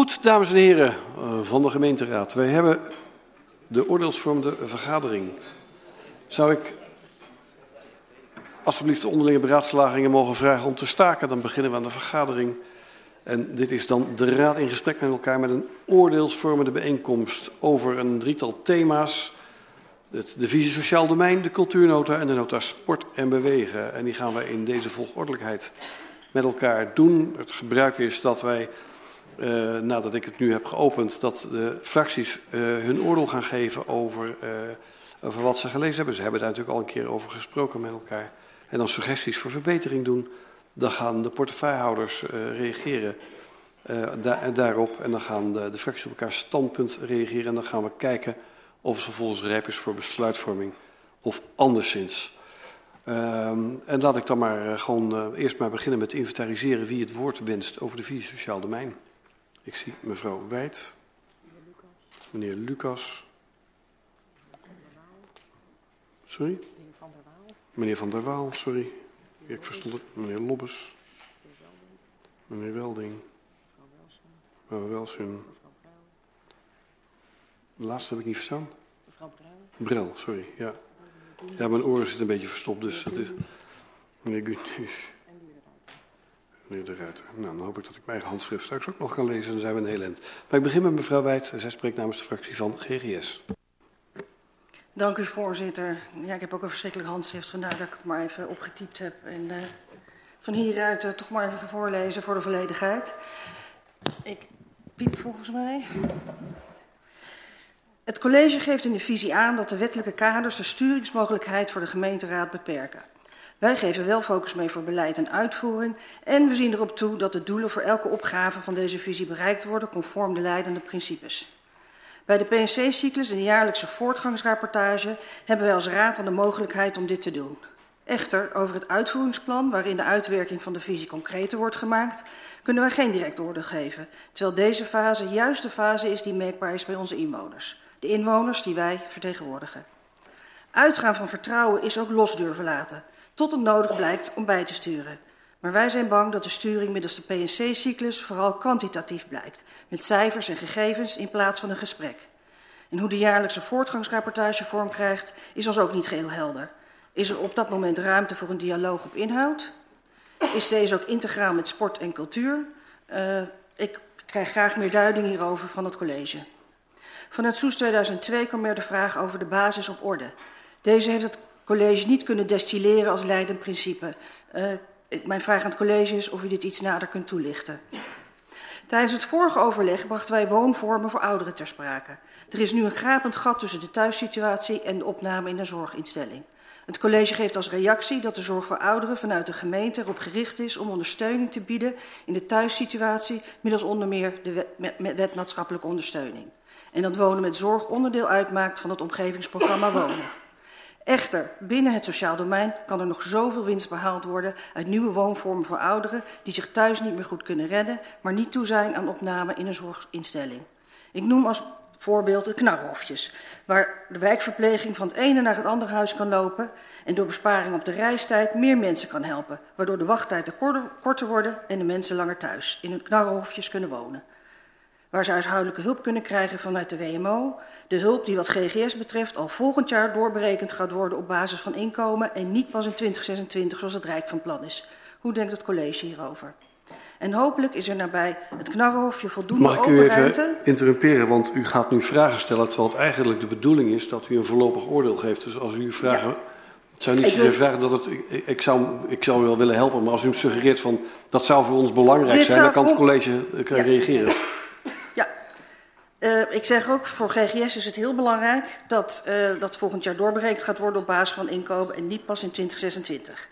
Goed, dames en heren eh, van de gemeenteraad. Wij hebben de oordeelsvormende vergadering. Zou ik alsjeblieft de onderlinge beraadslagingen mogen vragen om te staken? Dan beginnen we aan de vergadering. En dit is dan de raad in gesprek met elkaar met een oordeelsvormende bijeenkomst over een drietal thema's. Het, de visie sociaal domein, de cultuurnota en de nota sport en bewegen. En die gaan we in deze volgordelijkheid met elkaar doen. Het gebruik is dat wij uh, nadat ik het nu heb geopend, dat de fracties uh, hun oordeel gaan geven over, uh, over wat ze gelezen hebben. Ze hebben daar natuurlijk al een keer over gesproken met elkaar. En dan suggesties voor verbetering doen. Dan gaan de portefeuillehouders reageren da daarop. En dan gaan de, de fracties op elkaar standpunt reageren. En dan gaan we kijken of het vervolgens rijp is voor besluitvorming of anderszins. Um, en laat ik dan maar gewoon eerst maar beginnen met inventariseren wie het woord wenst over de visie sociaal domein. Ik zie mevrouw Wijd, meneer Lucas. Sorry? Meneer Van der Waal, sorry. Ik verstond het. Meneer Lobbes. Meneer Welding. Mevrouw Welsun. De laatste heb ik niet verstaan. Mevrouw Brel. Brel, sorry. Ja. ja, mijn oren zitten een beetje verstopt, dus dat is... Meneer Gutus meneer De Ruiter. Nou, dan hoop ik dat ik mijn handschrift straks ook nog kan lezen. Dan zijn we een heel eind. Maar ik begin met mevrouw Wijd. Zij spreekt namens de fractie van GGS. Dank u, voorzitter. Ja, ik heb ook een verschrikkelijk handschrift, vandaar dat ik het maar even opgetypt heb. En uh, van hieruit uh, toch maar even voorlezen voor de volledigheid. Ik piep volgens mij. Het college geeft in de visie aan dat de wettelijke kaders de sturingsmogelijkheid voor de gemeenteraad beperken. Wij geven wel focus mee voor beleid en uitvoering en we zien erop toe dat de doelen voor elke opgave van deze visie bereikt worden conform de leidende principes. Bij de PNC-cyclus en de jaarlijkse voortgangsrapportage hebben wij als raad dan de mogelijkheid om dit te doen. Echter, over het uitvoeringsplan, waarin de uitwerking van de visie concreter wordt gemaakt, kunnen wij geen direct oordeel geven, terwijl deze fase juist de fase is die merkbaar is bij onze inwoners. De inwoners die wij vertegenwoordigen. Uitgaan van vertrouwen is ook los durven laten tot het nodig blijkt om bij te sturen. Maar wij zijn bang dat de sturing middels de PNC-cyclus vooral kwantitatief blijkt, met cijfers en gegevens in plaats van een gesprek. En hoe de jaarlijkse voortgangsrapportage vorm krijgt, is ons ook niet geheel helder. Is er op dat moment ruimte voor een dialoog op inhoud? Is deze ook integraal met sport en cultuur? Uh, ik krijg graag meer duiding hierover van het college. Vanuit Soes 2002 kwam er de vraag over de basis op orde. Deze heeft het college niet kunnen destilleren als leidend principe. Uh, mijn vraag aan het college is of u dit iets nader kunt toelichten. Tijdens het vorige overleg brachten wij woonvormen voor ouderen ter sprake. Er is nu een grapend gat tussen de thuissituatie en de opname in een zorginstelling. Het college geeft als reactie dat de zorg voor ouderen vanuit de gemeente erop gericht is om ondersteuning te bieden in de thuissituatie middels onder meer de wet, ondersteuning. En dat wonen met zorg onderdeel uitmaakt van het omgevingsprogramma Wonen. Echter, binnen het sociaal domein kan er nog zoveel winst behaald worden uit nieuwe woonvormen voor ouderen die zich thuis niet meer goed kunnen redden, maar niet toe zijn aan opname in een zorginstelling. Ik noem als voorbeeld de knarhofjes, waar de wijkverpleging van het ene naar het andere huis kan lopen en door besparing op de reistijd meer mensen kan helpen, waardoor de wachttijden korter worden en de mensen langer thuis in hun knarhofjes kunnen wonen waar ze huishoudelijke hulp kunnen krijgen vanuit de WMO. De hulp die wat GGS betreft al volgend jaar doorberekend gaat worden op basis van inkomen en niet pas in 2026 zoals het Rijk van plan is. Hoe denkt het college hierover? En hopelijk is er nabij het knarrenhofje voldoende Mag ik u even interrumperen, want u gaat nu vragen stellen... terwijl het eigenlijk de bedoeling is dat u een voorlopig oordeel geeft. Dus als u vragen... Ja. Het zou niet zozeer vragen dat het... Ik, ik, zou, ik zou u wel willen helpen, maar als u suggereert van... dat zou voor ons belangrijk Dit zijn, dan kan het college uh, ja. reageren. Uh, ik zeg ook, voor GGS is het heel belangrijk dat uh, dat volgend jaar doorberekend gaat worden op basis van inkomen en niet pas in 2026.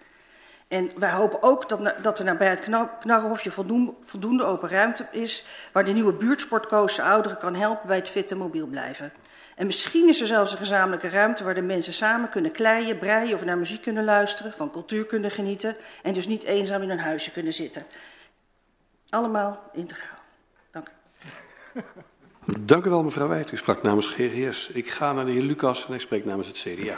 En wij hopen ook dat, dat er nabij het Knarrenhofje voldoende, voldoende open ruimte is waar de nieuwe buurtsportcoach ouderen kan helpen bij het fit en mobiel blijven. En misschien is er zelfs een gezamenlijke ruimte waar de mensen samen kunnen kleien, breien of naar muziek kunnen luisteren, van cultuur kunnen genieten en dus niet eenzaam in een huisje kunnen zitten. Allemaal integraal. Dank u. Dank u wel, mevrouw Wijt. U sprak namens GGS. Ik ga naar de heer Lucas en hij spreekt namens het CDA.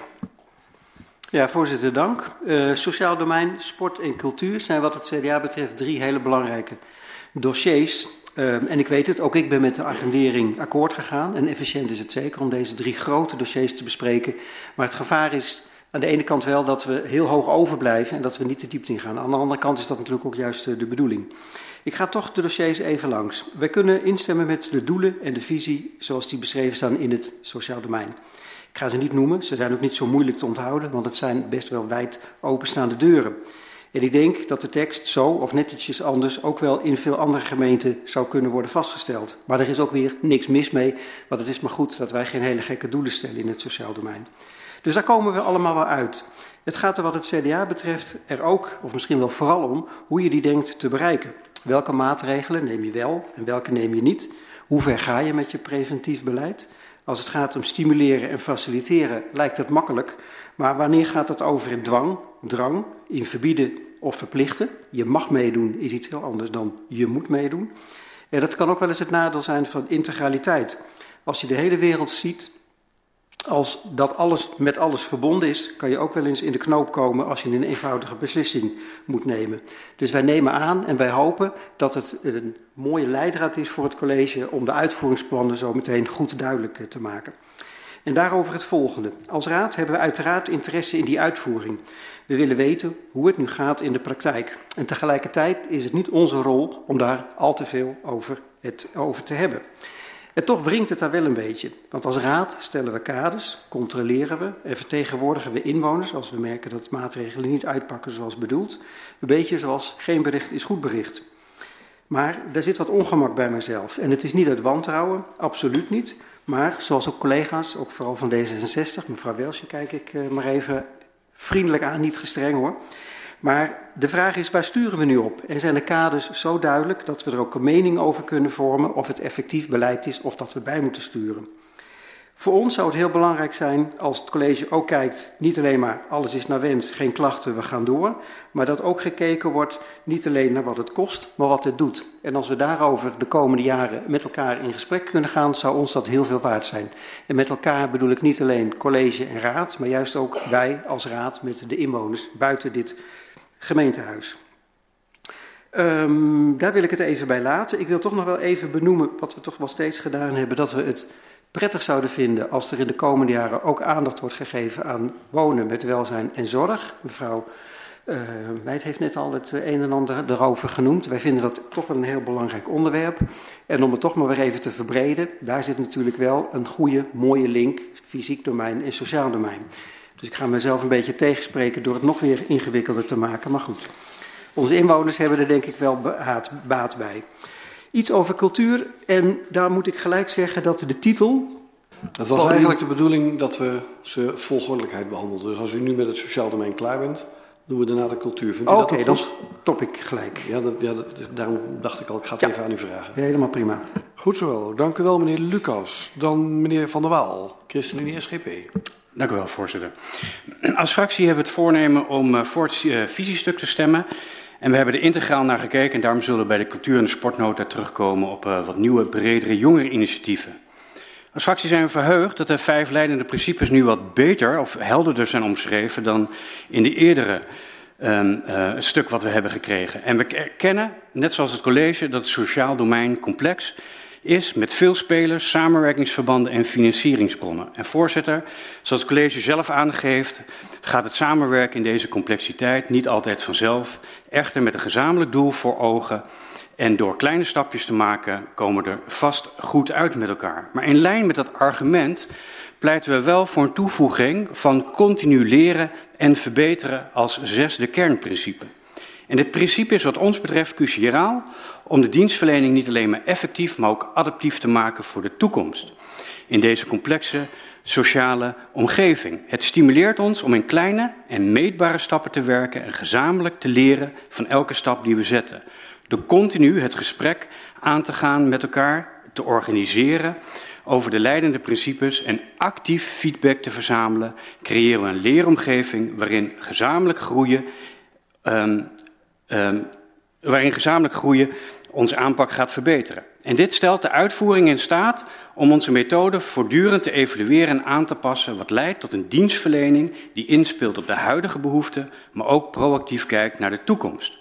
Ja, voorzitter, dank. Uh, sociaal domein, sport en cultuur zijn wat het CDA betreft drie hele belangrijke dossiers. Ehm, en ik weet het, ook ik ben met de agendering akkoord gegaan. En efficiënt is het zeker om deze drie grote dossiers te bespreken. Maar het gevaar is aan de ene kant wel dat we heel hoog overblijven en dat we niet te diepte ingaan. Aan de andere kant is dat natuurlijk ook juist de bedoeling. Ik ga toch de dossiers even langs. Wij kunnen instemmen met de doelen en de visie zoals die beschreven staan in het sociaal domein. Ik ga ze niet noemen, ze zijn ook niet zo moeilijk te onthouden, want het zijn best wel wijd openstaande deuren. En ik denk dat de tekst zo of net ietsjes anders ook wel in veel andere gemeenten zou kunnen worden vastgesteld. Maar er is ook weer niks mis mee, want het is maar goed dat wij geen hele gekke doelen stellen in het sociaal domein. Dus daar komen we allemaal wel uit. Het gaat er wat het CDA betreft er ook, of misschien wel vooral om, hoe je die denkt te bereiken. Welke maatregelen neem je wel en welke neem je niet? Hoe ver ga je met je preventief beleid? Als het gaat om stimuleren en faciliteren, lijkt het makkelijk. Maar wanneer gaat het over in dwang, drang, in verbieden of verplichten? Je mag meedoen is iets heel anders dan je moet meedoen. En dat kan ook wel eens het nadeel zijn van integraliteit. Als je de hele wereld ziet als dat alles met alles verbonden is, kan je ook wel eens in de knoop komen als je een eenvoudige beslissing moet nemen. Dus wij nemen aan en wij hopen dat het een mooie leidraad is voor het college om de uitvoeringsplannen zo meteen goed duidelijk eh, te maken. En daarover het volgende. Als raad hebben we uiteraard interesse in die uitvoering. We willen weten hoe het nu gaat in de praktijk. En tegelijkertijd is het niet onze rol om daar al te veel over, het, over te hebben. En toch wringt het daar wel een beetje. Want als raad stellen we kaders, controleren we en vertegenwoordigen we inwoners als we merken dat maatregelen niet uitpakken zoals bedoeld. Een beetje zoals geen bericht is goed bericht. Maar daar zit wat ongemak bij mezelf. En het is niet uit wantrouwen, absoluut niet. Maar zoals ook collega's, ook vooral van D66, mevrouw Welsje kijk ik eh, maar even vriendelijk aan, niet gestreng hoor. Maar de vraag is, waar sturen we nu op? En zijn de kaders zo duidelijk dat we er ook een mening over kunnen vormen of het effectief beleid is of dat we bij moeten sturen? Voor ons zou het heel belangrijk zijn als het college ook kijkt, niet alleen maar alles is naar wens, geen klachten, we gaan door, maar dat ook gekeken wordt niet alleen naar wat het kost, maar wat het doet. En als we daarover de komende jaren met elkaar in gesprek kunnen gaan, zou ons dat heel veel waard zijn. En met elkaar bedoel ik niet alleen college en raad, maar juist ook wij als raad met de inwoners buiten dit gemeentehuis. Um, daar wil ik het even bij laten. Ik wil toch nog wel even benoemen wat we toch wel steeds gedaan hebben, dat we het prettig zouden vinden als er in de komende jaren ook aandacht wordt gegeven aan wonen met welzijn en zorg. Mevrouw uh, heeft net al het een en ander erover genoemd. Wij vinden dat toch wel een heel belangrijk onderwerp. En om het toch maar weer even te verbreden, daar zit natuurlijk wel een goede, mooie link, fysiek domein en sociaal domein. Dus ik ga mezelf een beetje tegenspreken door het nog weer ingewikkelder te maken. Maar goed, onze inwoners hebben er denk ik wel baat bij. Iets over cultuur en daar moet ik gelijk zeggen dat de titel... Het was eigenlijk de bedoeling dat we ze volgordelijkheid behandelden. Dus als u nu met het sociaal domein klaar bent, doen we daarna de cultuur. Oké, okay, dan stop ik gelijk. Ja, dat, ja dat, daarom dacht ik al, ik ga het even aan u vragen. helemaal prima. Goed zo, dank u wel meneer Lucas. Dan meneer Van der Waal, ChristenUnie SGP. Dank u wel, voorzitter. Als fractie hebben we het voornemen om uh, voor het uh, visiestuk te stemmen. En we hebben er integraal naar gekeken en daarom zullen we bij de cultuur- en de sportnota terugkomen op uh, wat nieuwe, bredere jongereninitiatieven. Als fractie zijn we verheugd dat de vijf leidende principes nu wat beter of helderder zijn omschreven dan in de eerdere um, uh, stuk wat we hebben gekregen. En we erkennen, net zoals het college, dat het sociaal domein complex is met veel spelers, samenwerkingsverbanden en financieringsbronnen. En voorzitter, zoals het college zelf aangeeft, gaat het samenwerken in deze complexiteit niet altijd vanzelf, echter met een gezamenlijk doel voor ogen. En door kleine stapjes te maken komen we er vast goed uit met elkaar. Maar in lijn met dat argument pleiten we wel voor een toevoeging van continu leren en verbeteren als zesde kernprincipe. En dit principe is wat ons betreft cruciaal om de dienstverlening niet alleen maar effectief, maar ook adaptief te maken voor de toekomst. In deze complexe sociale omgeving. Het stimuleert ons om in kleine en meetbare stappen te werken en gezamenlijk te leren van elke stap die we zetten. Door continu het gesprek aan te gaan met elkaar, te organiseren over de leidende principes en actief feedback te verzamelen, creëren we een leeromgeving waarin gezamenlijk groeien um, waarin gezamenlijk groeien onze aanpak gaat verbeteren. En dit stelt de uitvoering in staat om onze methode voortdurend te evalueren en aan te passen, wat leidt tot een dienstverlening die inspeelt op de huidige behoeften, maar ook proactief kijkt naar de toekomst.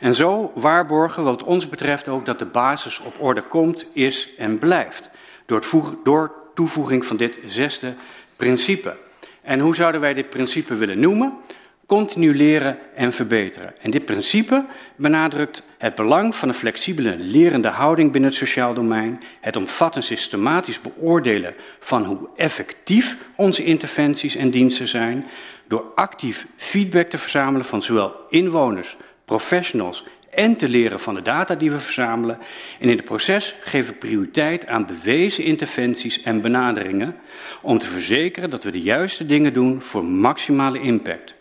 En zo waarborgen wat ons betreft ook dat de basis op orde komt, is en blijft. Door, door toevoeging van dit zesde principe. En hoe zouden wij dit principe willen noemen? Continu leren en verbeteren. En dit principe benadrukt het belang van een flexibele lerende houding binnen het sociaal domein, het omvattend systematisch beoordelen van hoe effectief onze interventies en diensten zijn, door actief feedback te verzamelen van zowel inwoners, professionals en te leren van de data die we verzamelen. En in het proces geven we prioriteit aan bewezen interventies en benaderingen om te verzekeren dat we de juiste dingen doen voor maximale impact.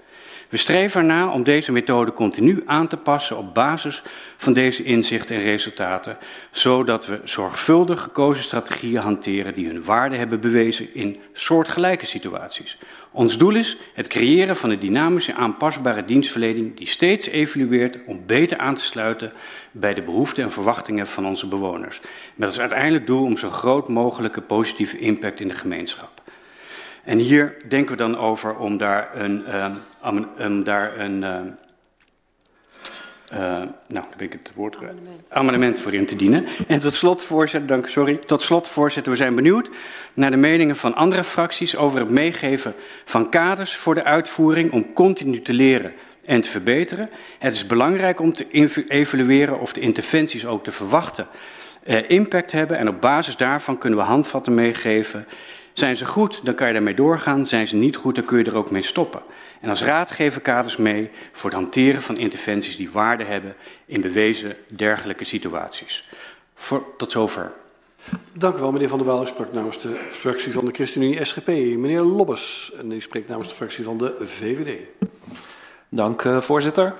We streven ernaar om deze methode continu aan te passen op basis van deze inzichten en resultaten, zodat we zorgvuldig gekozen strategieën hanteren die hun waarde hebben bewezen in soortgelijke situaties. Ons doel is het creëren van een dynamische aanpasbare dienstverlening die steeds evolueert om beter aan te sluiten bij de behoeften en verwachtingen van onze bewoners. Met als uiteindelijk doel om zo groot mogelijke positieve impact in de gemeenschap. En hier denken we dan over om daar een, um, daar een uh, nou, dan ben ik het woord amendement. amendement voor in te dienen. En tot slot, voorzitter, dank, sorry. Tot slot, voorzitter, we zijn benieuwd naar de meningen van andere fracties over het meegeven van kaders voor de uitvoering om continu te leren en te verbeteren. Het is belangrijk om te evalueren of de interventies ook te verwachten uh, impact hebben. En op basis daarvan kunnen we handvatten meegeven zijn ze goed, dan kan je daarmee doorgaan. Zijn ze niet goed, dan kun je er ook mee stoppen. En als raad geven kaders mee voor het hanteren van interventies die waarde hebben in bewezen dergelijke situaties. Voor, tot zover. Dank u wel, meneer Van der Waal. U sprak namens de fractie van de ChristenUnie SGP. Meneer Lobbes, en die spreekt namens de fractie van de VVD. Dank, uh, voorzitter.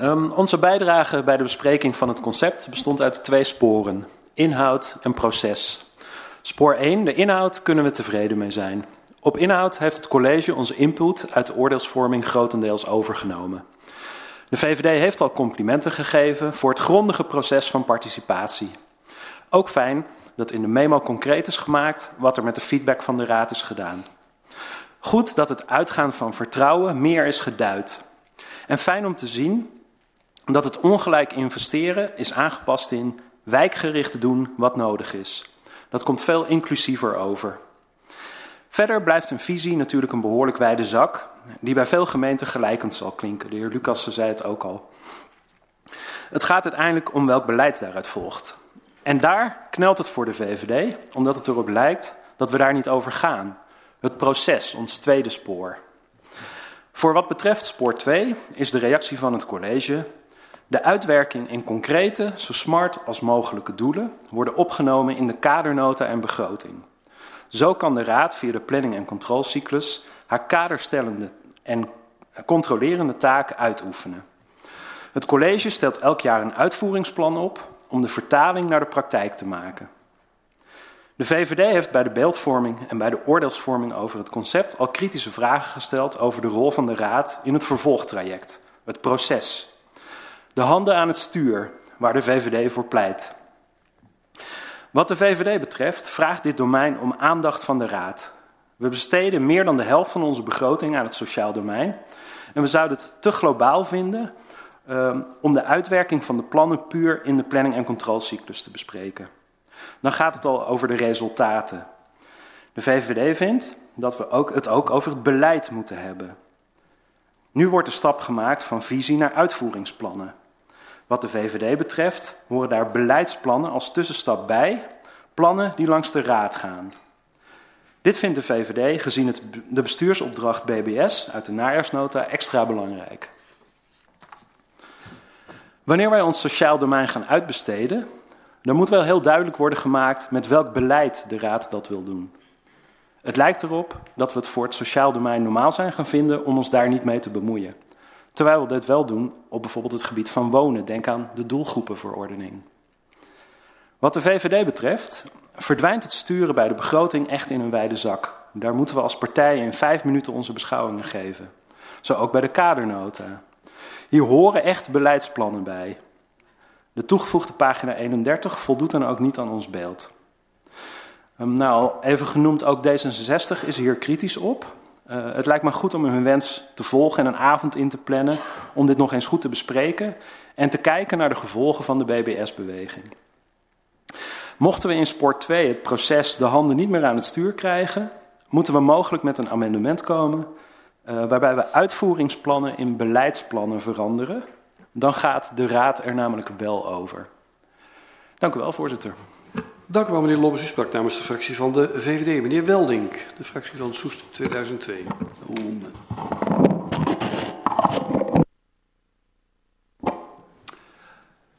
Um, onze bijdrage bij de bespreking van het concept bestond uit twee sporen: inhoud en proces. Spoor 1, de inhoud, kunnen we tevreden mee zijn. Op inhoud heeft het college onze input uit de oordeelsvorming grotendeels overgenomen. De VVD heeft al complimenten gegeven voor het grondige proces van participatie. Ook fijn dat in de memo concreet is gemaakt wat er met de feedback van de Raad is gedaan. Goed dat het uitgaan van vertrouwen meer is geduid. En fijn om te zien dat het ongelijk investeren is aangepast in wijkgericht doen wat nodig is. Dat komt veel inclusiever over. Verder blijft een visie natuurlijk een behoorlijk wijde zak, die bij veel gemeenten gelijkend zal klinken. De heer Lucas zei het ook al. Het gaat uiteindelijk om welk beleid daaruit volgt. En daar knelt het voor de VVD, omdat het erop lijkt dat we daar niet over gaan. Het proces, ons tweede spoor. Voor wat betreft spoor 2 is de reactie van het college de uitwerking in concrete, zo smart als mogelijke doelen worden opgenomen in de kadernota en begroting. Zo kan de Raad via de planning- en controlecyclus haar kaderstellende en controlerende taken uitoefenen. Het college stelt elk jaar een uitvoeringsplan op om de vertaling naar de praktijk te maken. De VVD heeft bij de beeldvorming en bij de oordeelsvorming over het concept al kritische vragen gesteld over de rol van de Raad in het vervolgtraject, het proces de handen aan het stuur, waar de VVD voor pleit. Wat de VVD betreft vraagt dit domein om aandacht van de Raad. We besteden meer dan de helft van onze begroting aan het sociaal domein. En we zouden het te globaal vinden um, om de uitwerking van de plannen puur in de planning- en controlecyclus te bespreken. Dan gaat het al over de resultaten. De VVD vindt dat we ook, het ook over het beleid moeten hebben. Nu wordt de stap gemaakt van visie naar uitvoeringsplannen. Wat de VVD betreft horen daar beleidsplannen als tussenstap bij, plannen die langs de raad gaan. Dit vindt de VVD gezien het, de bestuursopdracht BBS uit de najaarsnota extra belangrijk. Wanneer wij ons sociaal domein gaan uitbesteden, dan moet wel heel duidelijk worden gemaakt met welk beleid de Raad dat wil doen. Het lijkt erop dat we het voor het sociaal domein normaal zijn gaan vinden om ons daar niet mee te bemoeien. Terwijl we dit wel doen op bijvoorbeeld het gebied van wonen. Denk aan de doelgroepenverordening. Wat de VVD betreft verdwijnt het sturen bij de begroting echt in een wijde zak. Daar moeten we als partijen in vijf minuten onze beschouwingen geven. Zo ook bij de kadernota. Hier horen echt beleidsplannen bij. De toegevoegde pagina 31 voldoet dan ook niet aan ons beeld. Um, nou, even genoemd, ook D66 is hier kritisch op. Uh, het lijkt me goed om hun wens te volgen en een avond in te plannen om dit nog eens goed te bespreken en te kijken naar de gevolgen van de BBS-beweging. Mochten we in sport 2 het proces de handen niet meer aan het stuur krijgen, moeten we mogelijk met een amendement komen uh, waarbij we uitvoeringsplannen in beleidsplannen veranderen. Dan gaat de Raad er namelijk wel over. Dank u wel, voorzitter. Dank u wel, meneer Lobbes. U sprak namens de fractie van de VVD. Meneer Welding, de fractie van Soest 2002.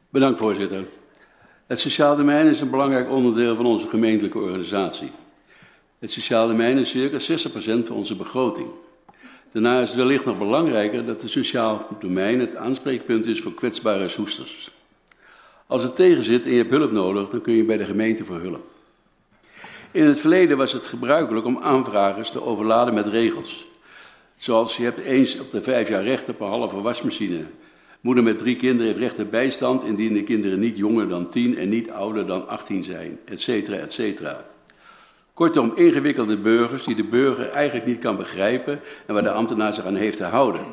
Bedankt, voorzitter. Het sociaal domein is een belangrijk onderdeel van onze gemeentelijke organisatie. Het sociaal domein is circa 60% van onze begroting. Daarna is het wellicht nog belangrijker dat het sociaal domein het aanspreekpunt is voor kwetsbare soesters. Als het tegenzit en je hebt hulp nodig, dan kun je bij de gemeente voor hulp. In het verleden was het gebruikelijk om aanvragers te overladen met regels. Zoals je hebt eens op de vijf jaar recht op een halve wasmachine. Moeder met drie kinderen heeft recht op bijstand indien de kinderen niet jonger dan 10 en niet ouder dan 18 zijn, et cetera, et cetera. Kortom, ingewikkelde burgers die de burger eigenlijk niet kan begrijpen en waar de ambtenaar zich aan heeft te houden.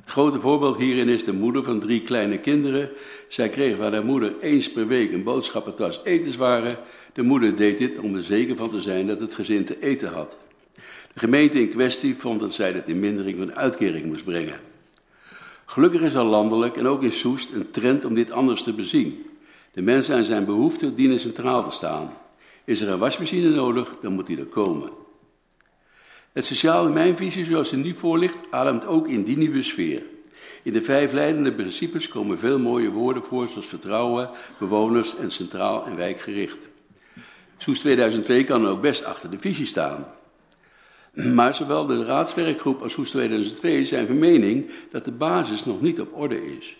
Het grote voorbeeld hierin is de moeder van drie kleine kinderen. Zij kreeg van haar moeder eens per week een boodschappentas etenswaren. De moeder deed dit om er zeker van te zijn dat het gezin te eten had. De gemeente in kwestie vond dat zij dat in mindering van uitkering moest brengen. Gelukkig is al landelijk en ook in Soest een trend om dit anders te bezien. De mensen en zijn behoeften dienen centraal te staan. Is er een wasmachine nodig, dan moet die er komen. Het sociale mijnvisie zoals ze nu voor ligt, ademt ook in die nieuwe sfeer. In de vijf leidende principes komen veel mooie woorden voor, zoals vertrouwen, bewoners en centraal en wijkgericht. Soes 2002 kan ook best achter de visie staan. Maar zowel de raadswerkgroep als Soes 2002 zijn van mening dat de basis nog niet op orde is.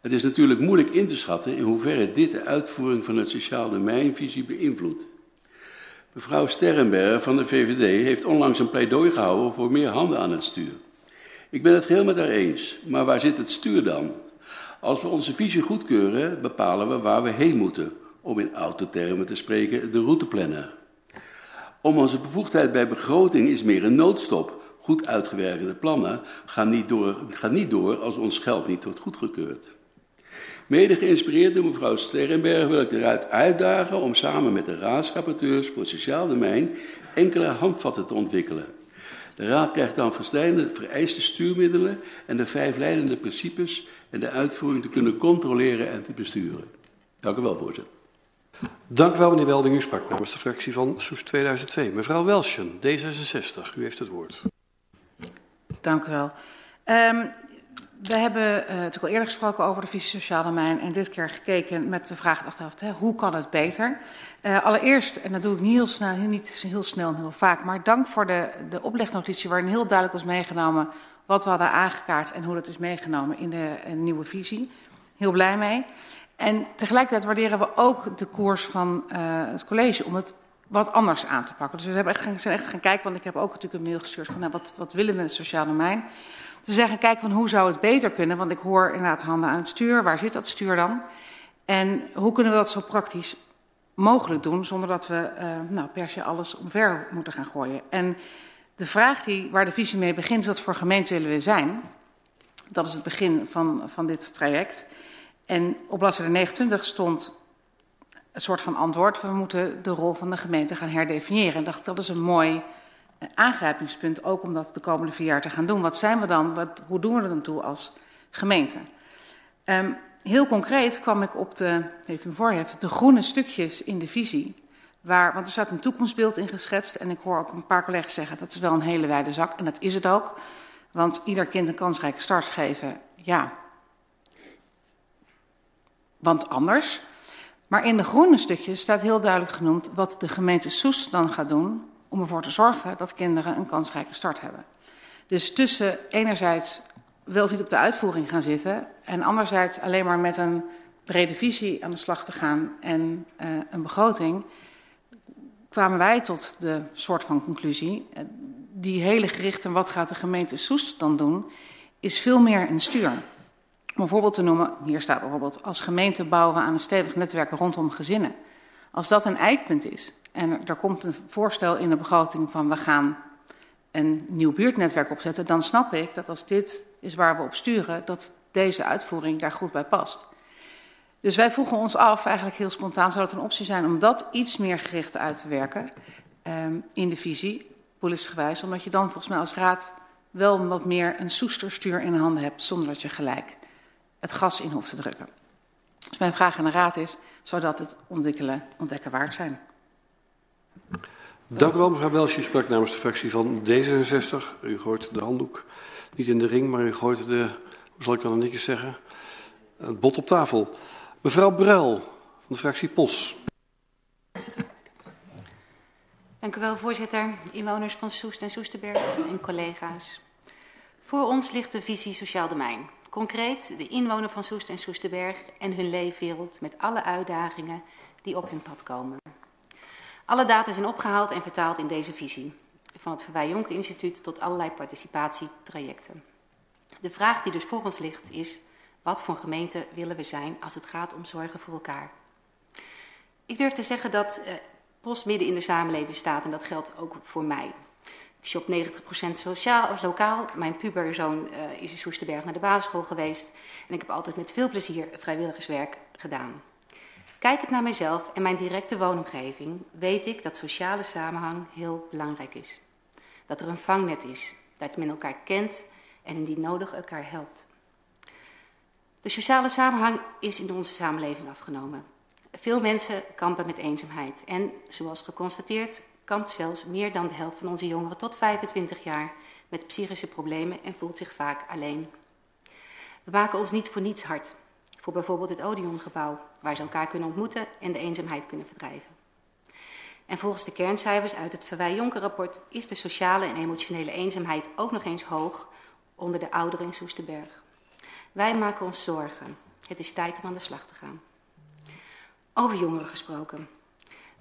Het is natuurlijk moeilijk in te schatten in hoeverre dit de uitvoering van het sociaal domeinvisie beïnvloedt. Mevrouw Sterrenberg van de VVD heeft onlangs een pleidooi gehouden voor meer handen aan het stuur. Ik ben het geheel met haar eens, maar waar zit het stuur dan? Als we onze visie goedkeuren, bepalen we waar we heen moeten, om in autotermen te spreken, de routeplanner. Om onze bevoegdheid bij begroting is meer een noodstop. Goed uitgewerkte plannen gaan niet door, gaan niet door als ons geld niet wordt goedgekeurd. Mede geïnspireerd door mevrouw Sterrenberg wil ik eruit uitdagen om samen met de raadsrapporteurs voor het sociaal domein enkele handvatten te ontwikkelen. De raad krijgt dan verschillende vereiste stuurmiddelen en de vijf leidende principes en de uitvoering te kunnen controleren en te besturen. Dank u wel, voorzitter. Dank u wel, meneer Welding. U sprak namens de fractie van Soes 2002. Mevrouw Welsjen, D66, u heeft het woord. Dank u wel. Um, we hebben uh, natuurlijk al eerder gesproken over de visie sociaal domein en dit keer gekeken met de vraag achteraf, hè, hoe kan het beter? Uh, allereerst, en dat doe ik niet heel snel, niet heel snel en heel vaak, maar dank voor de, de oplegnotitie waarin heel duidelijk was meegenomen wat we hadden aangekaart en hoe dat is meegenomen in de in nieuwe visie. Heel blij mee. En tegelijkertijd waarderen we ook de koers van het college om het wat anders aan te pakken. Dus we hebben echt, zijn echt gaan kijken, want ik heb ook natuurlijk een mail gestuurd van nou, wat, wat willen we in het sociaal domein te zeggen, kijk van hoe zou het beter kunnen? Want ik hoor inderdaad handen aan het stuur. Waar zit dat stuur dan? En hoe kunnen we dat zo praktisch mogelijk doen, zonder dat we uh, nou, per se alles omver moeten gaan gooien? En de vraag die, waar de visie mee begint, is wat voor gemeente willen we zijn? Dat is het begin van, van dit traject. En op bladzijde 29 stond een soort van antwoord. We moeten de rol van de gemeente gaan herdefiniëren. En dacht, dat is een mooi aangrijpingspunt, ook om dat de komende vier jaar te gaan doen. Wat zijn we dan, wat, hoe doen we er dan toe als gemeente? Um, heel concreet kwam ik op de, even voorheft, de groene stukjes in de visie. Waar, want er staat een toekomstbeeld in geschetst en ik hoor ook een paar collega's zeggen dat is wel een hele wijde zak en dat is het ook. Want ieder kind een kansrijke start geven, ja. Want anders. Maar in de groene stukjes staat heel duidelijk genoemd wat de gemeente Soes dan gaat doen om ervoor te zorgen dat kinderen een kansrijke start hebben. Dus tussen enerzijds wel niet op de uitvoering gaan zitten en anderzijds alleen maar met een brede visie aan de slag te gaan en uh, een begroting, kwamen wij tot de soort van conclusie. Uh, die hele gerichte wat gaat de gemeente Soest dan doen, is veel meer een stuur. Om een voorbeeld te noemen, hier staat bijvoorbeeld, als gemeente bouwen we aan een stevig netwerk rondom gezinnen. Als dat een eikpunt is, en er komt een voorstel in de begroting van we gaan een nieuw buurtnetwerk opzetten, dan snap ik dat als dit is waar we op sturen, dat deze uitvoering daar goed bij past. Dus wij vroegen ons af, eigenlijk heel spontaan, zou het een optie zijn om dat iets meer gericht uit te werken um, in de visie, polisgewijs, omdat je dan volgens mij als raad wel wat meer een soesterstuur in handen hebt, zonder dat je gelijk het gas in hoeft te drukken. Dus mijn vraag aan de raad is, zou dat het ontwikkelen, ontdekken waard zijn? Dank u wel, mevrouw Welsje. U sprak namens de fractie van D66. U gooit de handdoek niet in de ring, maar u gooit de, hoe zal ik dan netjes zeggen, het bot op tafel. Mevrouw Bruil van de fractie POS. Dank u wel, voorzitter, inwoners van Soest en Soesterberg en collega's. Voor ons ligt de visie Sociaal Domein. Concreet de inwoner van Soest en Soesterberg en hun leefwereld met alle uitdagingen die op hun pad komen. Alle data zijn opgehaald en vertaald in deze visie. Van het Verwij Jonker Instituut tot allerlei participatietrajecten. De vraag die dus voor ons ligt is, wat voor gemeente willen we zijn als het gaat om zorgen voor elkaar? Ik durf te zeggen dat eh, Post midden in de samenleving staat en dat geldt ook voor mij. Ik shop 90% sociaal, lokaal. Mijn puberzoon uh, is in Soesterberg naar de basisschool geweest. En ik heb altijd met veel plezier vrijwilligerswerk gedaan. Kijkend naar mijzelf en mijn directe woonomgeving, weet ik dat sociale samenhang heel belangrijk is. Dat er een vangnet is, dat men elkaar kent en indien nodig elkaar helpt. De sociale samenhang is in onze samenleving afgenomen. Veel mensen kampen met eenzaamheid en, zoals geconstateerd, kampt zelfs meer dan de helft van onze jongeren tot 25 jaar met psychische problemen en voelt zich vaak alleen. We maken ons niet voor niets hard voor bijvoorbeeld het Odeongebouw, waar ze elkaar kunnen ontmoeten en de eenzaamheid kunnen verdrijven. En volgens de kerncijfers uit het Verwij-Jonker-rapport is de sociale en emotionele eenzaamheid ook nog eens hoog onder de ouderen in Soesterberg. Wij maken ons zorgen. Het is tijd om aan de slag te gaan. Over jongeren gesproken.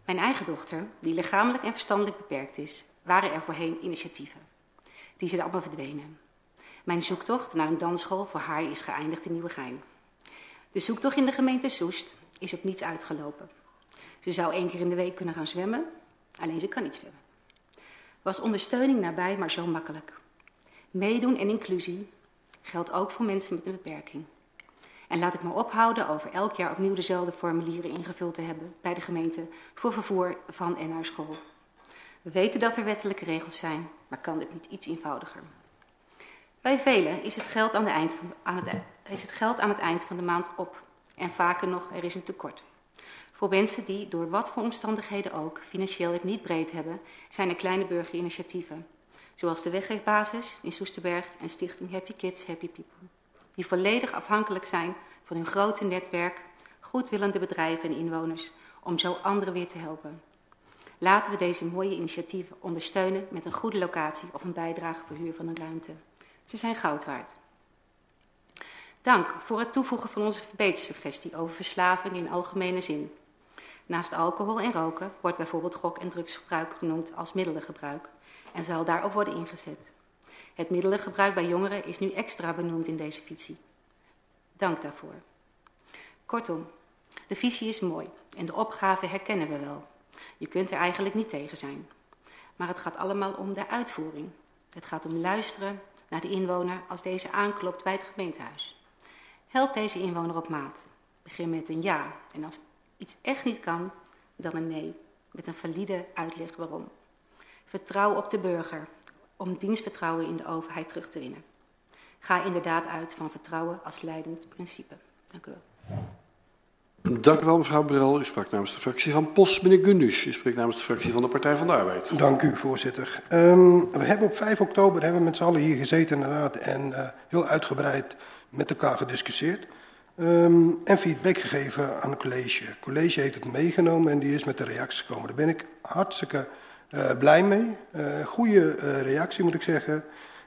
Mijn eigen dochter, die lichamelijk en verstandelijk beperkt is, waren er voorheen initiatieven. Die zijn allemaal verdwenen. Mijn zoektocht naar een dansschool voor haar is geëindigd in Nieuwegein. De zoektocht in de gemeente Soest is op niets uitgelopen. Ze zou één keer in de week kunnen gaan zwemmen, alleen ze kan niet zwemmen. Was ondersteuning nabij, maar zo makkelijk. Meedoen en inclusie geldt ook voor mensen met een beperking. En laat ik me ophouden over elk jaar opnieuw dezelfde formulieren ingevuld te hebben bij de gemeente voor vervoer van en naar school. We weten dat er wettelijke regels zijn, maar kan dit niet iets eenvoudiger? Bij velen is het, geld aan, de eind van, aan het, is het geld aan het eind van de maand op. En vaker nog, er is een tekort. Voor mensen die, door wat voor omstandigheden ook, financieel het niet breed hebben, zijn er kleine burgerinitiatieven. Zoals de Weggeefbasis in Soesterberg en Stichting Happy Kids, Happy People. Die volledig afhankelijk zijn van hun grote netwerk, goedwillende bedrijven en inwoners, om zo anderen weer te helpen. Laten we deze mooie initiatieven ondersteunen met een goede locatie of een bijdrage voor huur van een ruimte. Ze zijn goud waard. Dank voor het toevoegen van onze verbetersuggestie over verslaving in algemene zin. Naast alcohol en roken wordt bijvoorbeeld gok- en drugsgebruik genoemd als middelengebruik en zal daarop worden ingezet. Het middelengebruik bij jongeren is nu extra benoemd in deze visie. Dank daarvoor. Kortom, de visie is mooi en de opgave herkennen we wel. Je kunt er eigenlijk niet tegen zijn. Maar het gaat allemaal om de uitvoering. Het gaat om luisteren, naar de inwoner als deze aanklopt bij het gemeentehuis. Help deze inwoner op maat. Begin met een ja en als iets echt niet kan, dan een nee, met een valide uitleg waarom. Vertrouw op de burger om dienstvertrouwen in de overheid terug te winnen. Ga inderdaad uit van vertrouwen als leidend principe. Dank u wel. Dank u wel, mevrouw Brel. U sprak namens de fractie van POS. Meneer Gundus, u spreekt namens de fractie van de Partij van de Arbeid. Dank u, voorzitter. Um, we hebben op 5 oktober hebben we met z'n allen hier gezeten inderdaad en uh, heel uitgebreid met elkaar gediscussieerd. Um, en feedback gegeven aan het college. Het college heeft het meegenomen en die is met de reacties gekomen. Daar ben ik hartstikke uh, blij mee. Uh, goede reactie moet ik zeggen.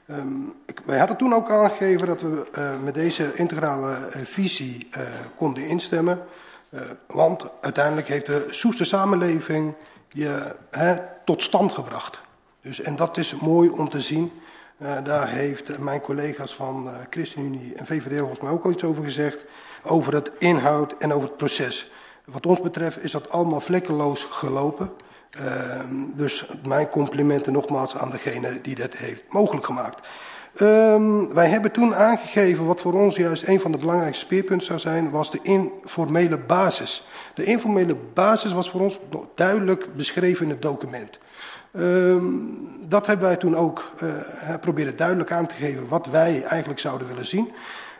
Um, ik, wij hadden toen ook aangegeven dat we met deze integrale visie konden instemmen. Uh, want uiteindelijk heeft de Soester samenleving je hè, tot stand gebracht. Dus, en dat is mooi om te zien. Uh, daar heeft mijn collega's van uh, ChristenUnie en VVD volgens mij ook al iets over gezegd. Over het inhoud en over het proces. Wat ons betreft is dat allemaal vlekkeloos gelopen. Ehm, dus mijn complimenten nogmaals aan degene die dat heeft mogelijk gemaakt. Um, wij hebben toen aangegeven wat voor ons juist een van de belangrijkste speerpunten zou zijn, was de informele basis. De informele basis was voor ons duidelijk beschreven in het document. Um, dat hebben wij toen ook uh, proberen duidelijk aan te geven wat wij eigenlijk zouden willen zien.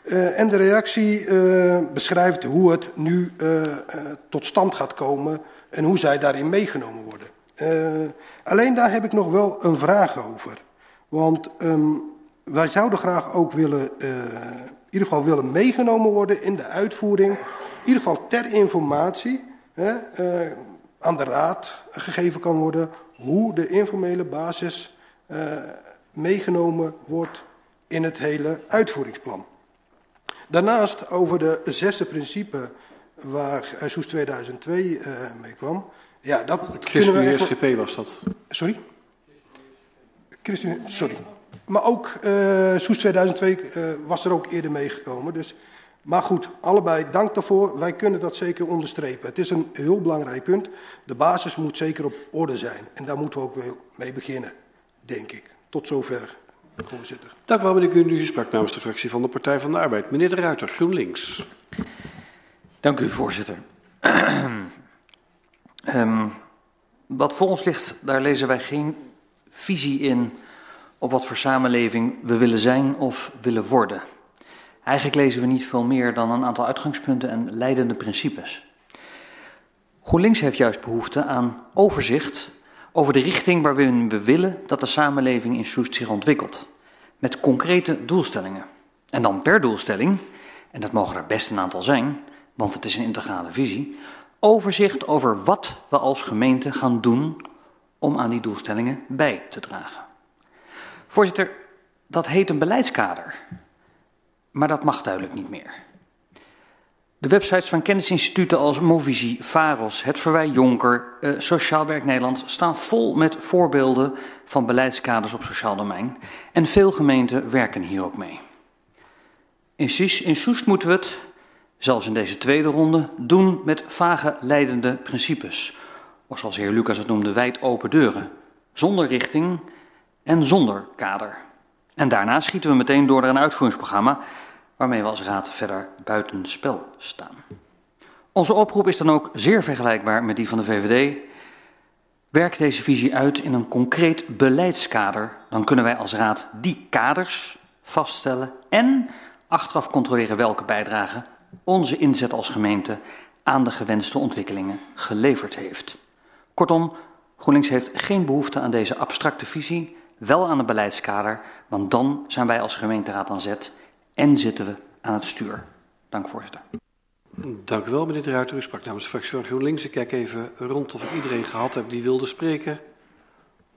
Uh, en de reactie uh, beschrijft hoe het nu tot stand gaat komen en hoe zij daarin meegenomen worden. alleen daar heb ik nog wel een vraag over. Want um, wij zouden graag ook willen, uh, in ieder geval willen meegenomen worden in de uitvoering. In ieder geval ter informatie hè, uh, aan de raad gegeven kan worden hoe de informele basis uh, meegenomen wordt in het hele uitvoeringsplan. Daarnaast over de zesde principe waar Soes 2002 mee kwam. Ja, dat. SGP was dat. Sorry? Sorry. Maar ook uh, Soes 2002 uh, was er ook eerder meegekomen. Dus, maar goed, allebei dank daarvoor. Wij kunnen dat zeker onderstrepen. Het is een heel belangrijk punt. De basis moet zeker op orde zijn. En daar moeten we ook mee beginnen, denk ik. Tot zover, voorzitter. Dank u wel, meneer Kuhn. U sprak namens de fractie van de Partij van de Arbeid. Meneer de Ruiter, GroenLinks. Dank u, voorzitter. um, wat voor ons ligt, daar lezen wij geen visie in op wat voor samenleving we willen zijn of willen worden. Eigenlijk lezen we niet veel meer dan een aantal uitgangspunten en leidende principes. GroenLinks heeft juist behoefte aan overzicht over de richting waarin we willen dat de samenleving in Soest zich ontwikkelt. Met concrete doelstellingen. En dan per doelstelling, en dat mogen er best een aantal zijn, want het is een integrale visie, overzicht over wat we als gemeente gaan doen om aan die doelstellingen bij te dragen. Voorzitter, dat heet een beleidskader. Maar dat mag duidelijk niet meer. De websites van kennisinstituten als Movisie, Faros, Het Verwij Jonker, eh, Sociaal Werk Nederland staan vol met voorbeelden van beleidskaders op sociaal domein. En veel gemeenten werken hier ook mee. In, in Soest moeten we het, zelfs in deze tweede ronde, doen met vage leidende principes. Of zoals heer Lucas het noemde, wijd open deuren. Zonder richting en zonder kader. En daarna schieten we meteen door naar een uitvoeringsprogramma waarmee we als raad verder buitenspel staan. Onze oproep is dan ook zeer vergelijkbaar met die van de VVD. Werk deze visie uit in een concreet beleidskader, dan kunnen wij als raad die kaders vaststellen en achteraf controleren welke bijdrage onze inzet als gemeente aan de gewenste ontwikkelingen geleverd heeft. Kortom, GroenLinks heeft geen behoefte aan deze abstracte visie, wel aan het beleidskader, want dan zijn wij als gemeenteraad aan zet en zitten we aan het stuur. Dank voorzitter. Dank u wel, meneer de Ruiter. U sprak namens de fractie van GroenLinks. Ik kijk even rond of ik iedereen gehad heb die wilde spreken.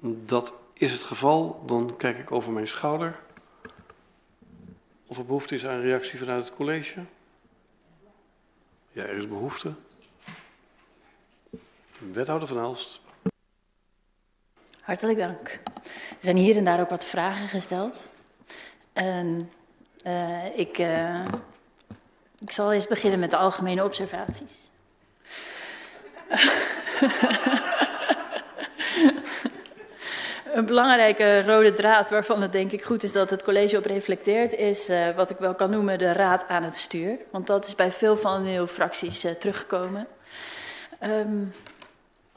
Dat is het geval. Dan kijk ik over mijn schouder. Of er behoefte is aan reactie vanuit het college. Ja, er is behoefte. Wethouder van Aalst. Hartelijk dank. Er zijn hier en daar ook wat vragen gesteld. En uh, ik, uh, ik zal eerst beginnen met de algemene observaties. Een belangrijke rode draad waarvan het denk ik goed is dat het college op reflecteert, is uh, wat ik wel kan noemen de raad aan het stuur. Want dat is bij veel van uw fracties teruggekomen. Um,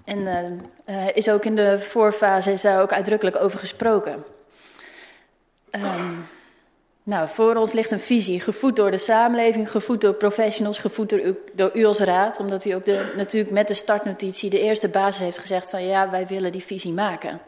en uh, is ook in de voorfase is daar ook uitdrukkelijk over gesproken. Um, nou, voor ons ligt een visie, gevoed door de samenleving, gevoed door professionals, gevoed door u, als raad. Omdat u ook de, natuurlijk met de startnotitie de eerste basis heeft gezegd van ja, wij willen die visie maken.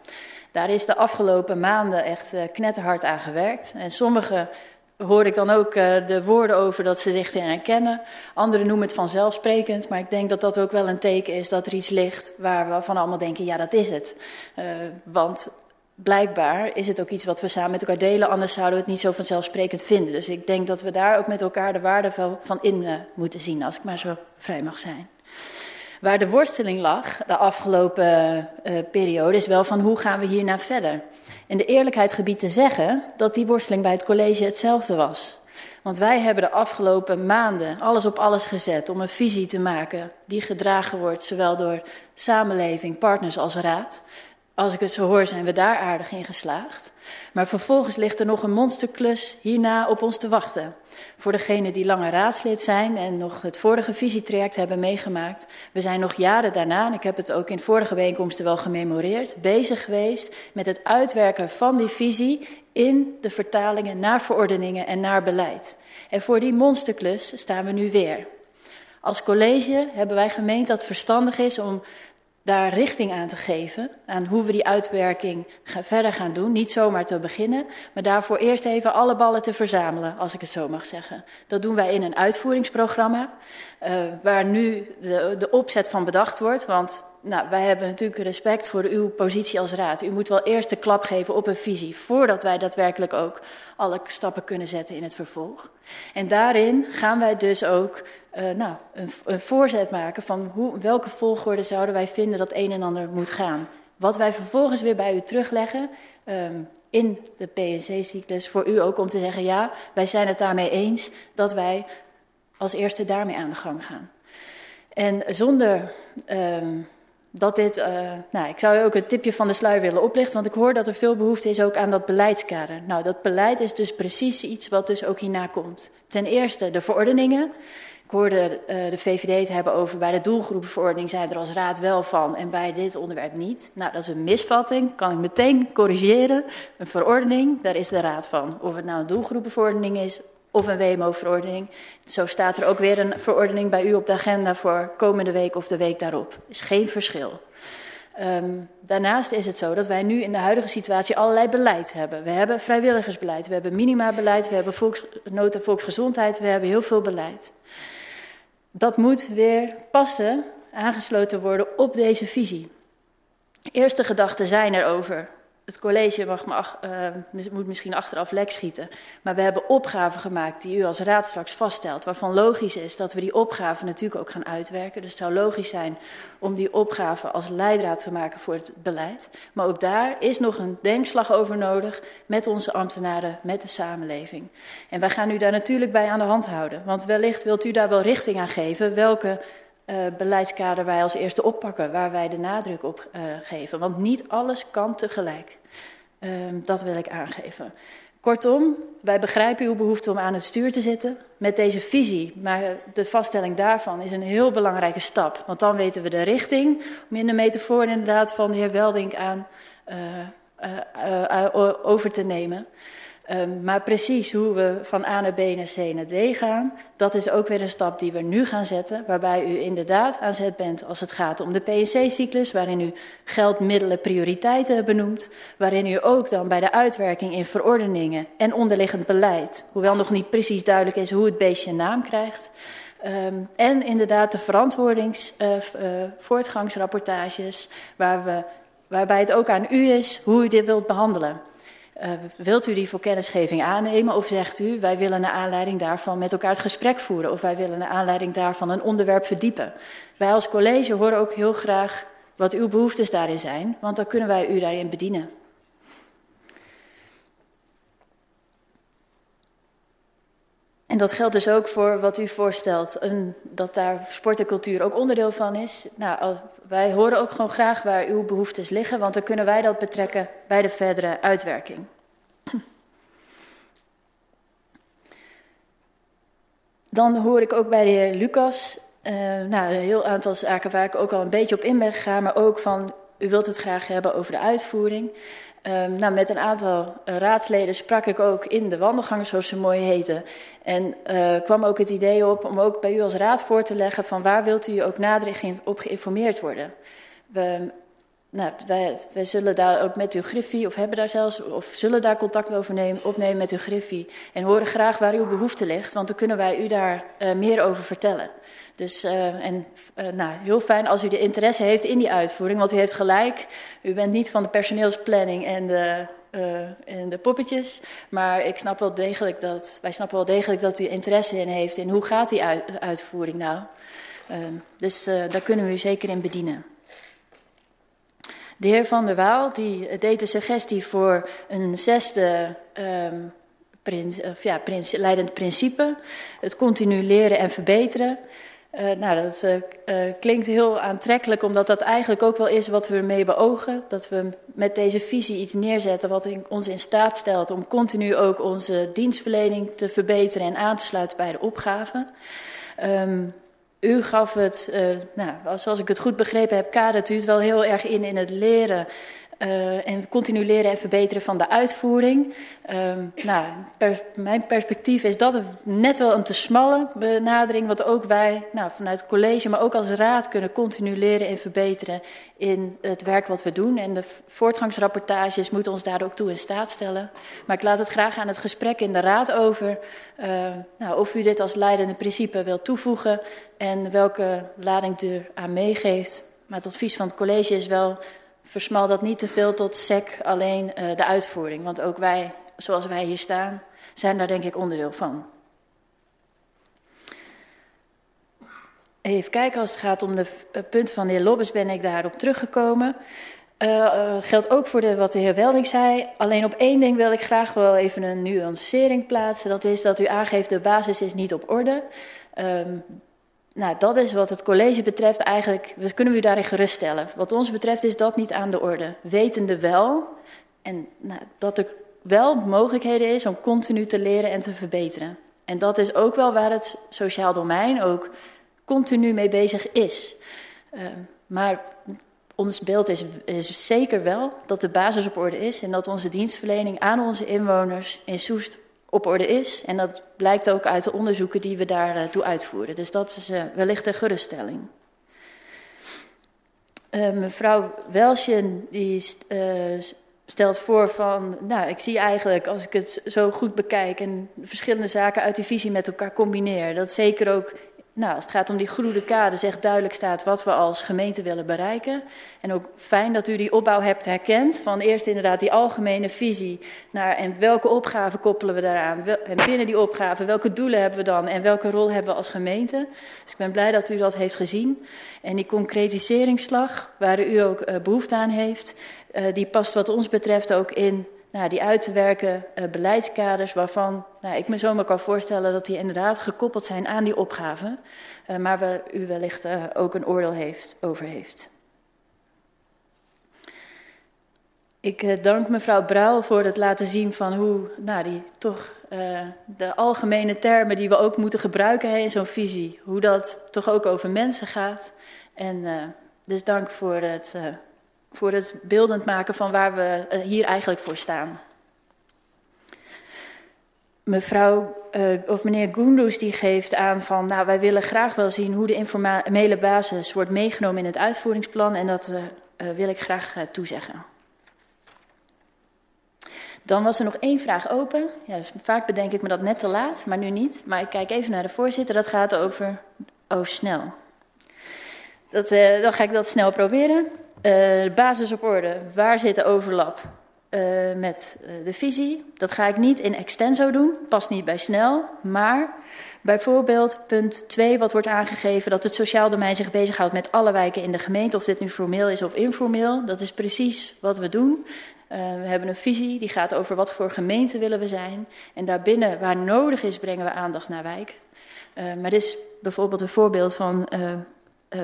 Daar is de afgelopen maanden echt uh, knetterhard aan gewerkt. En sommige hoor ik dan ook uh, de woorden over dat ze zich herkennen. Anderen noemen het vanzelfsprekend, maar ik denk dat dat ook wel een teken is dat er iets ligt waar we van allemaal denken, ja dat is het. Uh, want blijkbaar is het ook iets wat we samen met elkaar delen, anders zouden we het niet zo vanzelfsprekend vinden. Dus ik denk dat we daar ook met elkaar de waarde van in uh, moeten zien, als ik maar zo vrij mag zijn. Waar de worsteling lag de afgelopen periode is wel van hoe gaan we hierna verder in de eerlijkheid gebied te zeggen dat die worsteling bij het college hetzelfde was. Want wij hebben de afgelopen maanden alles op alles gezet om een visie te maken die gedragen wordt, zowel door samenleving, partners als raad. Als ik het zo hoor, zijn we daar aardig in geslaagd. Maar vervolgens ligt er nog een monsterklus hierna op ons te wachten. Voor degenen die langer raadslid zijn en nog het vorige visietraject hebben meegemaakt. We zijn nog jaren daarna, en ik heb het ook in vorige bijeenkomsten wel gememoreerd, bezig geweest met het uitwerken van die visie in de vertalingen naar verordeningen en naar beleid. En voor die monsterklus staan we nu weer. Als college hebben wij gemeend dat het verstandig is om daar richting aan te geven, aan hoe we die uitwerking verder gaan doen. Niet zomaar te beginnen, maar daarvoor eerst even alle ballen te verzamelen, als ik het zo mag zeggen. Dat doen wij in een uitvoeringsprogramma, uh, waar nu de, de opzet van bedacht wordt. Want nou, wij hebben natuurlijk respect voor uw positie als raad. U moet wel eerst de klap geven op een visie, voordat wij daadwerkelijk ook alle stappen kunnen zetten in het vervolg. En daarin gaan wij dus ook uh, nou, een, voorzet maken van hoe, welke volgorde zouden wij vinden dat een en ander moet gaan. Wat wij vervolgens weer bij u terugleggen um, in de PNC-cyclus, voor u ook om te zeggen, ja, wij zijn het daarmee eens dat wij als eerste daarmee aan de gang gaan. En zonder um, dat dit, uh, nou, ik zou ook een tipje van de sluier willen oplichten, want ik hoor dat er veel behoefte is ook aan dat beleidskader. Nou, dat beleid is dus precies iets wat dus ook hierna komt. Ten eerste de verordeningen. Hoorde uh, de VVD het hebben over bij de doelgroepenverordening zijn er als raad wel van en bij dit onderwerp niet. Nou, dat is een misvatting, kan ik meteen corrigeren. Een verordening, daar is de raad van. Of het nou een doelgroepenverordening is of een WMO-verordening. Zo staat er ook weer een verordening bij u op de agenda voor komende week of de week daarop. is geen verschil. Um, daarnaast is het zo dat wij nu in de huidige situatie allerlei beleid hebben. We hebben vrijwilligersbeleid, we hebben minimabeleid, we hebben volks, nota volksgezondheid, we hebben heel veel beleid. Dat moet weer passen, aangesloten worden op deze visie. Eerste gedachten zijn erover het college mag me, uh, moet misschien achteraf lek schieten. Maar we hebben opgaven gemaakt die u als raad straks vaststelt. Waarvan logisch is dat we die opgaven natuurlijk ook gaan uitwerken. Dus het zou logisch zijn om die opgaven als leidraad te maken voor het beleid. Maar ook daar is nog een denkslag over nodig met onze ambtenaren, met de samenleving. En wij gaan u daar natuurlijk bij aan de hand houden. Want wellicht wilt u daar wel richting aan geven welke uh, beleidskader wij als eerste oppakken, waar wij de nadruk op uh, geven. Want niet alles kan tegelijk. Uh, dat wil ik aangeven. Kortom, wij begrijpen uw behoefte om aan het stuur te zitten met deze visie. Maar de vaststelling daarvan is een heel belangrijke stap. Want dan weten we de richting, om in de metafoor inderdaad van de heer Weldink aan uh, over te nemen. Um, maar precies hoe we van A naar B naar C naar D gaan, dat is ook weer een stap die we nu gaan zetten, waarbij u inderdaad aan zet bent als het gaat om de PNC-cyclus, waarin u geld, middelen, prioriteiten benoemt, waarin u ook dan bij de uitwerking in verordeningen en onderliggend beleid, hoewel nog niet precies duidelijk is hoe het beestje een naam krijgt, um, en inderdaad de verantwoordings, uh, uh, voortgangsrapportages, waar waarbij het ook aan u is hoe u dit wilt behandelen. Uh, wilt u die voor kennisgeving aannemen of zegt u wij willen naar aanleiding daarvan met elkaar het gesprek voeren of wij willen naar aanleiding daarvan een onderwerp verdiepen? Wij als college horen ook heel graag wat uw behoeftes daarin zijn, want dan kunnen wij u daarin bedienen. En dat geldt dus ook voor wat u voorstelt, een, dat daar sport en cultuur ook onderdeel van is. Nou, wij horen ook gewoon graag waar uw behoeftes liggen, want dan kunnen wij dat betrekken bij de verdere uitwerking. Dan hoor ik ook bij de Lucas, uh, nou, een heel aantal zaken waar ik ook al een beetje op in ben gegaan, maar ook van u wilt het graag hebben over de uitvoering. Um, nou, met een aantal uh, raadsleden sprak ik ook in de wandelgangen, zoals ze mooi heten. En uh, kwam ook het idee op om ook bij u als raad voor te leggen van waar wilt u ook nader op geïnformeerd worden. We, nou, wij, zullen daar ook met uw griffie, of hebben daar zelfs, of zullen daar contact over nemen, opnemen met uw griffie. En horen graag waar uw behoefte ligt, want dan kunnen wij u daar uh, meer over vertellen. Dus uh, en, uh, nou, heel fijn als u de interesse heeft in die uitvoering, want u heeft gelijk. U bent niet van de personeelsplanning en de, en de poppetjes, maar ik snap wel degelijk dat, wij snappen wel degelijk dat u interesse in heeft in hoe gaat die uit, uitvoering nou. dus daar kunnen we u zeker in bedienen. De heer Van der Waal die deed de suggestie voor een zesde um, of ja, leidend principe. Het continu leren en verbeteren. Uh, nou, dat uh, klinkt heel aantrekkelijk, omdat dat eigenlijk ook wel is wat we ermee beogen. Dat we met deze visie iets neerzetten wat ons in staat stelt om continu ook onze dienstverlening te verbeteren en aan te sluiten bij de opgave. Um, u gaf het, nou, zoals ik het goed begrepen heb, kadert u het wel heel erg in in het leren uh, en continu leren en verbeteren van de uitvoering. Um, nou, per, mijn perspectief is dat net wel een te smalle benadering, wat ook wij nou, vanuit het college, maar ook als raad kunnen continu leren en verbeteren in het werk wat we doen. En de voortgangsrapportages moeten ons daar ook toe in staat stellen. Maar ik laat het graag aan het gesprek in de raad over uh, nou, of u dit als leidende principe wilt toevoegen en welke lading u aan meegeeft. Maar het advies van het college is wel versmal dat niet te veel tot SEC alleen uh, de uitvoering. Want ook wij, zoals wij hier staan, zijn daar denk ik onderdeel van. Even kijken, als het gaat om de punten van de heer Lobbes ben ik daarop teruggekomen. Uh, geldt ook voor de, wat de heer Welding zei. Alleen op één ding wil ik graag wel even een nuancering plaatsen. Dat is dat u aangeeft de basis is niet op orde. Um, nou, dat is wat het college betreft eigenlijk, we kunnen u daarin geruststellen. Wat ons betreft is dat niet aan de orde. Wetende wel, en nou, dat er wel mogelijkheden is om continu te leren en te verbeteren. En dat is ook wel waar het sociaal domein ook continu mee bezig is. Uh, maar ons beeld is, is zeker wel dat de basis op orde is en dat onze dienstverlening aan onze inwoners in Soest op orde is. En dat blijkt ook uit de onderzoeken die we daartoe uh, uitvoeren. Dus dat is uh, wellicht een geruststelling. Uh, mevrouw Welsjen die stelt voor van, nou, ik zie eigenlijk als ik het zo goed bekijk en verschillende zaken uit die visie met elkaar combineer, dat zeker ook nou, als het gaat om die groene kaders echt duidelijk staat wat we als gemeente willen bereiken. En ook fijn dat u die opbouw hebt herkend. Van eerst inderdaad die algemene visie naar en welke opgaven koppelen we daaraan. En binnen die opgaven, welke doelen hebben we dan en welke rol hebben we als gemeente. Dus ik ben blij dat u dat heeft gezien. En die concretiseringsslag, waar u ook uh, behoefte aan heeft, uh, die past wat ons betreft ook in nou, die uit te werken uh, beleidskaders waarvan nou, ik me zomaar kan voorstellen dat die inderdaad gekoppeld zijn aan die opgave, uh, maar waar u wellicht uh, ook een oordeel heeft, over heeft. Ik dank mevrouw Brouw voor het laten zien van hoe nou, die toch de algemene termen die we ook moeten gebruiken in zo'n visie, hoe dat toch ook over mensen gaat. En dus dank voor het voor het beeldend maken van waar we uh, hier eigenlijk voor staan. Mevrouw uh, of meneer Goendous die geeft aan van, nou wij willen graag wel zien hoe de informele basis wordt meegenomen in het uitvoeringsplan en dat uh, wil ik graag toezeggen. Dan was er nog één vraag open. Ja, dus vaak bedenk ik me dat net te laat, maar nu niet. Maar ik kijk even naar de voorzitter. Dat gaat over. Oh, snel. Dat, dan ga ik dat snel proberen. Uh, basis op orde. Waar zit de overlap uh, met uh, de visie? Dat ga ik niet in extenso doen, past niet bij snel. Maar bijvoorbeeld punt 2, wat wordt aangegeven dat het sociaal domein zich bezighoudt met alle wijken in de gemeente, of dit nu formeel is of informeel. Dat is precies wat we doen. we hebben een visie die gaat over wat voor gemeente willen we zijn. En daarbinnen, waar nodig is, brengen we aandacht naar wijken. maar dit is bijvoorbeeld een voorbeeld van uh,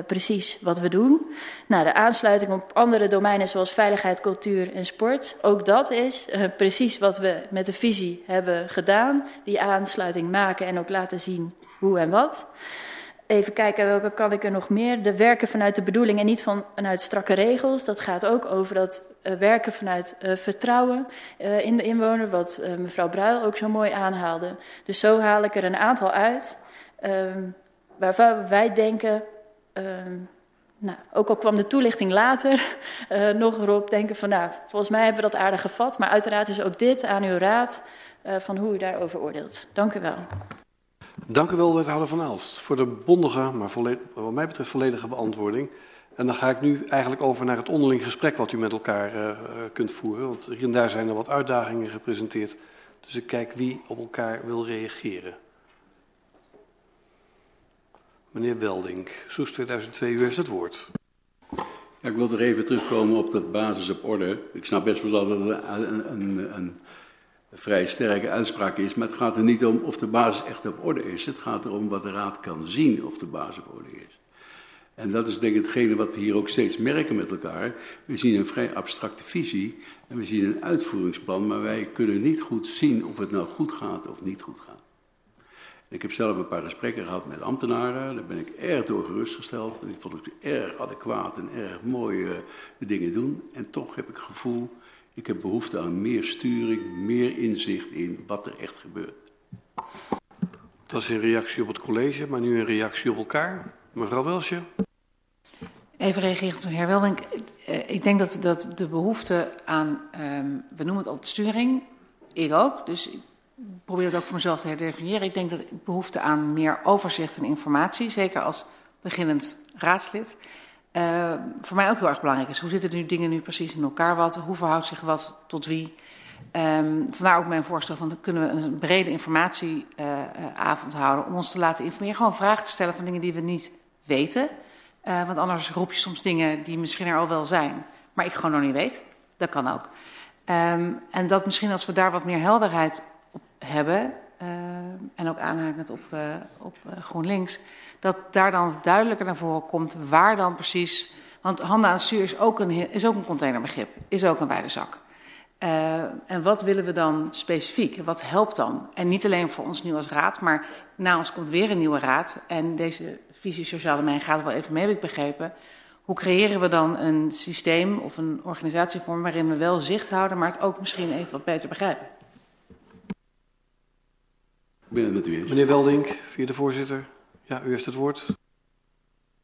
precies wat we doen. Nou, de aansluiting op andere domeinen zoals veiligheid, cultuur en sport. Ook dat is uh, precies wat we met de visie hebben gedaan. Die aansluiting maken en ook laten zien hoe en wat. Even kijken, welke kan ik er nog meer? De werken vanuit de bedoeling en niet van, vanuit strakke regels. Dat gaat ook over dat uh, werken vanuit vertrouwen in de inwoner, wat mevrouw Bruil ook zo mooi aanhaalde. Dus zo haal ik er een aantal uit, ehm, waarvan wij denken nou, ook al kwam de toelichting later uh, nog erop denken van, nou, volgens mij hebben we dat aardig gevat. Maar uiteraard is ook dit aan uw raad uh, van hoe u daarover oordeelt. Dank u wel. Dank u wel, wethouder Van Aalst, voor de bondige, maar wat mij betreft volledige beantwoording. En dan ga ik nu eigenlijk over naar het onderling gesprek wat u met elkaar uh, kunt voeren. Want hier en daar zijn er wat uitdagingen gepresenteerd. Dus ik kijk wie op elkaar wil reageren. Meneer Welding, Soes 2002, u heeft het woord. Ja, ik wil er even terugkomen op dat basis op orde. Ik snap best wel dat het een, een, een vrij sterke uitspraak is. Maar het gaat er niet om of de basis echt op orde is. Het gaat erom wat de raad kan zien of de basis op orde is. En dat is denk ik hetgene wat we hier ook steeds merken met elkaar. We zien een vrij abstracte visie en we zien een uitvoeringsplan, maar wij kunnen niet goed zien of het nou goed gaat of niet goed gaat. Ik heb zelf een paar gesprekken gehad met ambtenaren. Daar ben ik erg door gerustgesteld. Die vond ik erg adequaat en erg mooi uh, de dingen doen. En toch heb ik het gevoel, ik heb behoefte aan meer sturing, meer inzicht in wat er echt gebeurt. Dat is een reactie op het college, maar nu een reactie op elkaar. Mevrouw Welsje. Even reageren op de heer Welding. Eh, ik denk dat, dat de behoefte aan, um, we noemen het altijd sturing, ik ook. Dus ik probeer het ook voor mezelf te herdefiniëren. Ik denk dat behoefte aan meer overzicht en informatie, zeker als beginnend raadslid, uh, voor mij ook heel erg belangrijk is. Hoe zitten nu dingen nu precies in elkaar? Wat, hoe verhoudt zich wat tot wie? Um, vandaar ook mijn voorstel van kunnen we een brede informatieavond uh, houden om ons te laten informeren. Gewoon vragen te stellen van dingen die we niet weten. Uh, want anders roep je soms dingen die misschien er al wel zijn, maar ik gewoon nog niet weet. Dat kan ook. Um, en dat misschien als we daar wat meer helderheid hebben, uh, en ook aanhakend op, uh, op GroenLinks, dat daar dan duidelijker naar voren komt waar dan precies. Want handen aan stuur is ook een, is ook een containerbegrip, is ook een wijde zak. En wat willen we dan specifiek? Wat helpt dan? En niet alleen voor ons nu als raad, maar na ons komt weer een nieuwe raad. En deze visie sociale domein gaat wel even mee, heb ik begrepen. Hoe creëren we dan een systeem of een organisatievorm waarin we wel zicht houden, maar het ook misschien even wat beter begrijpen? Ik ben het met u eens. Meneer Weldink, via de voorzitter. Ja, u heeft het woord. Ik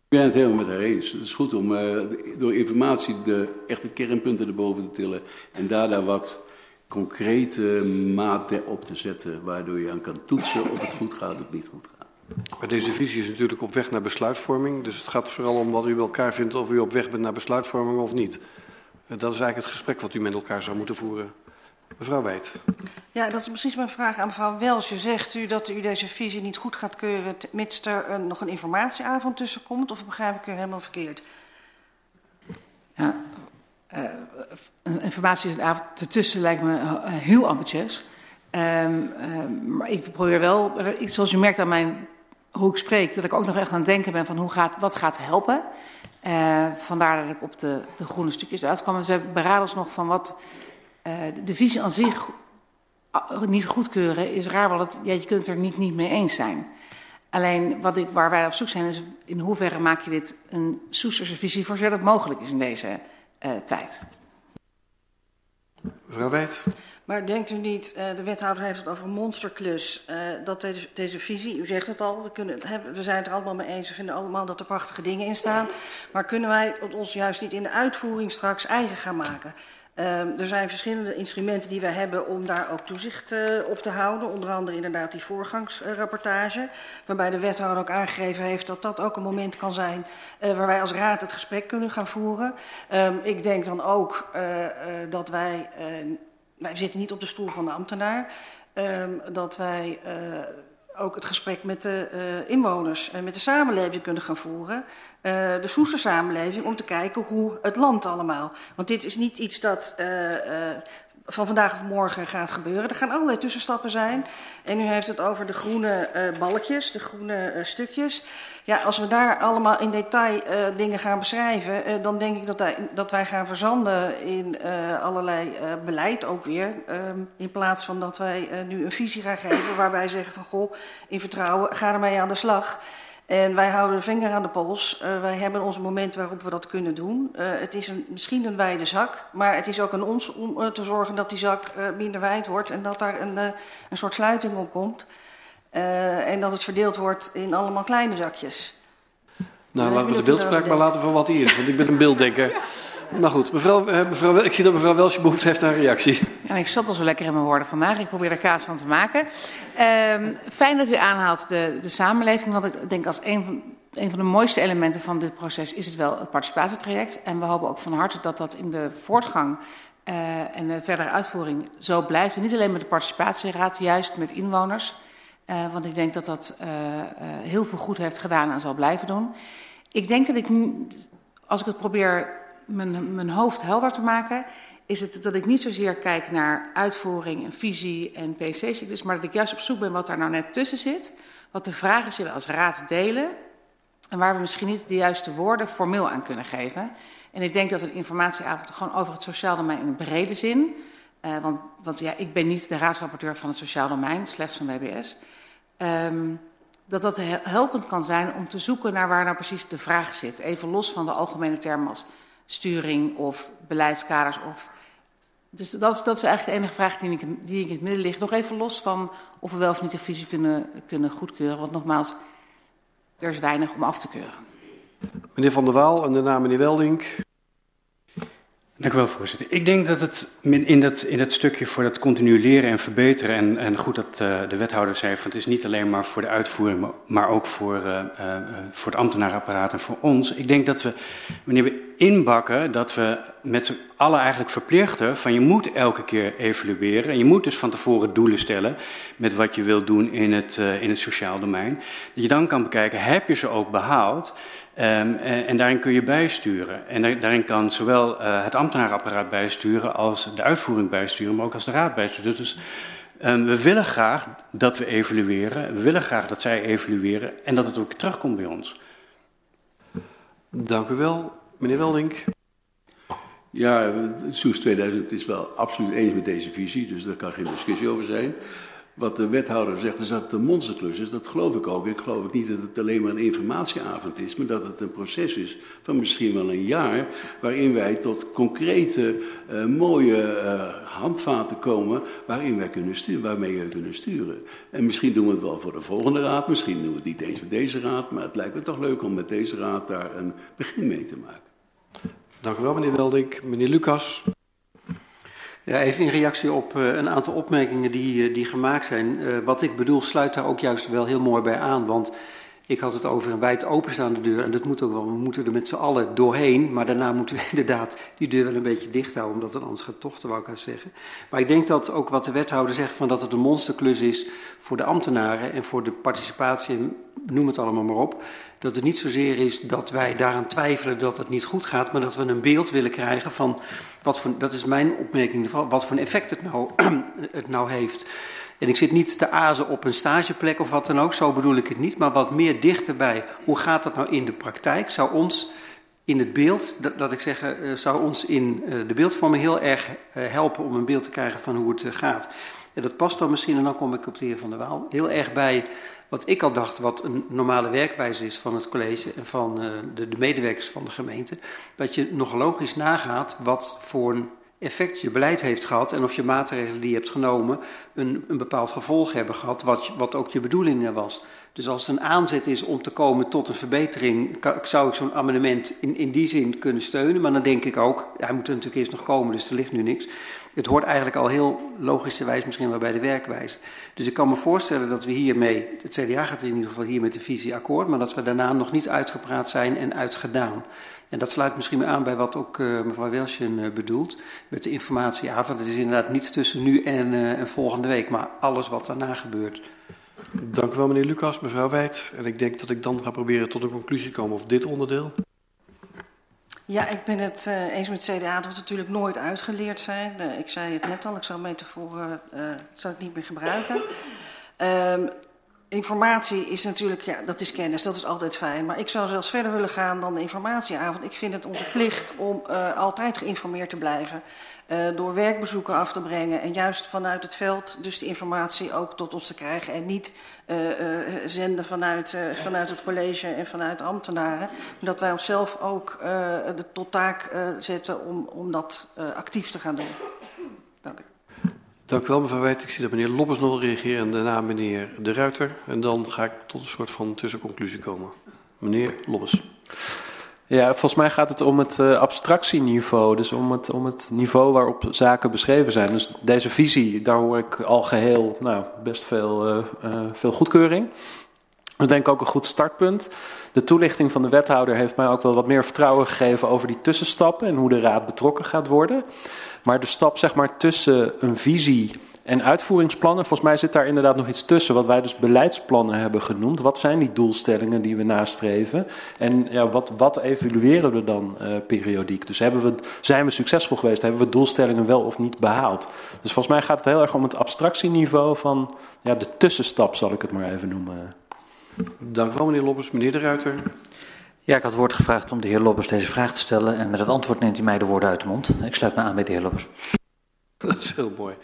ben het helemaal met haar eens. Het is goed om uh, door informatie de echte kernpunten erboven te tillen en daarna wat concrete maat op te zetten, waardoor je aan kan toetsen of het goed gaat of niet goed gaat. Maar deze visie is natuurlijk op weg naar besluitvorming. Dus het gaat vooral om wat u bij elkaar vindt of u op weg bent naar besluitvorming of niet. Dat is eigenlijk het gesprek wat u met elkaar zou moeten voeren. Mevrouw Wijt. Ja, dat is precies mijn vraag aan mevrouw Welsje. Zegt u dat u deze visie niet goed gaat keuren, mits er een, nog een informatieavond tussen komt? Of begrijp ik u helemaal verkeerd? Ja, uh, een informatieavond ertussen lijkt me uh, heel ambitieus. Um, um, maar ik probeer wel, zoals u merkt aan mijn, hoe ik spreek, dat ik ook nog echt aan het denken ben van hoe gaat, wat gaat helpen. Uh, vandaar dat ik op de, de groene stukjes uitkwam. En ze beraden ons nog van wat de visie aan zich niet goedkeuren is raar, want het, ja, je kunt het er niet, niet mee eens zijn. Alleen wat ik, waar wij op zoek zijn is in hoeverre maak je dit een Soesterse visie voor zodat het mogelijk is in deze uh, tijd. Mevrouw Wijt. Maar denkt u niet, uh, de wethouder heeft het over een monsterklus, dat deze, deze, visie, u zegt het al, we, kunnen, we zijn het er allemaal mee eens, we vinden allemaal dat er prachtige dingen in staan, maar kunnen wij het ons juist niet in de uitvoering straks eigen gaan maken? Um, er zijn verschillende instrumenten die wij hebben om daar ook toezicht uh, op te houden. Onder andere inderdaad die voorgangsrapportage. Waarbij de wethouder ook aangegeven heeft dat dat ook een moment kan zijn uh, waar wij als raad het gesprek kunnen gaan voeren. Um, ik denk dan ook uh, dat wij, wij zitten niet op de stoel van de ambtenaar. Um, dat wij ook het gesprek met de uh, inwoners en met de samenleving kunnen gaan voeren. Uh, de Soester samenleving, om te kijken hoe het land allemaal. Want dit is niet iets dat uh, van vandaag of morgen gaat gebeuren. Er gaan allerlei tussenstappen zijn. En u heeft het over de groene uh, balkjes, de groene uh, stukjes. Ja, als we daar allemaal in detail uh, dingen gaan beschrijven, dan denk ik dat, wij, dat wij gaan verzanden in allerlei beleid ook weer. Um, in plaats van dat wij nu een visie gaan geven waar wij zeggen van goh, in vertrouwen, ga ermee aan de slag. En wij houden de vinger aan de pols. Uh, wij hebben onze momenten waarop we dat kunnen doen. Uh, het is een, misschien een wijde zak, maar het is ook aan ons om uh, te zorgen dat die zak minder wijd wordt en dat daar een, een soort sluiting op komt. En dat het verdeeld wordt in allemaal kleine zakjes. Nou, laten we de beeldspraak maar laten voor wat die is, want ik ben een beelddenker. Maar goed, mevrouw, mevrouw, ik zie dat mevrouw Welsje behoefte heeft aan een reactie. Ja, ik zat al zo lekker in mijn woorden vandaag. Ik probeer er kaas van te maken. Um, fijn dat u aanhaalt de, de samenleving. Want ik denk als een van, van de mooiste elementen van dit proces is het wel het participatietraject. En we hopen ook van harte dat dat in de voortgang uh, en de verdere uitvoering zo blijft. Niet alleen met de participatieraad, juist met inwoners. Uh, want ik denk dat dat heel veel goed heeft gedaan en zal blijven doen. Ik denk dat ik, als ik het probeer mijn, mijn hoofd helder te maken, is het dat ik niet zozeer kijk naar uitvoering en visie en PC-cyclus, maar dat ik juist op zoek ben wat daar nou net tussen zit. Wat de vragen zijn als raad delen en waar we misschien niet de juiste woorden formeel aan kunnen geven. En ik denk dat een informatieavond gewoon over het sociaal domein in brede zin, uh, want, want ja, ik ben niet de raadsrapporteur van het sociaal domein, slechts van WBS, um, dat dat helpend kan zijn om te zoeken naar waar nou precies de vraag zit. Even los van de algemene termen als sturing of beleidskaders. Of... Dus dat dat is eigenlijk de enige vraag die ik, die in het midden ligt. Nog even los van of we wel of niet de visie kunnen, kunnen goedkeuren. Want nogmaals, er is weinig om af te keuren. Meneer Van der Waal en daarna meneer Weldink. Dank u wel, voorzitter. Ik denk dat het in dat, in dat stukje voor dat continu leren en verbeteren, en, en goed dat uh, de wethouder zei, van het is niet alleen maar voor de uitvoering, maar, ook voor, uh, uh, voor het ambtenaarapparaat en voor ons. Ik denk dat we, wanneer we inbakken, dat we met z'n allen eigenlijk verplichten van je moet elke keer evalueren. En je moet dus van tevoren doelen stellen met wat je wilt doen in het, in het sociaal domein. Dat je dan kan bekijken, heb je ze ook behaald? Um, en, en, daarin kun je bijsturen. En daarin kan zowel uh, het ambtenaarapparaat bijsturen als de uitvoering bijsturen, maar ook als de raad bijsturen. Dus um, we willen graag dat we evalueren. We willen graag dat zij evalueren en dat het ook terugkomt bij ons. Dank u wel. Meneer Weldink. Ja, Soes 2000 is wel absoluut eens met deze visie, dus daar kan geen discussie over zijn wat de wethouder zegt, is dat het een monsterklus is. Dat geloof ik ook. Ik geloof ook niet dat het alleen maar een informatieavond is, maar dat het een proces is van misschien wel een jaar, waarin wij tot concrete, uh, mooie uh, handvaten komen waarin wij kunnen sturen, waarmee we kunnen sturen. En misschien doen we het wel voor de volgende raad, misschien doen we het niet eens voor deze raad, maar het lijkt me toch leuk om met deze raad daar een begin mee te maken. Dank u wel, meneer Weldink. Meneer Lucas. Ja, even in reactie op uh, een aantal opmerkingen die, uh, die gemaakt zijn. Uh, wat ik bedoel sluit daar ook juist wel heel mooi bij aan. Want ik had het over een wijd openstaande deur. En dat moet ook wel. We moeten er met z'n allen doorheen. Maar daarna moeten we inderdaad die deur wel een beetje dicht houden. Omdat het anders gaat tochten, wou ik aan zeggen. Maar ik denk dat ook wat de wethouder zegt. Van dat het een monsterklus is voor de ambtenaren. En voor de participatie. Noem het allemaal maar op. Dat het niet zozeer is dat wij daaraan twijfelen dat het niet goed gaat. Maar dat we een beeld willen krijgen van. Wat voor, dat is mijn opmerking. Wat voor effect het nou, het nou heeft. En ik zit niet te azen op een stageplek of wat dan ook, zo bedoel ik het niet, maar wat meer dichterbij. Hoe gaat dat nou in de praktijk? Zou ons in het beeld, dat, ik zeg, uh, zou ons in uh, de beeldvorming heel erg uh, helpen om een beeld te krijgen van hoe het gaat. En dat past dan misschien, en dan kom ik op de heer Van der Waal, heel erg bij wat ik al dacht wat een normale werkwijze is van het college en van de, de medewerkers van de gemeente. Dat je nog logisch nagaat wat voor een effect je beleid heeft gehad en of je maatregelen die je hebt genomen een, een bepaald gevolg hebben gehad, wat, wat ook je bedoelingen was. Dus als het een aanzet is om te komen tot een verbetering, zou ik zo'n amendement in, in die zin kunnen steunen. Maar dan denk ik ook, hij moet er natuurlijk eerst nog komen, dus er ligt nu niks. Het hoort eigenlijk al heel logischerwijs misschien wel bij de werkwijze. Dus ik kan me voorstellen dat we hiermee, het CDA gaat in ieder geval hier met de visie akkoord, maar dat we daarna nog niet uitgepraat zijn en uitgedaan. En dat sluit misschien aan bij wat ook uh, mevrouw Welsjen uh, bedoelt met de informatieavond. Het is inderdaad niet tussen nu en, uh, en volgende week, maar alles wat daarna gebeurt. Dank u wel, meneer Lucas, mevrouw Wijd. En ik denk dat ik dan ga proberen tot een conclusie te komen over dit onderdeel. Ja, ik ben het uh, eens met CDA dat we natuurlijk nooit uitgeleerd zijn. Uh, ik zei het net al, ik zou metaforen uh, zou ik niet meer gebruiken. Um, informatie is natuurlijk, ja, dat is kennis, dat is altijd fijn. Maar ik zou zelfs verder willen gaan dan de informatieavond. Ik vind het onze plicht om uh, altijd geïnformeerd te blijven. Uh, door werkbezoeken af te brengen en juist vanuit het veld dus de informatie ook tot ons te krijgen. En niet uh, zenden vanuit, vanuit het college en vanuit ambtenaren. Dat wij onszelf ook de tot taak zetten om, om dat actief te gaan doen. Dank u. Dank u wel, mevrouw Wijt. Ik zie dat meneer Lobbes nog wil reageren en daarna meneer De Ruiter. En dan ga ik tot een soort van tussenconclusie komen. Meneer Lobbes. Ja, volgens mij gaat het om het uh, abstractieniveau. Dus om het, om het niveau waarop zaken beschreven zijn. Dus deze visie, daar hoor ik al geheel nou, best veel, uh, uh, veel goedkeuring. Dat denk ik ook een goed startpunt. De toelichting van de wethouder heeft mij ook wel wat meer vertrouwen gegeven over die tussenstappen en hoe de raad betrokken gaat worden. Maar de stap zeg maar tussen een visie en uitvoeringsplannen. Volgens mij zit daar inderdaad nog iets tussen, wat wij dus beleidsplannen hebben genoemd. Wat zijn die doelstellingen die we nastreven? En ja, wat, wat evalueren we dan uh, periodiek? Dus hebben we, zijn we succesvol geweest? Hebben we doelstellingen wel of niet behaald? Dus volgens mij gaat het heel erg om het abstractieniveau van ja, de tussenstap, zal ik het maar even noemen. Dank wel, meneer Lobbes. Meneer de Ruiter. Ja, ik had woord gevraagd om de heer Lobbes deze vraag te stellen. En met het antwoord neemt hij mij de woorden uit de mond. Ik sluit me aan bij de heer Lobbes. Dat is heel mooi.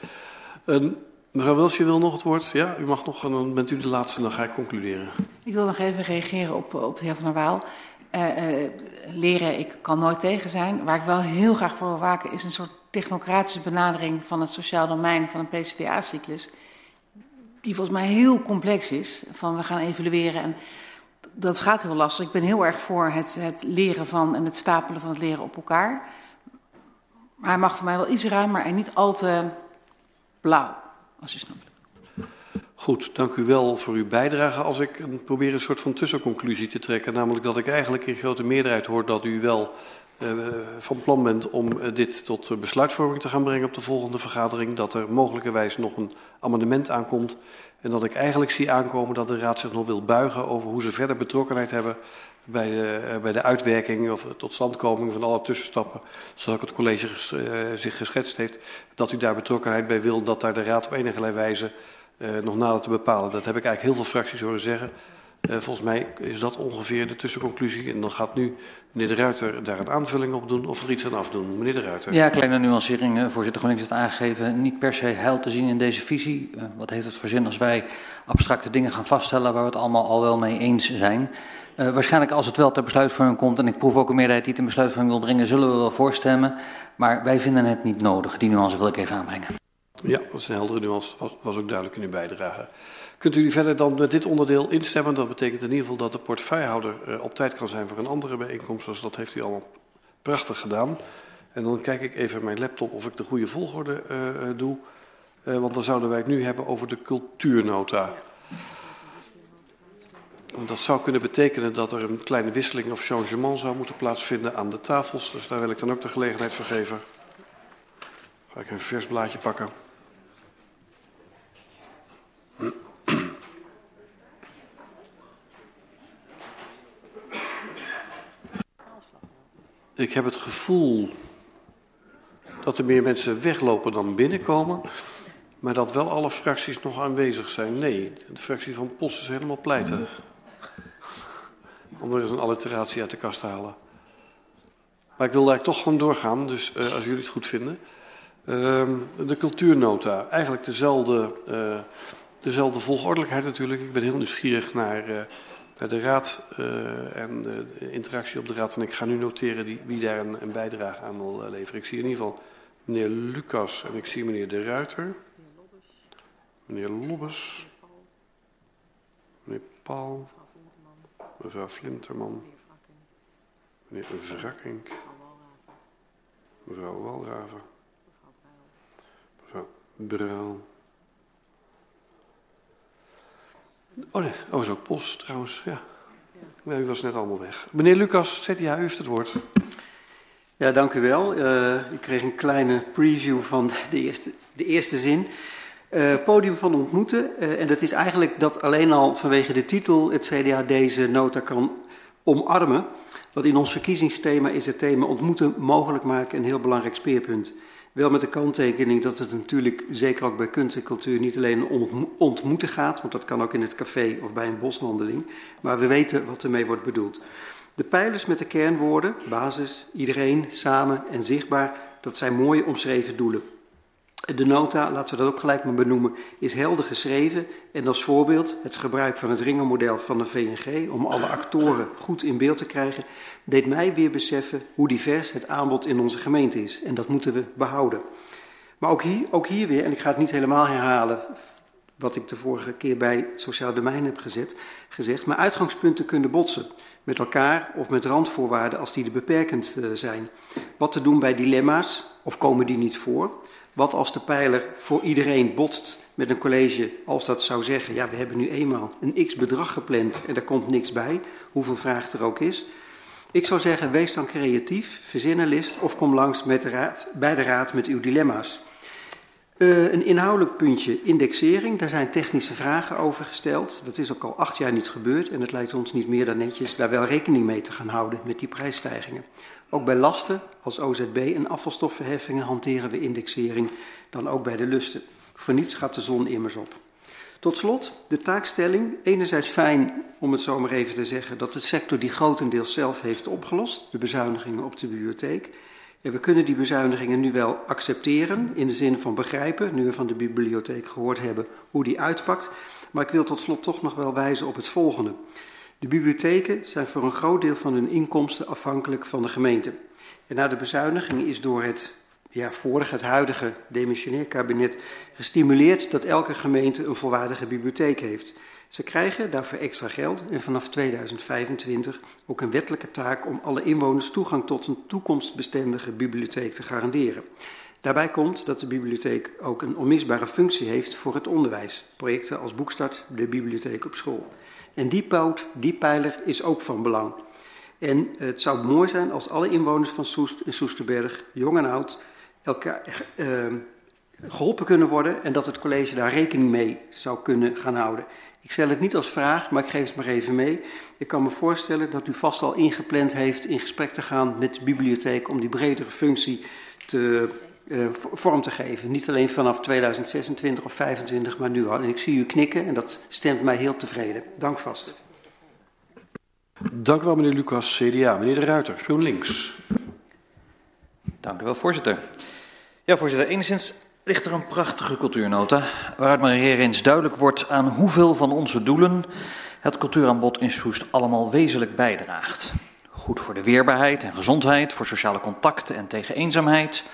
Uh, mevrouw Wils, je wil nog het woord? Ja, u mag nog, en dan bent u de laatste en dan ga ik concluderen. Ik wil nog even reageren op, op de heer Van der Waal. Uh, uh, leren, ik kan nooit tegen zijn. Waar ik wel heel graag voor wil waken is een soort technocratische benadering van het sociaal domein van een PCDA-cyclus. Die volgens mij heel complex is. Van we gaan evalueren en dat gaat heel lastig. Ik ben heel erg voor het, het leren van en het stapelen van het leren op elkaar. Maar hij mag voor mij wel iets ruimer en niet al te blauw, als je snapt. Goed, dank u wel voor uw bijdrage. Als ik probeer een soort van tussenconclusie te trekken, namelijk dat ik eigenlijk in grote meerderheid hoor dat u wel uh, van plan bent om uh, dit tot besluitvorming te gaan brengen op de volgende vergadering, dat er mogelijkerwijs nog een amendement aankomt en dat ik eigenlijk zie aankomen dat de Raad zich nog wil buigen over hoe ze verder betrokkenheid hebben bij de, uh, bij de uitwerking of totstandkoming van alle tussenstappen, zoals het college ges, uh, zich geschetst heeft, dat u daar betrokkenheid bij wil, dat daar de Raad op enige wijze uh, nog nader te bepalen. Dat heb ik eigenlijk heel veel fracties horen zeggen. Uh, volgens mij is dat ongeveer de tussenconclusie. En dan gaat nu meneer De Ruiter daar een aanvulling op doen of er iets aan afdoen. Meneer De Ruiter. Ja, kleine nuancering. Voorzitter GroenLinks het aangegeven. Niet per se heil te zien in deze visie. Uh, wat heeft het voor zin als wij abstracte dingen gaan vaststellen waar we het allemaal al wel mee eens zijn? Uh, waarschijnlijk als het wel ter besluitvorming komt, en ik proef ook een meerderheid die het in besluitvorming wil brengen, zullen we wel voorstemmen. Maar wij vinden het niet nodig. Die nuance wil ik even aanbrengen. Ja, dat is een heldere nuance. Was, was ook duidelijk in uw bijdrage. Kunt u verder dan met dit onderdeel instemmen? Dat betekent in ieder geval dat de portefeuillehouder uh, op tijd kan zijn voor een andere bijeenkomst. Dus dat heeft u allemaal prachtig gedaan. En dan kijk ik even mijn laptop of ik de goede volgorde uh, doe. Uh, want dan zouden wij het nu hebben over de cultuurnota. Want dat zou kunnen betekenen dat er een kleine wisseling of changement zou moeten plaatsvinden aan de tafels. Dus daar wil ik dan ook de gelegenheid voor geven. Ga ik een vers blaadje pakken. Ik heb het gevoel dat er meer mensen weglopen dan binnenkomen. Maar dat wel alle fracties nog aanwezig zijn. Nee, de fractie van Post is helemaal pleiten. Om er eens een alliteratie uit de kast te halen. Maar ik wil daar toch gewoon doorgaan, dus uh, als jullie het goed vinden. Uh, de cultuurnota, eigenlijk dezelfde, uh, dezelfde volgordelijkheid natuurlijk. Ik ben heel nieuwsgierig naar, uh, naar de raad uh, en de, interactie op de raad. En ik ga nu noteren wie daar een, een bijdrage aan wil leveren. Ik zie in ieder geval meneer Lucas en ik zie meneer De Ruiter. Meneer Lobbes. Meneer Paul. Mevrouw Flinterman. Meneer Wrakkink. Mevrouw Walraven. Mevrouw Bruil. Oh nee, oh is ook Bos trouwens, ja. U was net allemaal weg. Meneer Lucas, CDA, u heeft het woord. Ja, dank u wel. Uh, ik kreeg een kleine preview van de eerste, de eerste zin. Uh, podium van ontmoeten. Uh, en dat is eigenlijk dat alleen al vanwege de titel het CDA deze nota kan omarmen. Want in ons verkiezingsthema is het thema ontmoeten mogelijk maken een heel belangrijk speerpunt. Wel met de kanttekening dat het natuurlijk, zeker ook bij kunst en cultuur, niet alleen ontmoeten gaat, want dat kan ook in het café of bij een boswandeling, maar we weten wat ermee wordt bedoeld. De pijlers met de kernwoorden, basis, iedereen, samen en zichtbaar, dat zijn mooie omschreven doelen. De nota, laten we dat ook gelijk maar benoemen, is helder geschreven en als voorbeeld het gebruik van het ringenmodel van de VNG om alle actoren goed in beeld te krijgen, deed mij weer beseffen hoe divers het aanbod in onze gemeente is en dat moeten we behouden. Maar ook hier, ook hier weer, en ik ga het niet helemaal herhalen wat ik de vorige keer bij het sociaal domein heb gezet, gezegd, maar uitgangspunten kunnen botsen met elkaar of met randvoorwaarden als die er beperkend uh, zijn. Wat te doen bij dilemma's, of komen die niet voor? Wat als de pijler voor iedereen botst met een college, als dat zou zeggen, ja, we hebben nu eenmaal een x bedrag gepland en er komt niks bij, hoeveel vraag er ook is. Ik zou zeggen, wees dan creatief, verzin list of kom langs met de raad, bij de raad met uw dilemma's. Uh, een inhoudelijk puntje, indexering. Daar zijn technische vragen over gesteld. Dat is ook al acht jaar niet gebeurd en het lijkt ons niet meer dan netjes daar wel rekening mee te gaan houden met die prijsstijgingen. Ook bij lasten als OZB en afvalstoffenheffingen hanteren we indexering, dan ook bij de lusten. Voor niets gaat de zon immers op. Tot slot de taakstelling. Enerzijds fijn, om het zo maar even te zeggen, dat de sector die grotendeels zelf heeft opgelost, de bezuinigingen op de bibliotheek. Ja, we kunnen die bezuinigingen nu wel accepteren, in de zin van begrijpen, nu we van de bibliotheek gehoord hebben hoe die uitpakt. Maar ik wil tot slot toch nog wel wijzen op het volgende. De bibliotheken zijn voor een groot deel van hun inkomsten afhankelijk van de gemeente. En na de bezuiniging is door het ja, vorige, het huidige demissionair kabinet gestimuleerd dat elke gemeente een volwaardige bibliotheek heeft. Ze krijgen daarvoor extra geld en vanaf 2025 ook een wettelijke taak om alle inwoners toegang tot een toekomstbestendige bibliotheek te garanderen. Daarbij komt dat de bibliotheek ook een onmisbare functie heeft voor het onderwijs. Projecten als Boekstart, de bibliotheek op school. En die poot, die pijler is ook van belang. En het zou mooi zijn als alle inwoners van Soest en Soesterberg, jong en oud, elkaar uh, geholpen kunnen worden en dat het college daar rekening mee zou kunnen gaan houden. Ik stel het niet als vraag, maar ik geef het maar even mee. Ik kan me voorstellen dat u vast al ingepland heeft in gesprek te gaan met de bibliotheek om die bredere functie te, uh, vorm te geven. Niet alleen vanaf 2026 of 2025, maar nu al. En ik zie u knikken en dat stemt mij heel tevreden. Dank vast. Dank u wel, meneer Lucas, CDA. Meneer De Ruiter, GroenLinks. Dank u wel, voorzitter. Ja, voorzitter, enigszins ligt er een prachtige cultuurnota, waaruit maar eens duidelijk wordt aan hoeveel van onze doelen het cultuuraanbod in Soest allemaal wezenlijk bijdraagt. Goed voor de weerbaarheid en gezondheid, voor sociale contacten en tegen eenzaamheid,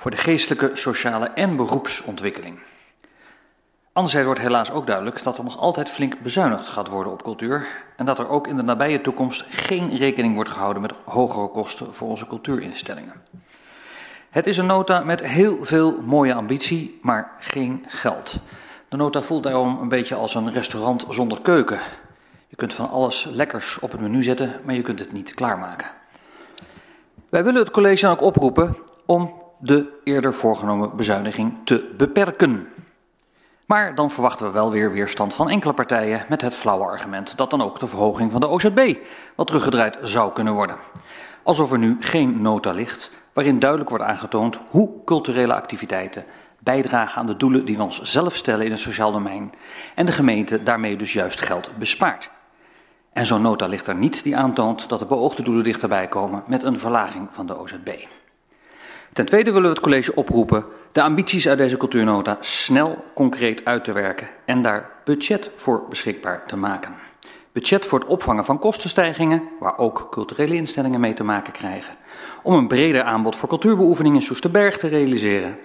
voor de geestelijke, sociale en beroepsontwikkeling. Anderzijds wordt helaas ook duidelijk dat er nog altijd flink bezuinigd gaat worden op cultuur en dat er ook in de nabije toekomst geen rekening wordt gehouden met hogere kosten voor onze cultuurinstellingen. Het is een nota met heel veel mooie ambitie, maar geen geld. De nota voelt daarom een beetje als een restaurant zonder keuken. Je kunt van alles lekkers op het menu zetten, maar je kunt het niet klaarmaken. Wij willen het college dan ook oproepen om de eerder voorgenomen bezuiniging te beperken. Maar dan verwachten we wel weer weerstand van enkele partijen met het flauwe argument dat dan ook de verhoging van de OZB wat teruggedraaid zou kunnen worden. Alsof er nu geen nota ligt waarin duidelijk wordt aangetoond hoe culturele activiteiten bijdragen aan de doelen die we ons zelf stellen in het sociaal domein en de gemeente daarmee dus juist geld bespaart. En zo'n nota ligt er niet die aantoont dat de beoogde doelen dichterbij komen met een verlaging van de OZB. Ten tweede willen we het college oproepen de ambities uit deze cultuurnota snel concreet uit te werken en daar budget voor beschikbaar te maken. Budget voor het opvangen van kostenstijgingen, waar ook culturele instellingen mee te maken krijgen. Om een breder aanbod voor cultuurbeoefening in Soesterberg te realiseren.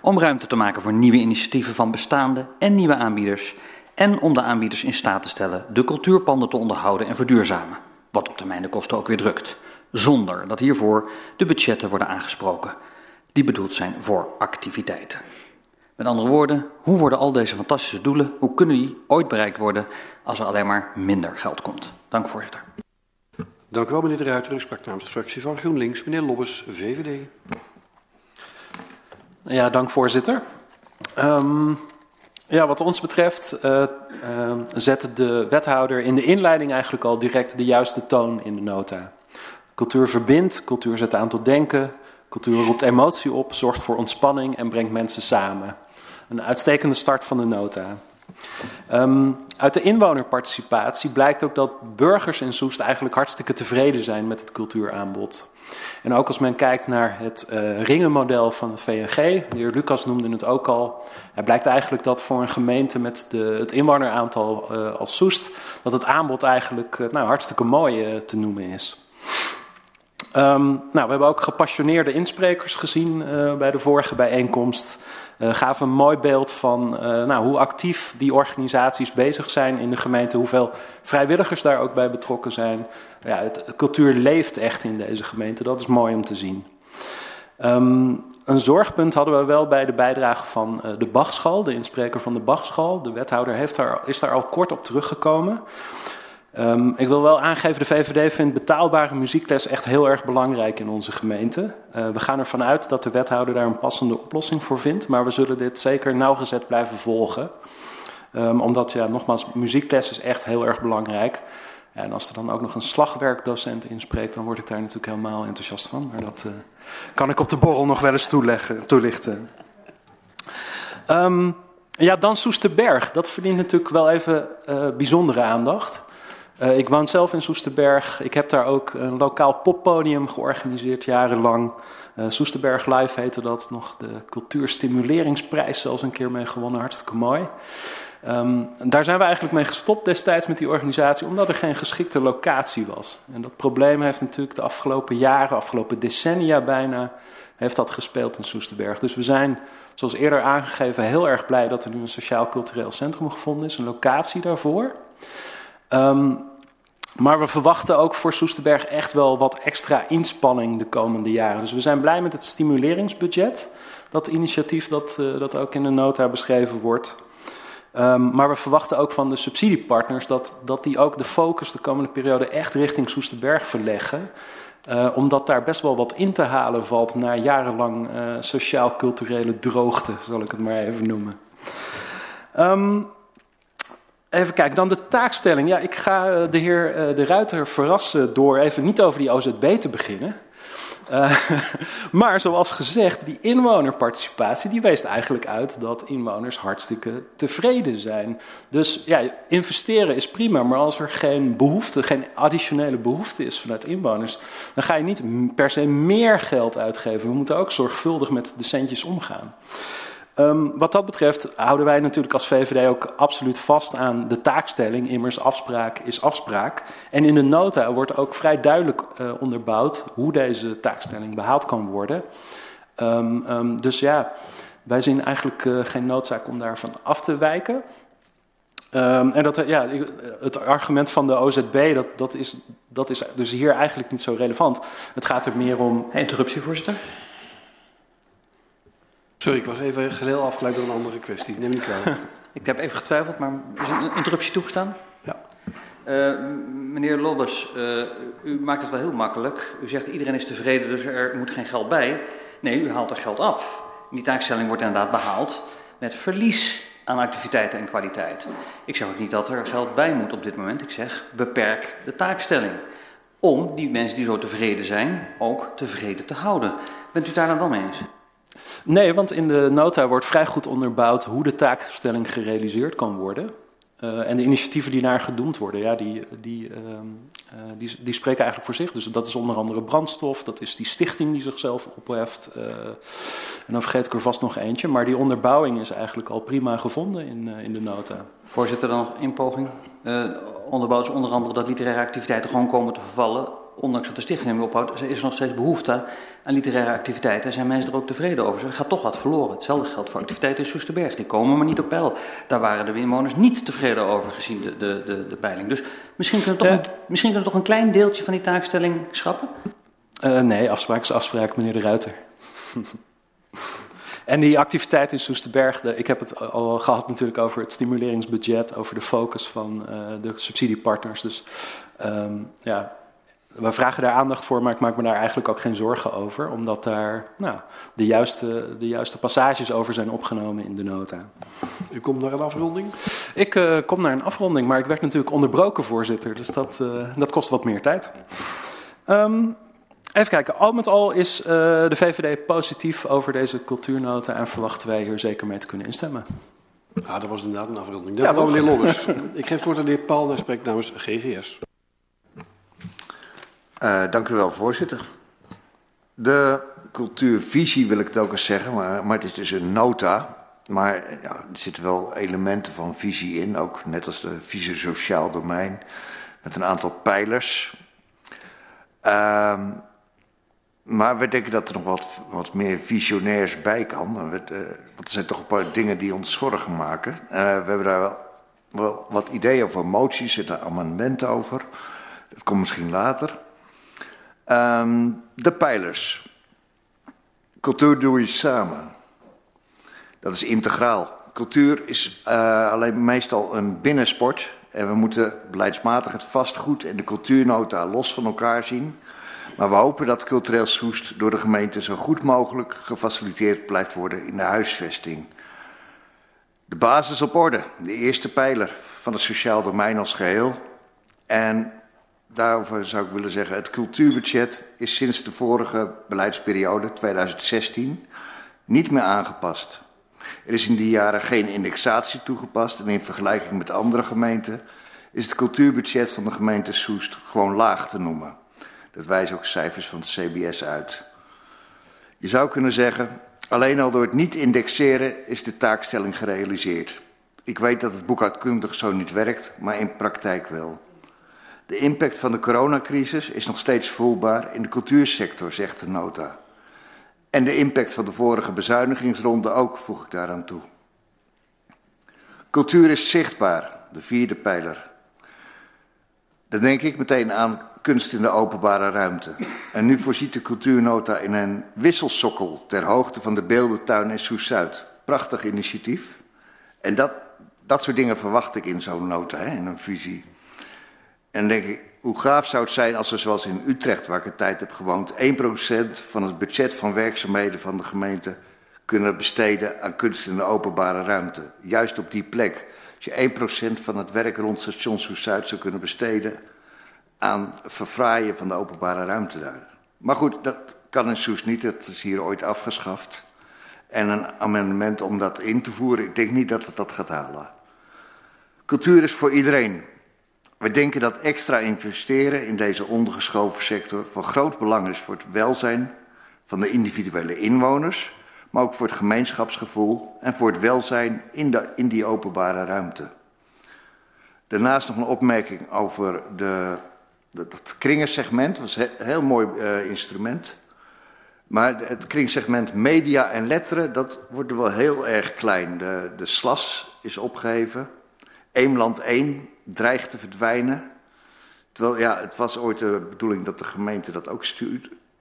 Om ruimte te maken voor nieuwe initiatieven van bestaande en nieuwe aanbieders. En om de aanbieders in staat te stellen de cultuurpanden te onderhouden en verduurzamen. Wat op termijn de kosten ook weer drukt. Zonder dat hiervoor de budgetten worden aangesproken die bedoeld zijn voor activiteiten. Met andere woorden, hoe worden al deze fantastische doelen, hoe kunnen die ooit bereikt worden als er alleen maar minder geld komt? Dank voorzitter. Dank u wel meneer De Ruiter. U sprak namens de fractie van GroenLinks. Meneer Lobbes, VVD. Ja, dank voorzitter. Um, ja, wat ons betreft uh, uh, zette de wethouder in de inleiding eigenlijk al direct de juiste toon in de nota. Cultuur verbindt, cultuur zet aan tot denken, Cultuur roept emotie op, zorgt voor ontspanning en brengt mensen samen. Een uitstekende start van de nota. Um, uit de inwonerparticipatie blijkt ook dat burgers in Soest eigenlijk hartstikke tevreden zijn met het cultuuraanbod. En ook als men kijkt naar het uh, ringenmodel van het VNG, de heer Lucas noemde het ook al, het blijkt eigenlijk dat voor een gemeente met de, het inwoneraantal uh, als Soest, dat het aanbod eigenlijk uh, nou, hartstikke mooi te noemen is. Um, nou, we hebben ook gepassioneerde insprekers gezien uh, bij de vorige bijeenkomst. Uh, gaven een mooi beeld van uh, nou, hoe actief die organisaties bezig zijn in de gemeente, hoeveel vrijwilligers daar ook bij betrokken zijn. Ja, het, cultuur leeft echt in deze gemeente, dat is mooi om te zien. Um, een zorgpunt hadden we wel bij de bijdrage van de Bachschal, de inspreker van de Bachschal. De wethouder heeft daar, is daar al kort op teruggekomen. Um, ik wil wel aangeven, de VVD vindt betaalbare muziekles echt heel erg belangrijk in onze gemeente. Uh, we gaan ervan uit dat de wethouder daar een passende oplossing voor vindt, maar we zullen dit zeker nauwgezet blijven volgen. Um, omdat, ja, nogmaals, muziekles is echt heel erg belangrijk. En als er dan ook nog een slagwerkdocent inspreekt, dan word ik daar natuurlijk helemaal enthousiast van. Maar dat uh, kan ik op de borrel nog wel eens toelichten. Um, ja, dan Soesterberg. Dat verdient natuurlijk wel even uh, bijzondere aandacht. Uh, ik woon zelf in Soesterberg. Ik heb daar ook een lokaal poppodium georganiseerd jarenlang. Uh, Soesterberg Live heette dat. Nog de cultuurstimuleringsprijs zelfs een keer mee gewonnen. Hartstikke mooi. Um, daar zijn we eigenlijk mee gestopt destijds met die organisatie, omdat er geen geschikte locatie was. En dat probleem heeft natuurlijk de afgelopen jaren, afgelopen decennia bijna, heeft dat gespeeld in Soesterberg. Dus we zijn, zoals eerder aangegeven, heel erg blij dat er nu een sociaal-cultureel centrum gevonden is, een locatie daarvoor. Um, maar we verwachten ook voor Soesterberg echt wel wat extra inspanning de komende jaren. Dus we zijn blij met het stimuleringsbudget, dat initiatief dat, uh, dat ook in de nota beschreven wordt. Um, maar we verwachten ook van de subsidiepartners dat, dat die ook de focus de komende periode echt richting Soesterberg verleggen. Uh, omdat daar best wel wat in te halen valt na jarenlang uh, sociaal-culturele droogte, zal ik het maar even noemen. Um, even kijken, dan de taakstelling. Ja, ik ga uh, de heer De Ruiter verrassen door even niet over die OZB te beginnen. Uh, maar zoals gezegd, die inwonerparticipatie die weest eigenlijk uit dat inwoners hartstikke tevreden zijn. Dus ja, investeren is prima, maar als er geen behoefte, geen additionele behoefte is vanuit inwoners, dan ga je niet per se meer geld uitgeven. We moeten ook zorgvuldig met de centjes omgaan. Um, wat dat betreft houden wij natuurlijk als VVD ook absoluut vast aan de taakstelling. Immers afspraak is afspraak. En in de nota wordt ook vrij duidelijk uh, onderbouwd hoe deze taakstelling behaald kan worden. Um, um, dus ja, wij zien eigenlijk uh, geen noodzaak om daarvan af te wijken. en dat, ja, het argument van de OZB, dat, dat, is, dat is dus hier eigenlijk niet zo relevant. Het gaat er meer om... Interruptie, voorzitter. Sorry, ik was even geheel afgeleid door een andere kwestie. Neem niet kwalijk. ik heb even getwijfeld, maar is een interruptie toegestaan? Ja. Uh, meneer Lobbes, uh, u maakt het wel heel makkelijk. U zegt iedereen is tevreden, dus er moet geen geld bij. Nee, u haalt er geld af. Die taakstelling wordt inderdaad behaald met verlies aan activiteiten en kwaliteit. Ik zeg ook niet dat er geld bij moet op dit moment. Ik zeg beperk de taakstelling. Om die mensen die zo tevreden zijn ook tevreden te houden. Bent u daar dan wel mee eens? Nee, want in de nota wordt vrij goed onderbouwd hoe de taakstelling gerealiseerd kan worden. Uh, en de initiatieven die naar gedoemd worden, ja, die, die, uh, uh, die, die, spreken eigenlijk voor zich. Dus dat is onder andere brandstof, dat is die stichting die zichzelf opheft. en dan vergeet ik er vast nog eentje. Maar die onderbouwing is eigenlijk al prima gevonden in, in de nota. Voorzitter, dan nog één poging. onderbouwt is onder andere dat literaire activiteiten gewoon komen te vervallen ondanks dat de stichting hem ophoudt, is er nog steeds behoefte aan literaire activiteiten. Zijn mensen er ook tevreden over? Er gaat toch wat verloren. Hetzelfde geldt voor activiteiten in Soesterberg. Die komen maar niet op peil. Daar waren de inwoners niet tevreden over gezien de, de, de, de peiling. Dus misschien kunnen, we toch een, misschien kunnen we toch een klein deeltje van die taakstelling schrappen? Uh, nee, afspraak is afspraak, meneer de Ruiter. En die activiteit in Soesterberg, de, ik heb het al gehad natuurlijk over het stimuleringsbudget, over de focus van uh, de subsidiepartners. Dus um, ja, we vragen daar aandacht voor, maar ik maak me daar eigenlijk ook geen zorgen over, omdat daar nou, de, juiste, de juiste passages over zijn opgenomen in de nota. U komt naar een afronding? Ik uh, kom naar een afronding, maar ik werd natuurlijk onderbroken, voorzitter, dus dat, uh, dat kost wat meer tijd. Um, even kijken, al met al is uh, de VVD positief over deze cultuurnota en verwachten wij hier zeker mee te kunnen instemmen. Ja, dat was inderdaad een afronding. Dat ja, meneer Lobbes. ik geef het woord aan de heer Paul en spreekt namens GGS. Uh, dank u wel, voorzitter. De cultuurvisie wil ik het ook eens zeggen, maar, het is dus een nota. Maar ja, er zitten wel elementen van visie in, ook net als de visie sociaal domein, met een aantal pijlers. Uh, maar we denken dat er nog wat, wat meer visionairs bij kan. Want er zijn toch een paar dingen die ons zorgen maken. Uh, we hebben daar wel, wel wat ideeën over moties, er amendementen over. Dat komt misschien later. Um, de pijlers. Cultuur doe je samen. Dat is integraal. Cultuur is uh, alleen meestal een binnensport En we moeten beleidsmatig het vastgoed en de cultuurnota los van elkaar zien. Maar we hopen dat cultureel Soest door de gemeente zo goed mogelijk gefaciliteerd blijft worden in de huisvesting. De basis op orde, de eerste pijler van het sociaal domein als geheel. En daarover zou ik willen zeggen, het cultuurbudget is sinds de vorige beleidsperiode 2016 niet meer aangepast. Er is in die jaren geen indexatie toegepast en in vergelijking met andere gemeenten is het cultuurbudget van de gemeente Soest gewoon laag te noemen. Dat wijzen ook cijfers van het CBS uit. Je zou kunnen zeggen, alleen al door het niet indexeren is de taakstelling gerealiseerd. Ik weet dat het boekhoudkundig zo niet werkt, maar in praktijk wel. De impact van de coronacrisis is nog steeds voelbaar in de cultuursector, zegt de nota. En de impact van de vorige bezuinigingsronde ook, voeg ik daaraan toe. Cultuur is zichtbaar, de vierde pijler. Dan denk ik meteen aan kunst in de openbare ruimte. En nu voorziet de cultuurnota in een wisselsokkel ter hoogte van de beeldentuin in Soes-Zuid. Prachtig initiatief. En dat, dat soort dingen verwacht ik in zo'n nota, hè, in een visie. En denk ik, hoe gaaf zou het zijn als we zoals in Utrecht, waar ik een tijd heb gewoond, 1% van het budget van werkzaamheden van de gemeente kunnen besteden aan kunst in de openbare ruimte. Juist op die plek. Als je 1% van het werk rond station Zuid zou kunnen besteden aan verfraaien van de openbare ruimte daar. Maar goed, dat kan in Soes niet, dat is hier ooit afgeschaft. En een amendement om dat in te voeren, ik denk niet dat het dat gaat halen. Cultuur is voor iedereen. We denken dat extra investeren in deze ondergeschoven sector van groot belang is voor het welzijn van de individuele inwoners, maar ook voor het gemeenschapsgevoel en voor het welzijn in, de, in die openbare ruimte. Daarnaast nog een opmerking over de, dat kringensegment. Dat was een heel mooi uh, instrument. Maar het kringsegment media en letteren, dat wordt wel heel erg klein. De, de slas is opgeheven. Eemland 1 dreigt te verdwijnen. Terwijl, ja, het was ooit de bedoeling dat de gemeente dat ook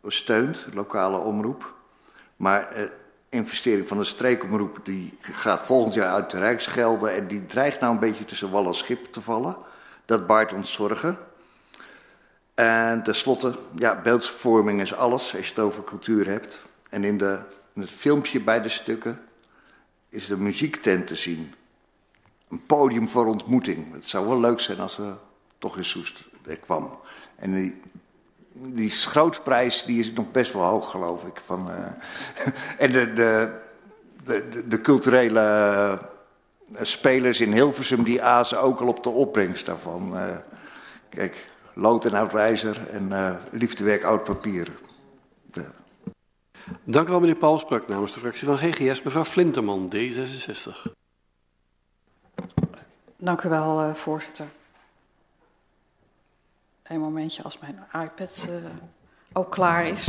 steunt, lokale omroep. Maar eh, investering van de streekomroep die gaat volgend jaar uit de Rijksgelden en die dreigt nou een beetje tussen wal en schip te vallen. Dat baart ons zorgen. En tenslotte, ja, beeldvorming is alles als je het over cultuur hebt. En in, de, in het filmpje bij de stukken is de muziektent te zien een podium voor ontmoeting. Het zou wel leuk zijn als er toch in Soest kwam. En die, die schrootprijs die is nog best wel hoog, geloof ik. Van, uh, en de, de, de, de, culturele uh, spelers in Hilversum die azen ook al op de opbrengst daarvan. Uh, kijk, lood en oud wijzer en liefdewerk oud papier. Dank u wel, meneer Paul. Sprak namens de fractie van GGS, mevrouw Flinterman, D66. Dank u wel, uh, voorzitter. Een momentje als mijn iPad uh, ook klaar is.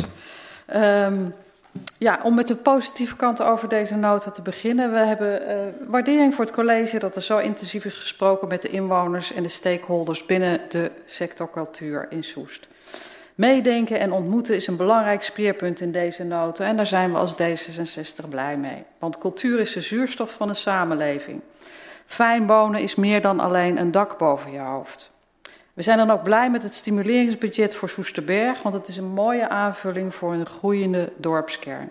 Um, ja, om met de positieve kanten over deze nota te beginnen. We hebben uh, waardering voor het college dat er zo intensief is gesproken met de inwoners en de stakeholders binnen de sector cultuur in Soest. Meedenken en ontmoeten is een belangrijk speerpunt in deze nota en daar zijn we als D66 blij mee. Want cultuur is de zuurstof van de samenleving. Fijn wonen is meer dan alleen een dak boven je hoofd. We zijn dan ook blij met het stimuleringsbudget voor Soesterberg, want het is een mooie aanvulling voor een groeiende dorpskern.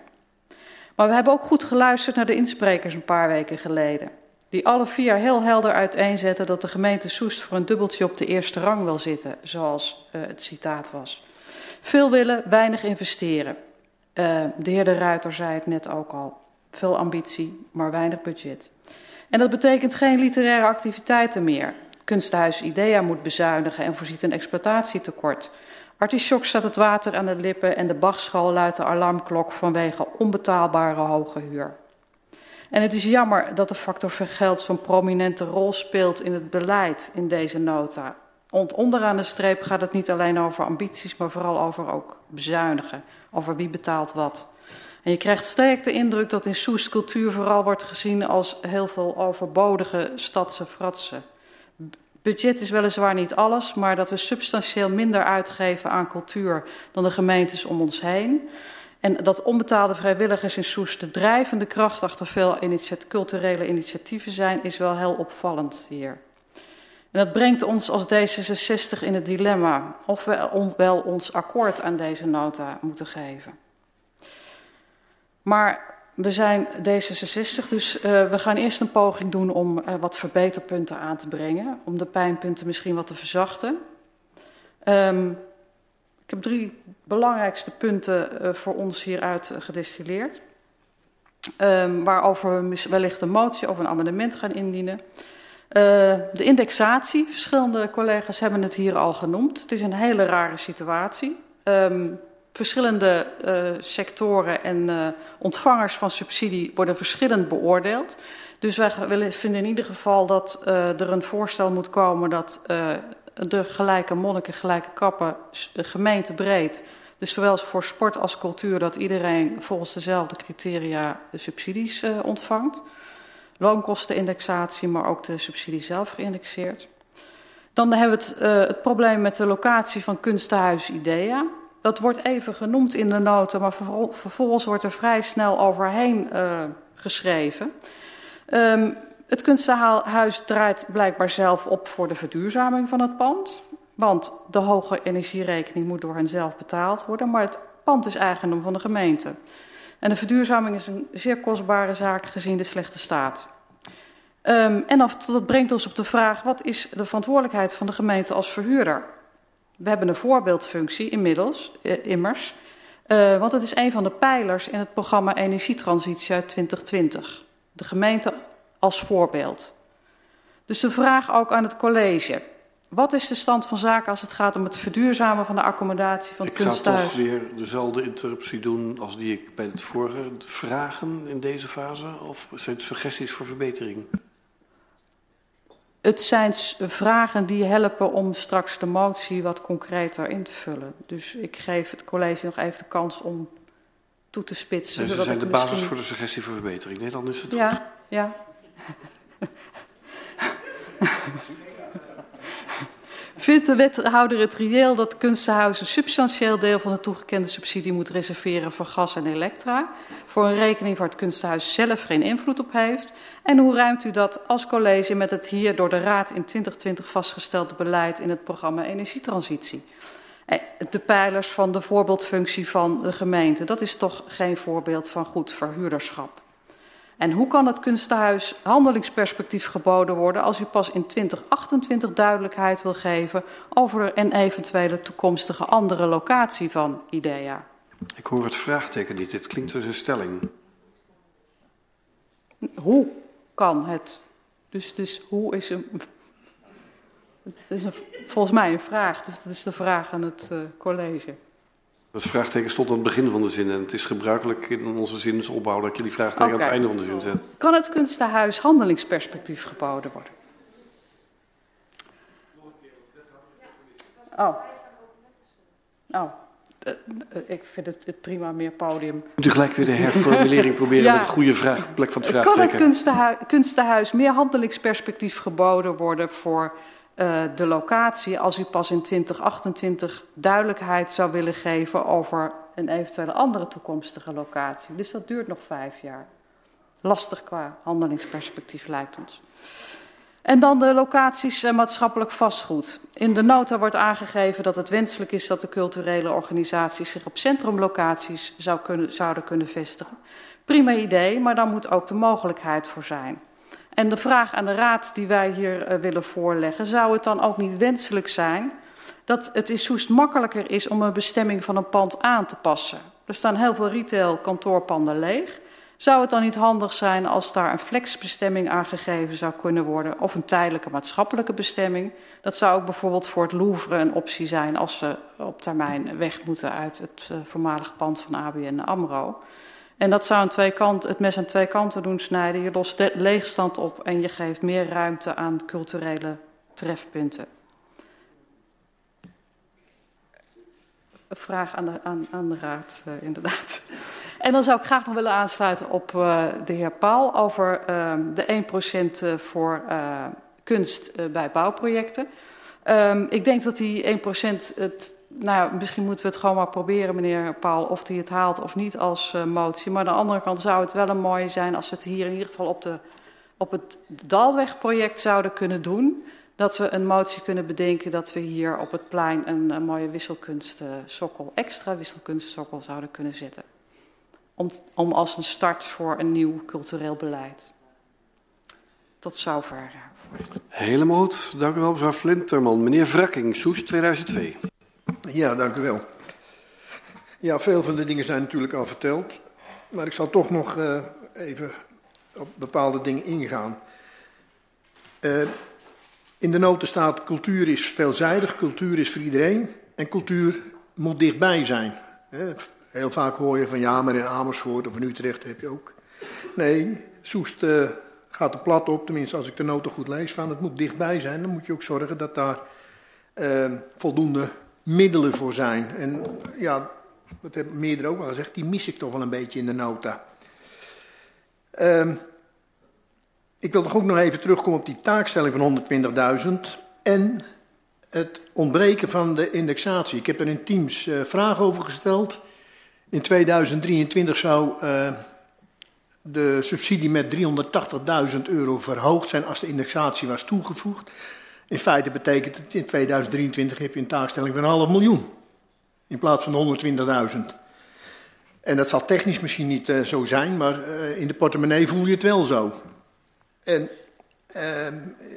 Maar we hebben ook goed geluisterd naar de insprekers een paar weken geleden, die alle vier heel helder uiteenzetten dat de gemeente Soest voor een dubbeltje op de eerste rang wil zitten, zoals uh, het citaat was. Veel willen, weinig investeren. Uh, de heer De Ruiter zei het net ook al. Veel ambitie, maar weinig budget. En dat betekent geen literaire activiteiten meer. Kunsthuis Idea moet bezuinigen en voorziet een exploitatietekort. Artichok staat het water aan de lippen en de Bachschool luidt de alarmklok vanwege onbetaalbare hoge huur. En het is jammer dat de factor vergeld zo'n prominente rol speelt in het beleid in deze nota. Want onderaan de streep gaat het niet alleen over ambities, maar vooral over ook bezuinigen. Over wie betaalt wat. En je krijgt sterk de indruk dat in Soest cultuur vooral wordt gezien als heel veel overbodige stadse fratsen. Budget is weliswaar niet alles, maar dat we substantieel minder uitgeven aan cultuur dan de gemeentes om ons heen. En dat onbetaalde vrijwilligers in Soest de drijvende kracht achter veel initiat culturele initiatieven zijn, is wel heel opvallend hier. En dat brengt ons als D66 in het dilemma of we wel ons akkoord aan deze nota moeten geven. Maar we zijn D66, dus uh, we gaan eerst een poging doen om uh, wat verbeterpunten aan te brengen. Om de pijnpunten misschien wat te verzachten. Um, ik heb drie belangrijkste punten uh, voor ons hieruit gedestilleerd. Um, waarover we wellicht een motie of een amendement gaan indienen. de indexatie, verschillende collega's hebben het hier al genoemd. Het is een hele rare situatie. Um, verschillende uh, sectoren en uh, ontvangers van subsidie worden verschillend beoordeeld. Dus wij willen, vinden in ieder geval dat uh, er een voorstel moet komen dat de gelijke monniken, gelijke kappen, de gemeente breed, dus zowel voor sport als cultuur, dat iedereen volgens dezelfde criteria de subsidies ontvangt. Loonkostenindexatie, maar ook de subsidie zelf geïndexeerd. Dan hebben we het, het probleem met de locatie van kunstenhuis IDEA. Dat wordt even genoemd in de noten, maar vervolgens wordt er vrij snel overheen uh, geschreven. Um, het kunstenhuis draait blijkbaar zelf op voor de verduurzaming van het pand. Want de hoge energierekening moet door hen zelf betaald worden. Maar het pand is eigendom van de gemeente. En de verduurzaming is een zeer kostbare zaak gezien de slechte staat. Um, en dat brengt ons op de vraag: wat is de verantwoordelijkheid van de gemeente als verhuurder? We hebben een voorbeeldfunctie inmiddels, uh, immers. Uh, want het is een van de pijlers in het programma Energietransitie uit 2020. De gemeente als voorbeeld. Dus de vraag ook aan het college. Wat is de stand van zaken als het gaat om het verduurzamen van de accommodatie van het kunsthuis? Ik ga toch weer dezelfde interruptie doen als die ik bij het vorige vragen in deze fase? Of zijn het suggesties voor verbetering? Het zijn vragen die helpen om straks de motie wat concreter in te vullen. Dus ik geef het college nog even de kans om toe te spitsen. Dus ze zijn de basis misschien... voor de suggestie voor verbetering. Nee, dan is het ja, goed. Ja, Vindt de wethouder het reëel dat kunstenhuis een substantieel deel van de toegekende subsidie moet reserveren voor gas en elektra, voor een rekening waar het kunstenhuis zelf geen invloed op heeft? En hoe ruimt u dat als college met het hier door de Raad in 2020 vastgestelde beleid in het programma Energietransitie? Eh, de pijlers van de voorbeeldfunctie van de gemeente, dat is toch geen voorbeeld van goed verhuurderschap. En hoe kan het kunstenhuis handelingsperspectief geboden worden als u pas in 2028 duidelijkheid wil geven over een eventuele toekomstige andere locatie van IDEA? Ik hoor het vraagteken niet. Dit klinkt als een stelling. Hoe kan het? Dus, dus hoe is een. Het is een, volgens mij een vraag, dus dat is de vraag aan het uh, college. Het vraagteken stond aan het begin van de zin en het is gebruikelijk in onze zinsopbouw dat je die vraagteken okay. aan het einde van de zin zet. Kan het kunstenhuis handelingsperspectief geboden worden? Oh. Oh. Uh, uh, ik vind het, het, prima meer podium. Moet u gelijk weer de herformulering proberen ja. met een goede vraag, plek van het vraagteken. Kan het kunstenhuis, kunstenhuis meer handelingsperspectief geboden worden voor uh, de locatie als u pas in 2028 duidelijkheid zou willen geven over een eventuele andere toekomstige locatie. Dus dat duurt nog vijf jaar. Lastig qua handelingsperspectief lijkt ons. En dan de locaties uh, maatschappelijk vastgoed. In de nota wordt aangegeven dat het wenselijk is dat de culturele organisaties zich op centrumlocaties zou kunnen, zouden kunnen vestigen. Prima idee, maar dan moet ook de mogelijkheid voor zijn. En de vraag aan de Raad die wij hier uh, willen voorleggen, zou het dan ook niet wenselijk zijn dat het in Soest makkelijker is om een bestemming van een pand aan te passen? Er staan heel veel retail kantoorpanden leeg. Zou het dan niet handig zijn als daar een flexbestemming aangegeven zou kunnen worden of een tijdelijke maatschappelijke bestemming? Dat zou ook bijvoorbeeld voor het Louvre een optie zijn als ze op termijn weg moeten uit het uh, voormalig pand van ABN AMRO. En dat zou aan twee kanten, het mes aan twee kanten doen snijden. Je lost de leegstand op en je geeft meer ruimte aan culturele trefpunten. Een vraag aan de, aan, aan de raad, uh, inderdaad. En dan zou ik graag nog willen aansluiten op uh, de heer Paul over uh, de 1% voor uh, kunst bij bouwprojecten. Um, ik denk dat die 1% het nou, misschien moeten we het gewoon maar proberen, meneer Paul, of hij het haalt of niet als motie. Maar aan de andere kant zou het wel een mooie zijn als we het hier in ieder geval op, de, op het Dalwegproject zouden kunnen doen. dat we een motie kunnen bedenken dat we hier op het plein een, een mooie wisselkunstsokkel, extra wisselkunstsokkel zouden kunnen zetten. Om, om als een start voor een nieuw cultureel beleid. Tot zover. Helemaal goed. Dank u wel, mevrouw Flinterman. Meneer Wrakking, Soes 2002. Ja, dank u wel. Ja, veel van de dingen zijn natuurlijk al verteld. Maar ik zal toch nog uh, even op bepaalde dingen ingaan. Uh, in de noten staat cultuur is veelzijdig, cultuur is voor iedereen en cultuur moet dichtbij zijn. Heel vaak hoor je van ja, maar in Amersfoort of in Utrecht heb je ook. Nee, Soest uh, gaat er plat op, tenminste als ik de noten goed lees, van het moet dichtbij zijn. Dan moet je ook zorgen dat daar uh, voldoende middelen voor zijn. En ja, dat hebben meerdere ook al gezegd, die mis ik toch wel een beetje in de nota. Uh, ik wil toch ook nog even terugkomen op die taakstelling van 120.000 en het ontbreken van de indexatie. Ik heb er in Teams uh, vragen over gesteld. In 2023 zou uh, de subsidie met 380.000 euro verhoogd zijn als de indexatie was toegevoegd. In feite betekent het in 2023 heb je een taakstelling van een half miljoen in plaats van 120.000. En dat zal technisch misschien niet uh, zo zijn, maar uh, in de portemonnee voel je het wel zo. En uh,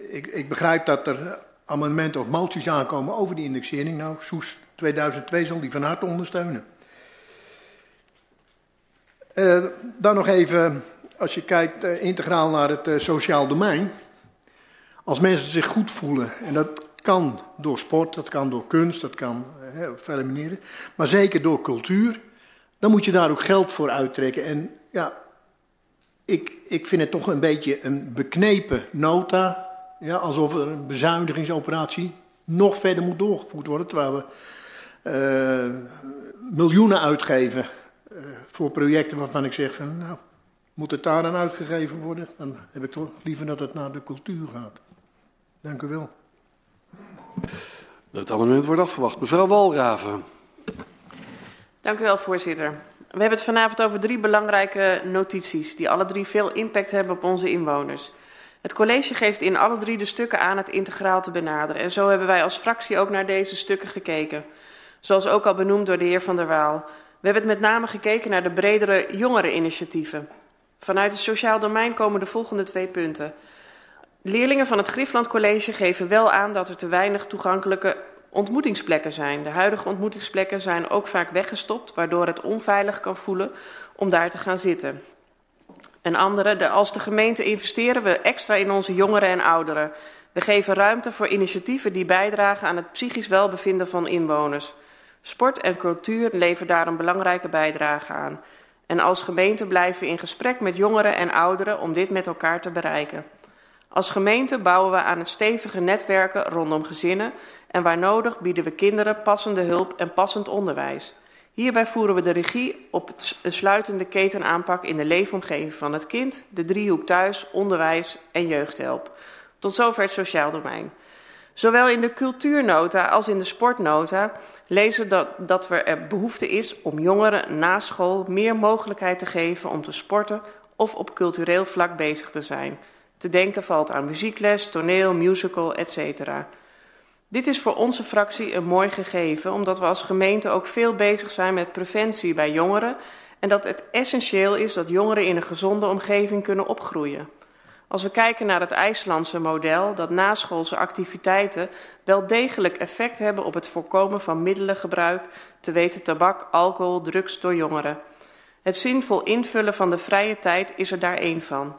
ik, ik, begrijp dat er amendementen of moties aankomen over die indexering. Nou, Soes 2002 zal die van harte ondersteunen. Uh, dan nog even, als je kijkt uh, integraal naar het uh, sociaal domein. Als mensen zich goed voelen, en dat kan door sport, dat kan door kunst, dat kan op vele manieren, maar zeker door cultuur, dan moet je daar ook geld voor uittrekken. En ja, ik, ik vind het toch een beetje een beknepen nota. Ja, alsof er een bezuinigingsoperatie nog verder moet doorgevoerd worden. Terwijl we miljoenen uitgeven voor projecten waarvan ik zeg van nou, moet het daar dan uitgegeven worden? Dan heb ik toch liever dat het naar de cultuur gaat. Dank u wel. Het amendement wordt afgewacht. Mevrouw Walraven. Dank u wel, voorzitter. We hebben het vanavond over drie belangrijke notities die alle drie veel impact hebben op onze inwoners. Het college geeft in alle drie de stukken aan het integraal te benaderen. En zo hebben wij als fractie ook naar deze stukken gekeken. Zoals ook al benoemd door de heer Van der Waal. We hebben het met name gekeken naar de bredere jongereninitiatieven. Vanuit het sociaal domein komen de volgende twee punten. Leerlingen van het Griefland College geven wel aan dat er te weinig toegankelijke ontmoetingsplekken zijn. De huidige ontmoetingsplekken zijn ook vaak weggestopt, waardoor het onveilig kan voelen om daar te gaan zitten. Een andere, de, als de gemeente investeren we extra in onze jongeren en ouderen. We geven ruimte voor initiatieven die bijdragen aan het psychisch welbevinden van inwoners. Sport en cultuur leveren daar een belangrijke bijdrage aan. En als gemeente blijven we in gesprek met jongeren en ouderen om dit met elkaar te bereiken. Als gemeente bouwen we aan het stevige netwerken rondom gezinnen en waar nodig bieden we kinderen passende hulp en passend onderwijs. Hierbij voeren we de regie op een sluitende ketenaanpak in de leefomgeving van het kind, de driehoek thuis, onderwijs en jeugdhelp. Tot zover het sociaal domein. Zowel in de cultuurnota als in de sportnota lezen dat, dat er behoefte is om jongeren na school meer mogelijkheid te geven om te sporten of op cultureel vlak bezig te zijn. Te denken valt aan muziekles, toneel, musical, etc. Dit is voor onze fractie een mooi gegeven, omdat we als gemeente ook veel bezig zijn met preventie bij jongeren en dat het essentieel is dat jongeren in een gezonde omgeving kunnen opgroeien. Als we kijken naar het IJslandse model, dat naschoolse activiteiten wel degelijk effect hebben op het voorkomen van middelengebruik, te weten tabak, alcohol, drugs door jongeren. Het zinvol invullen van de vrije tijd is er daar één van.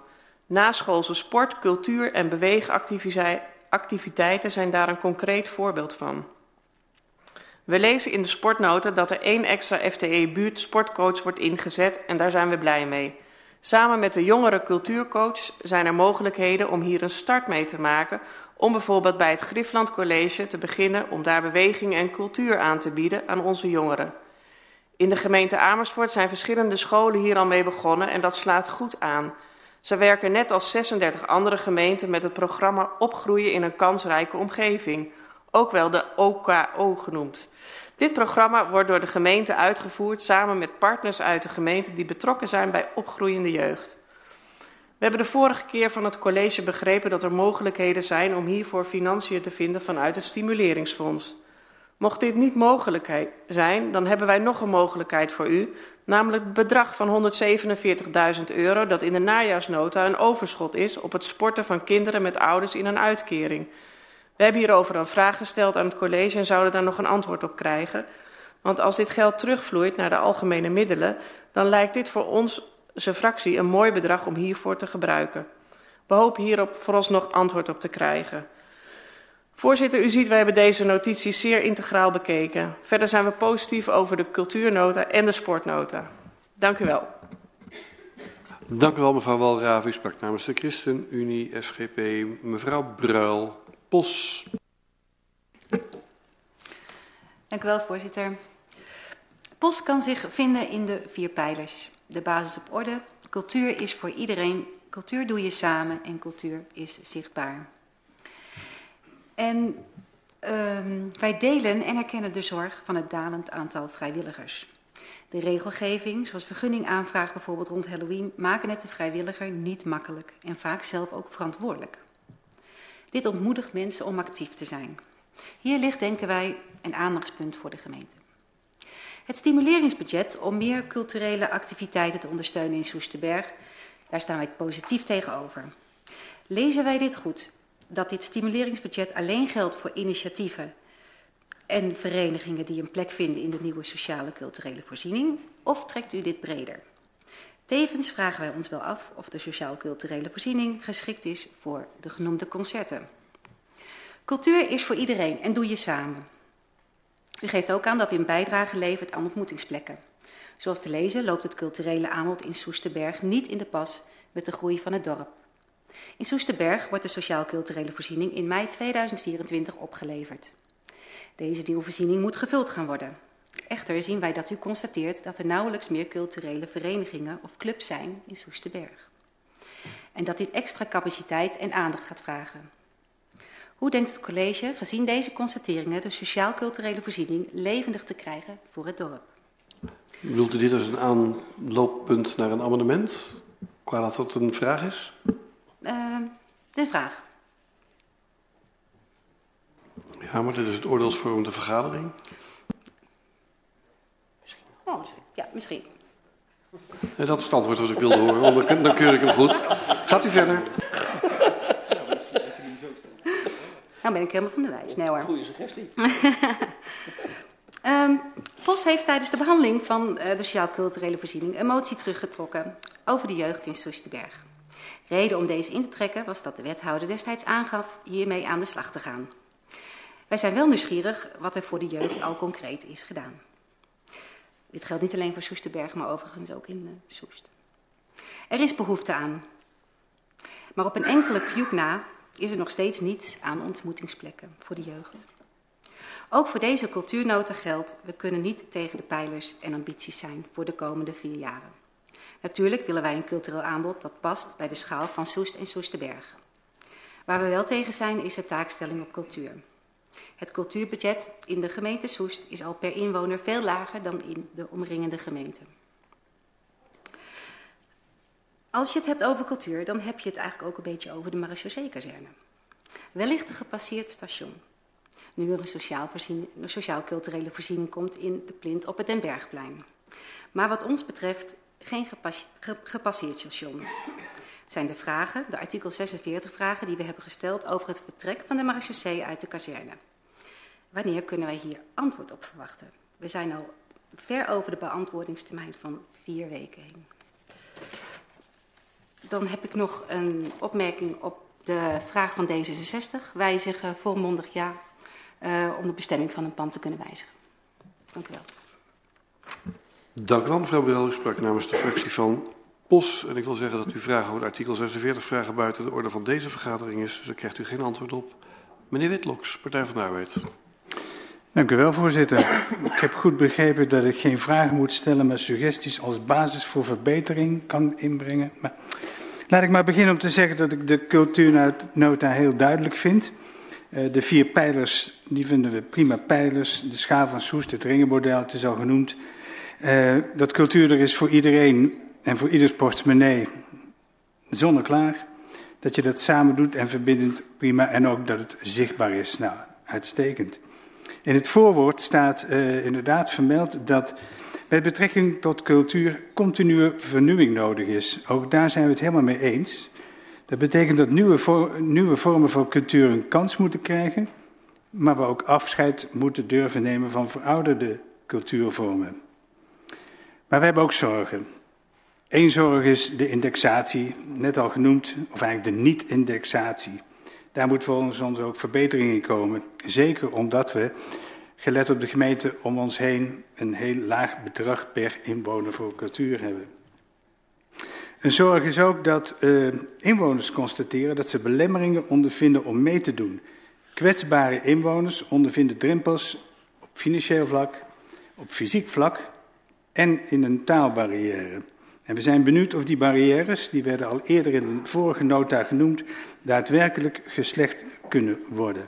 Naschoolse sport, cultuur en beweegactiviteiten zijn daar een concreet voorbeeld van. We lezen in de sportnoten dat er één extra FTE-buurt sportcoach wordt ingezet en daar zijn we blij mee. Samen met de jongere cultuurcoach zijn er mogelijkheden om hier een start mee te maken om bijvoorbeeld bij het Griffland College te beginnen om daar beweging en cultuur aan te bieden aan onze jongeren. In de gemeente Amersfoort zijn verschillende scholen hier al mee begonnen en dat slaat goed aan. Ze werken net als 36 andere gemeenten met het programma Opgroeien in een kansrijke omgeving, ook wel de OKO genoemd. Dit programma wordt door de gemeente uitgevoerd samen met partners uit de gemeente die betrokken zijn bij opgroeiende jeugd. We hebben de vorige keer van het college begrepen dat er mogelijkheden zijn om hiervoor financiën te vinden vanuit het stimuleringsfonds. Mocht dit niet mogelijk zijn, dan hebben wij nog een mogelijkheid voor u, namelijk het bedrag van 147.000 euro dat in de najaarsnota een overschot is op het sporten van kinderen met ouders in een uitkering. We hebben hierover een vraag gesteld aan het college en zouden daar nog een antwoord op krijgen. Want als dit geld terugvloeit naar de algemene middelen, dan lijkt dit voor zijn fractie, een mooi bedrag om hiervoor te gebruiken. We hopen hierop vooralsnog antwoord op te krijgen. Voorzitter, u ziet, wij hebben deze notities zeer integraal bekeken. Verder zijn we positief over de cultuurnota en de sportnota. Dank u wel. Dank u wel, mevrouw Walraaf. U sprak namens de ChristenUnie, SGP. Mevrouw Bruil, POS. Dank u wel, voorzitter. POS kan zich vinden in de vier pijlers. De basis op orde, cultuur is voor iedereen, cultuur doe je samen en cultuur is zichtbaar. En um, wij delen en erkennen de zorg van het dalend aantal vrijwilligers. De regelgeving, zoals vergunningaanvraag bijvoorbeeld rond Halloween, maken het de vrijwilliger niet makkelijk en vaak zelf ook verantwoordelijk. Dit ontmoedigt mensen om actief te zijn. Hier ligt, denken wij, een aandachtspunt voor de gemeente. Het stimuleringsbudget om meer culturele activiteiten te ondersteunen in Soesterberg, daar staan wij positief tegenover. Lezen wij dit goed, dat dit stimuleringsbudget alleen geldt voor initiatieven en verenigingen die een plek vinden in de nieuwe sociale culturele voorziening, of trekt u dit breder? Tevens vragen wij ons wel af of de sociaal-culturele voorziening geschikt is voor de genoemde concerten. Cultuur is voor iedereen en doe je samen. U geeft ook aan dat u een bijdrage levert aan ontmoetingsplekken. Zoals te lezen loopt het culturele aanbod in Soesterberg niet in de pas met de groei van het dorp. In Soesterberg wordt de sociaal-culturele voorziening in mei 2024 opgeleverd. Deze nieuwe voorziening moet gevuld gaan worden. Echter zien wij dat u constateert dat er nauwelijks meer culturele verenigingen of clubs zijn in Soesterberg. En dat dit extra capaciteit en aandacht gaat vragen. Hoe denkt het college, gezien deze constateringen, de sociaal-culturele voorziening levendig te krijgen voor het dorp? Bedoelt u dit als een aanlooppunt naar een amendement? Qua dat dat een vraag is? Uh, de vraag. Ja, maar dit is het oordeelsvormende vergadering. Ja, misschien. Dat is het antwoord wat ik wilde horen, want dan, dan keur ik hem goed. Gaat u verder. Nou ben ik helemaal van de wijs. Nee hoor. Goeie suggestie. um, POS heeft tijdens de behandeling van uh, de sociaal-culturele voorziening een motie teruggetrokken over de jeugd in Soesterberg. Reden om deze in te trekken was dat de wethouder destijds aangaf hiermee aan de slag te gaan. Wij zijn wel nieuwsgierig wat er voor de jeugd al concreet is gedaan. Dit geldt niet alleen voor Soesterberg, maar overigens ook in uh, Soest. Er is behoefte aan. Maar op een enkele cube na is er nog steeds niet aan ontmoetingsplekken voor de jeugd. Ook voor deze cultuurnota geldt, we kunnen niet tegen de pijlers en ambities zijn voor de komende vier jaren. Natuurlijk willen wij een cultureel aanbod dat past bij de schaal van Soest en Soesterberg. Waar we wel tegen zijn is de taakstelling op cultuur. Het cultuurbudget in de gemeente Soest is al per inwoner veel lager dan in de omringende gemeenten. Als je het hebt over cultuur, dan heb je het eigenlijk ook een beetje over de marechaussee-kazerne. Wellicht een gepasseerd station. Nu er een sociaal-culturele voorziening komt in de plint op het Den Bergplein. Maar wat ons betreft geen gepas gepasseerd station. Zijn de vragen, de artikel 46 vragen die we hebben gesteld over het vertrek van de marechaussee uit de kazerne. Wanneer kunnen wij hier antwoord op verwachten? We zijn al ver over de beantwoordingstermijn van vier weken heen. Dan heb ik nog een opmerking op de vraag van D66. Wijzigen volmondig ja uh, om de bestemming van een pand te kunnen wijzigen. Dank u wel. Dank u wel, mevrouw Brel. U sprak namens de fractie van POS. En ik wil zeggen dat uw vraag over artikel 46 vragen buiten de orde van deze vergadering is. Dus daar krijgt u geen antwoord op. Meneer Witloks, Partij van de Arbeid. Dank u wel, voorzitter. Ik heb goed begrepen dat ik geen vragen moet stellen, maar suggesties als basis voor verbetering kan inbrengen. Maar laat ik maar beginnen om te zeggen dat ik de cultuurnota heel duidelijk vind. Uh, de vier pijlers, die vinden we prima pijlers. De schaal van Soest, het ringenmodel, het is al genoemd. Uh, dat cultuur er is voor iedereen en voor ieders portemonnee. zonneklaar. Dat je dat samen doet en verbindend prima. En ook dat het zichtbaar is. Nou, uitstekend. In het voorwoord staat uh, inderdaad vermeld dat met betrekking tot cultuur continue vernieuwing nodig is. Ook daar zijn we het helemaal mee eens. Dat betekent dat nieuwe, nieuwe vormen van cultuur een kans moeten krijgen, maar we ook afscheid moeten durven nemen van verouderde cultuurvormen. Maar we hebben ook zorgen. Eén zorg is de indexatie, net al genoemd, of eigenlijk de niet-indexatie. Daar moet volgens ons ook verbetering in komen. Zeker omdat we, gelet op de gemeente om ons heen, een heel laag bedrag per inwoner voor cultuur hebben. Een zorg is ook dat uh, inwoners constateren dat ze belemmeringen ondervinden om mee te doen. Kwetsbare inwoners ondervinden drempels op financieel vlak, op fysiek vlak en in een taalbarrière. En we zijn benieuwd of die barrières, die werden al eerder in een vorige nota genoemd, daadwerkelijk geslecht kunnen worden.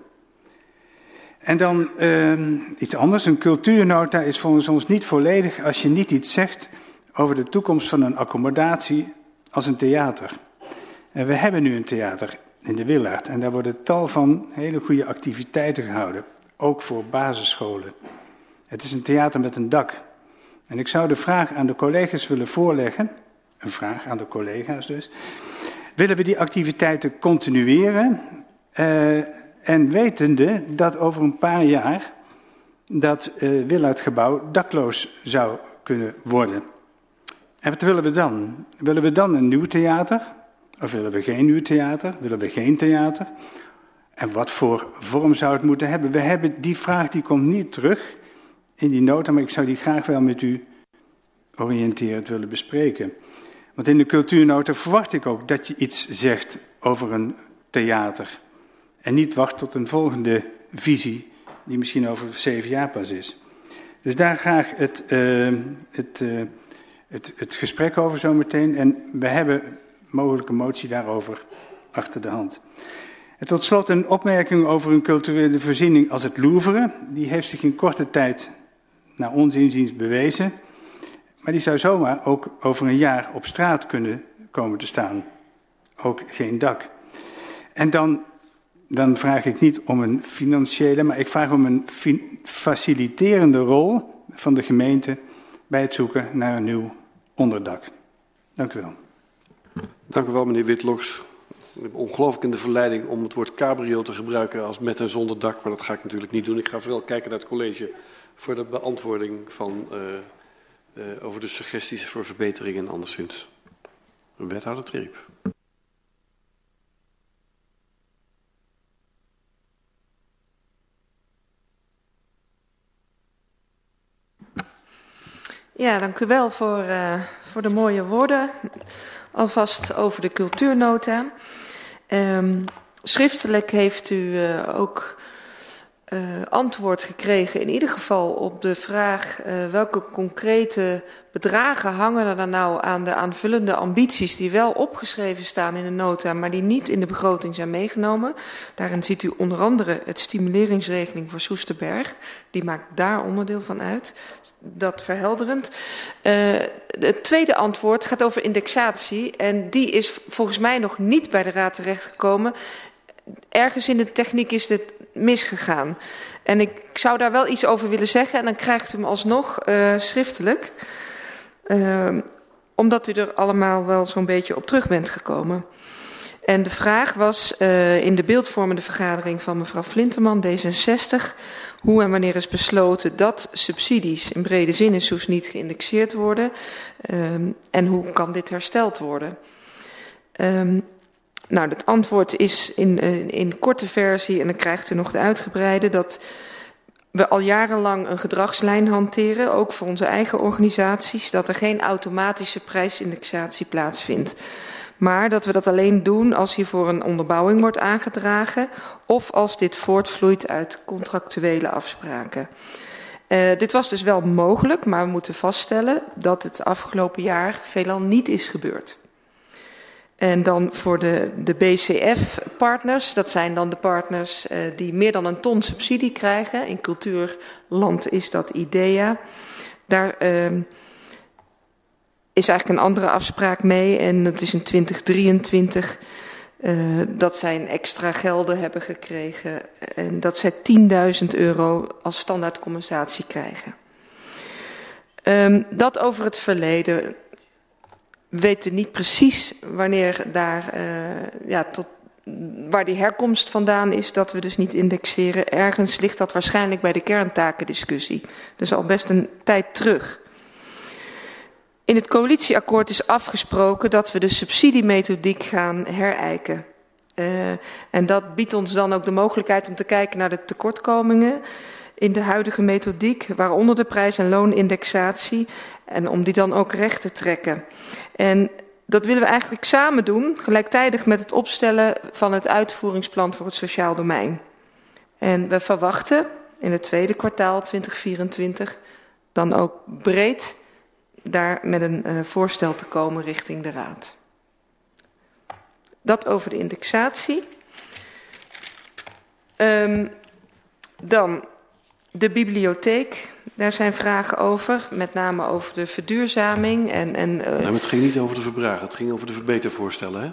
En dan uh, iets anders. Een cultuurnota is volgens ons niet volledig als je niet iets zegt over de toekomst van een accommodatie als een theater. En we hebben nu een theater in de Willaert en daar worden tal van hele goede activiteiten gehouden, ook voor basisscholen. Het is een theater met een dak. En ik zou de vraag aan de collega's willen voorleggen, een vraag aan de collega's dus. Willen we die activiteiten continueren uh, en wetende dat over een paar jaar dat uh, Willaertgebouw dakloos zou kunnen worden? En wat willen we dan? Willen we dan een nieuw theater? Of willen we geen nieuw theater? Willen we geen theater? En wat voor vorm zou het moeten hebben? We hebben die vraag, die komt niet terug in die nota, maar ik zou die graag wel met u oriënterend willen bespreken. Want in de cultuurnota verwacht ik ook dat je iets zegt over een theater. En niet wacht tot een volgende visie, die misschien over zeven jaar pas is. Dus daar graag het, uh, het uh, het, het gesprek over zometeen. En we hebben mogelijk een motie daarover achter de hand. En tot slot een opmerking over een culturele voorziening als het Louvre. Die heeft zich in korte tijd naar ons inziens bewezen. Maar die zou zomaar ook over een jaar op straat kunnen komen te staan. Ook geen dak. En dan, dan vraag ik niet om een financiële, maar ik vraag om een faciliterende rol van de gemeente bij het zoeken naar een nieuw onderdak. Dank u wel. Dank u wel, meneer Witloks. Ik ben ongelooflijk in de verleiding om het woord cabrio te gebruiken als met en zonder dak, maar dat ga ik natuurlijk niet doen. Ik ga vooral kijken naar het college voor de beantwoording van, uh, uh, over de suggesties voor verbeteringen anderszins. Wethouder Triep. Ja, dank u wel voor, uh, voor de mooie woorden. Alvast over de cultuurnota. Um, schriftelijk heeft u ook uh, antwoord gekregen, in ieder geval op de vraag uh, welke concrete bedragen hangen er nou aan de aanvullende ambities die wel opgeschreven staan in de nota, maar die niet in de begroting zijn meegenomen. Daarin ziet u onder andere het stimuleringsregeling voor Soesterberg. Die maakt daar onderdeel van uit. Dat verhelderend. Uh, het tweede antwoord gaat over indexatie. En die is volgens mij nog niet bij de Raad terechtgekomen. Ergens in de techniek is dit misgegaan. En ik zou daar wel iets over willen zeggen en dan krijgt u hem alsnog uh, schriftelijk. Uh, omdat u er allemaal wel zo'n beetje op terug bent gekomen. En de vraag was uh, in de beeldvormende vergadering van mevrouw Flinterman, D66, hoe en wanneer is besloten dat subsidies in brede zin in Soes niet geïndexeerd worden um, en hoe kan dit hersteld worden. Um, nou, het antwoord is in, in, in korte versie, en dan krijgt u nog de uitgebreide, dat we al jarenlang een gedragslijn hanteren, ook voor onze eigen organisaties, dat er geen automatische prijsindexatie plaatsvindt. Maar dat we dat alleen doen als hiervoor een onderbouwing wordt aangedragen of als dit voortvloeit uit contractuele afspraken. Uh, dit was dus wel mogelijk, maar we moeten vaststellen dat het afgelopen jaar veelal niet is gebeurd. En dan voor de, de BCF-partners, dat zijn dan de partners uh, die meer dan een ton subsidie krijgen. In cultuurland is dat IDEA. Daar uh, is eigenlijk een andere afspraak mee. En dat is in 2023 uh, dat zij extra gelden hebben gekregen. En dat zij 10.000 euro als standaardcompensatie krijgen. Um, dat over het verleden. We weten niet precies wanneer daar, uh, ja, tot, waar die herkomst vandaan is, dat we dus niet indexeren. Ergens ligt dat waarschijnlijk bij de kerntakendiscussie. Dus al best een tijd terug. In het coalitieakkoord is afgesproken dat we de subsidiemethodiek gaan herijken. Uh, en dat biedt ons dan ook de mogelijkheid om te kijken naar de tekortkomingen in de huidige methodiek, waaronder de prijs- en loonindexatie, en om die dan ook recht te trekken. En dat willen we eigenlijk samen doen, gelijktijdig met het opstellen van het uitvoeringsplan voor het sociaal domein. En we verwachten in het tweede kwartaal 2024 dan ook breed daar met een uh, voorstel te komen richting de Raad. Dat over de indexatie. Um, dan de bibliotheek. Daar zijn vragen over, met name over de verduurzaming. En, en, uh, nee, het ging niet over de verbraken, het ging over de verbetervoorstellen, hè?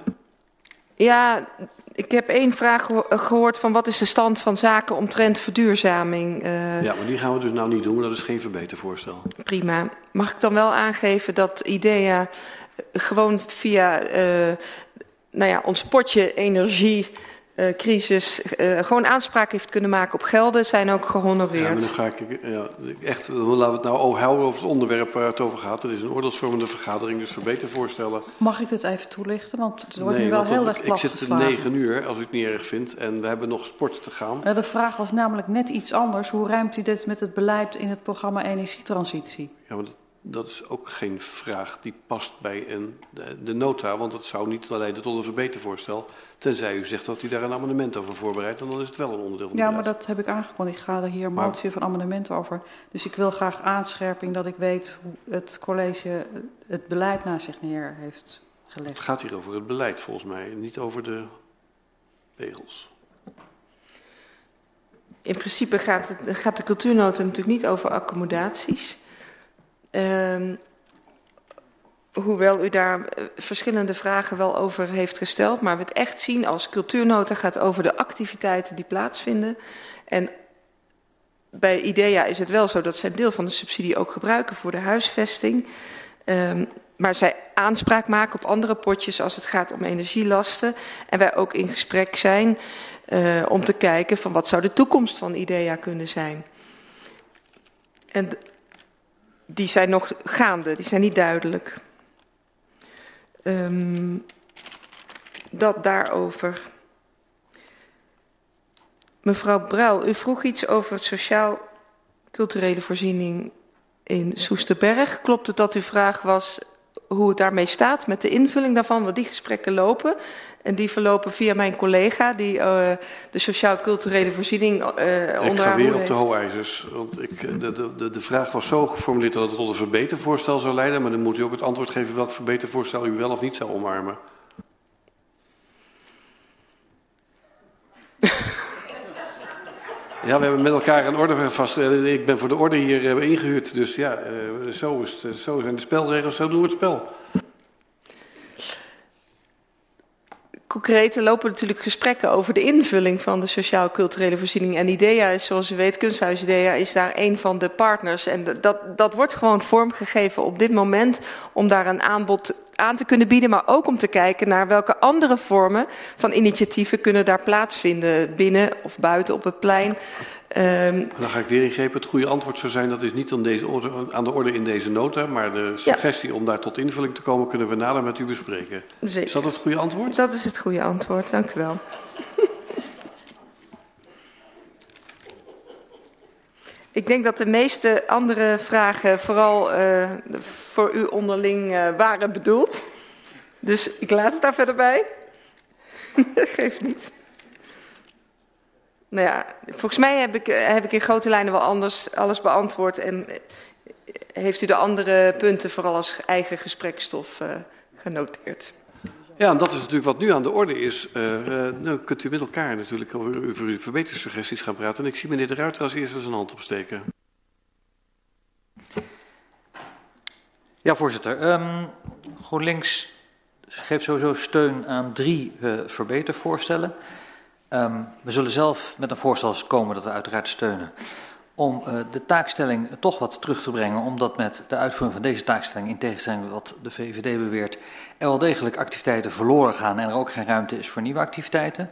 Ja, ik heb één vraag gehoord van wat is de stand van zaken omtrent verduurzaming. Uh, ja, maar die gaan we dus nou niet doen, dat is geen verbetervoorstel. Prima. Mag ik dan wel aangeven dat IDEA gewoon via uh, nou ja, ons potje energie crisis uh, gewoon aanspraak heeft kunnen maken op gelden, zijn ook gehonoreerd. Ja, maar dan ga ik ja, echt, laten we het nou houden over het onderwerp waar het over gaat. Het is een oordeelsvormende vergadering, dus verbeter voorstellen. Mag ik dit even toelichten? Want het wordt nee, nu wel heel erg Ik zit negen uur, als u het niet erg vindt, en we hebben nog sport te gaan. Uh, de vraag was namelijk net iets anders. Hoe ruimt u dit met het beleid in het programma Energietransitie? Ja, maar dat, dat is ook geen vraag die past bij een, de, de nota, want dat zou niet leiden tot een verbetervoorstel. Tenzij u zegt dat u daar een amendement over voorbereidt, en dan is het wel een onderdeel van Ja, maar dat heb ik aangekondigd. Ik ga er hier een maar... motie van amendement over. Dus ik wil graag aanscherping dat ik weet hoe het college het beleid naar zich neer heeft gelegd. Het gaat hier over het beleid volgens mij, niet over de regels. In principe gaat, het, gaat de cultuurnota natuurlijk niet over accommodaties. Um, hoewel u daar eh, verschillende vragen wel over heeft gesteld, maar we het echt zien als cultuurnota gaat over de activiteiten die plaatsvinden. En bij IDEA is het wel zo dat zij een deel van de subsidie ook gebruiken voor de huisvesting. Um, maar zij aanspraak maken op andere potjes als het gaat om energielasten. En wij ook in gesprek zijn uh, om te kijken van wat zou de toekomst van IDEA kunnen zijn. En die zijn nog gaande, die zijn niet duidelijk. Um, dat daarover. Mevrouw Brouw, u vroeg iets over het sociaal-culturele voorziening in Soesterberg. Klopt het dat uw vraag was hoe het daarmee staat met de invulling daarvan? Want die gesprekken lopen. En die verlopen via mijn collega die uh, de sociaal-culturele voorziening uh, Ik ga weer op de hooijzers. Want ik, eh, de, de, de vraag was zo geformuleerd dat het tot een verbetervoorstel zou leiden. Maar dan moet u ook het antwoord geven welk verbetervoorstel u wel of niet zou omarmen. Ja, we hebben met elkaar een orde vast. Ik ben voor de orde hier ingehuurd. Dus ja, zo, is zo zijn de spelregels, zo doen we het spel. Concreet lopen natuurlijk gesprekken over de invulling van de sociaal-culturele voorziening. En IDEA is, zoals u weet, Kunsthuis IDEA is daar een van de partners. En dat, dat wordt gewoon vormgegeven op dit moment om daar een aanbod aan te kunnen bieden, maar ook om te kijken naar welke andere vormen van initiatieven kunnen daar plaatsvinden, binnen of buiten op het plein. Um, dan ga ik weer ingrepen. Het goede antwoord zou zijn, dat is niet aan, deze orde, aan de orde in deze nota, maar de suggestie ja. om daar tot invulling te komen, kunnen we nader met u bespreken. Zeker. Is dat het goede antwoord? Dat is het goede antwoord, dank u wel. Ik denk dat de meeste andere vragen vooral uh, voor u onderling uh, waren bedoeld. Dus ik laat het daar verder bij. Geef niet. Nou ja, volgens mij heb ik, heb ik in grote lijnen wel anders alles beantwoord. En heeft u de andere punten vooral als eigen gesprekstof uh, genoteerd. Ja, en dat is natuurlijk wat nu aan de orde is. Uh, uh, kunt u met elkaar natuurlijk over, uw verbetersuggesties gaan praten. En ik zie meneer De Ruiter als eerste zijn hand opsteken. Ja, voorzitter. Um, GroenLinks geeft sowieso steun aan drie uh, verbetervoorstellen. Um, we zullen zelf met een voorstel komen dat we uiteraard steunen. Om uh, de taakstelling toch wat terug te brengen, omdat met de uitvoering van deze taakstelling, in tegenstelling wat de VVD beweert, er wel degelijk activiteiten verloren gaan en er ook geen ruimte is voor nieuwe activiteiten.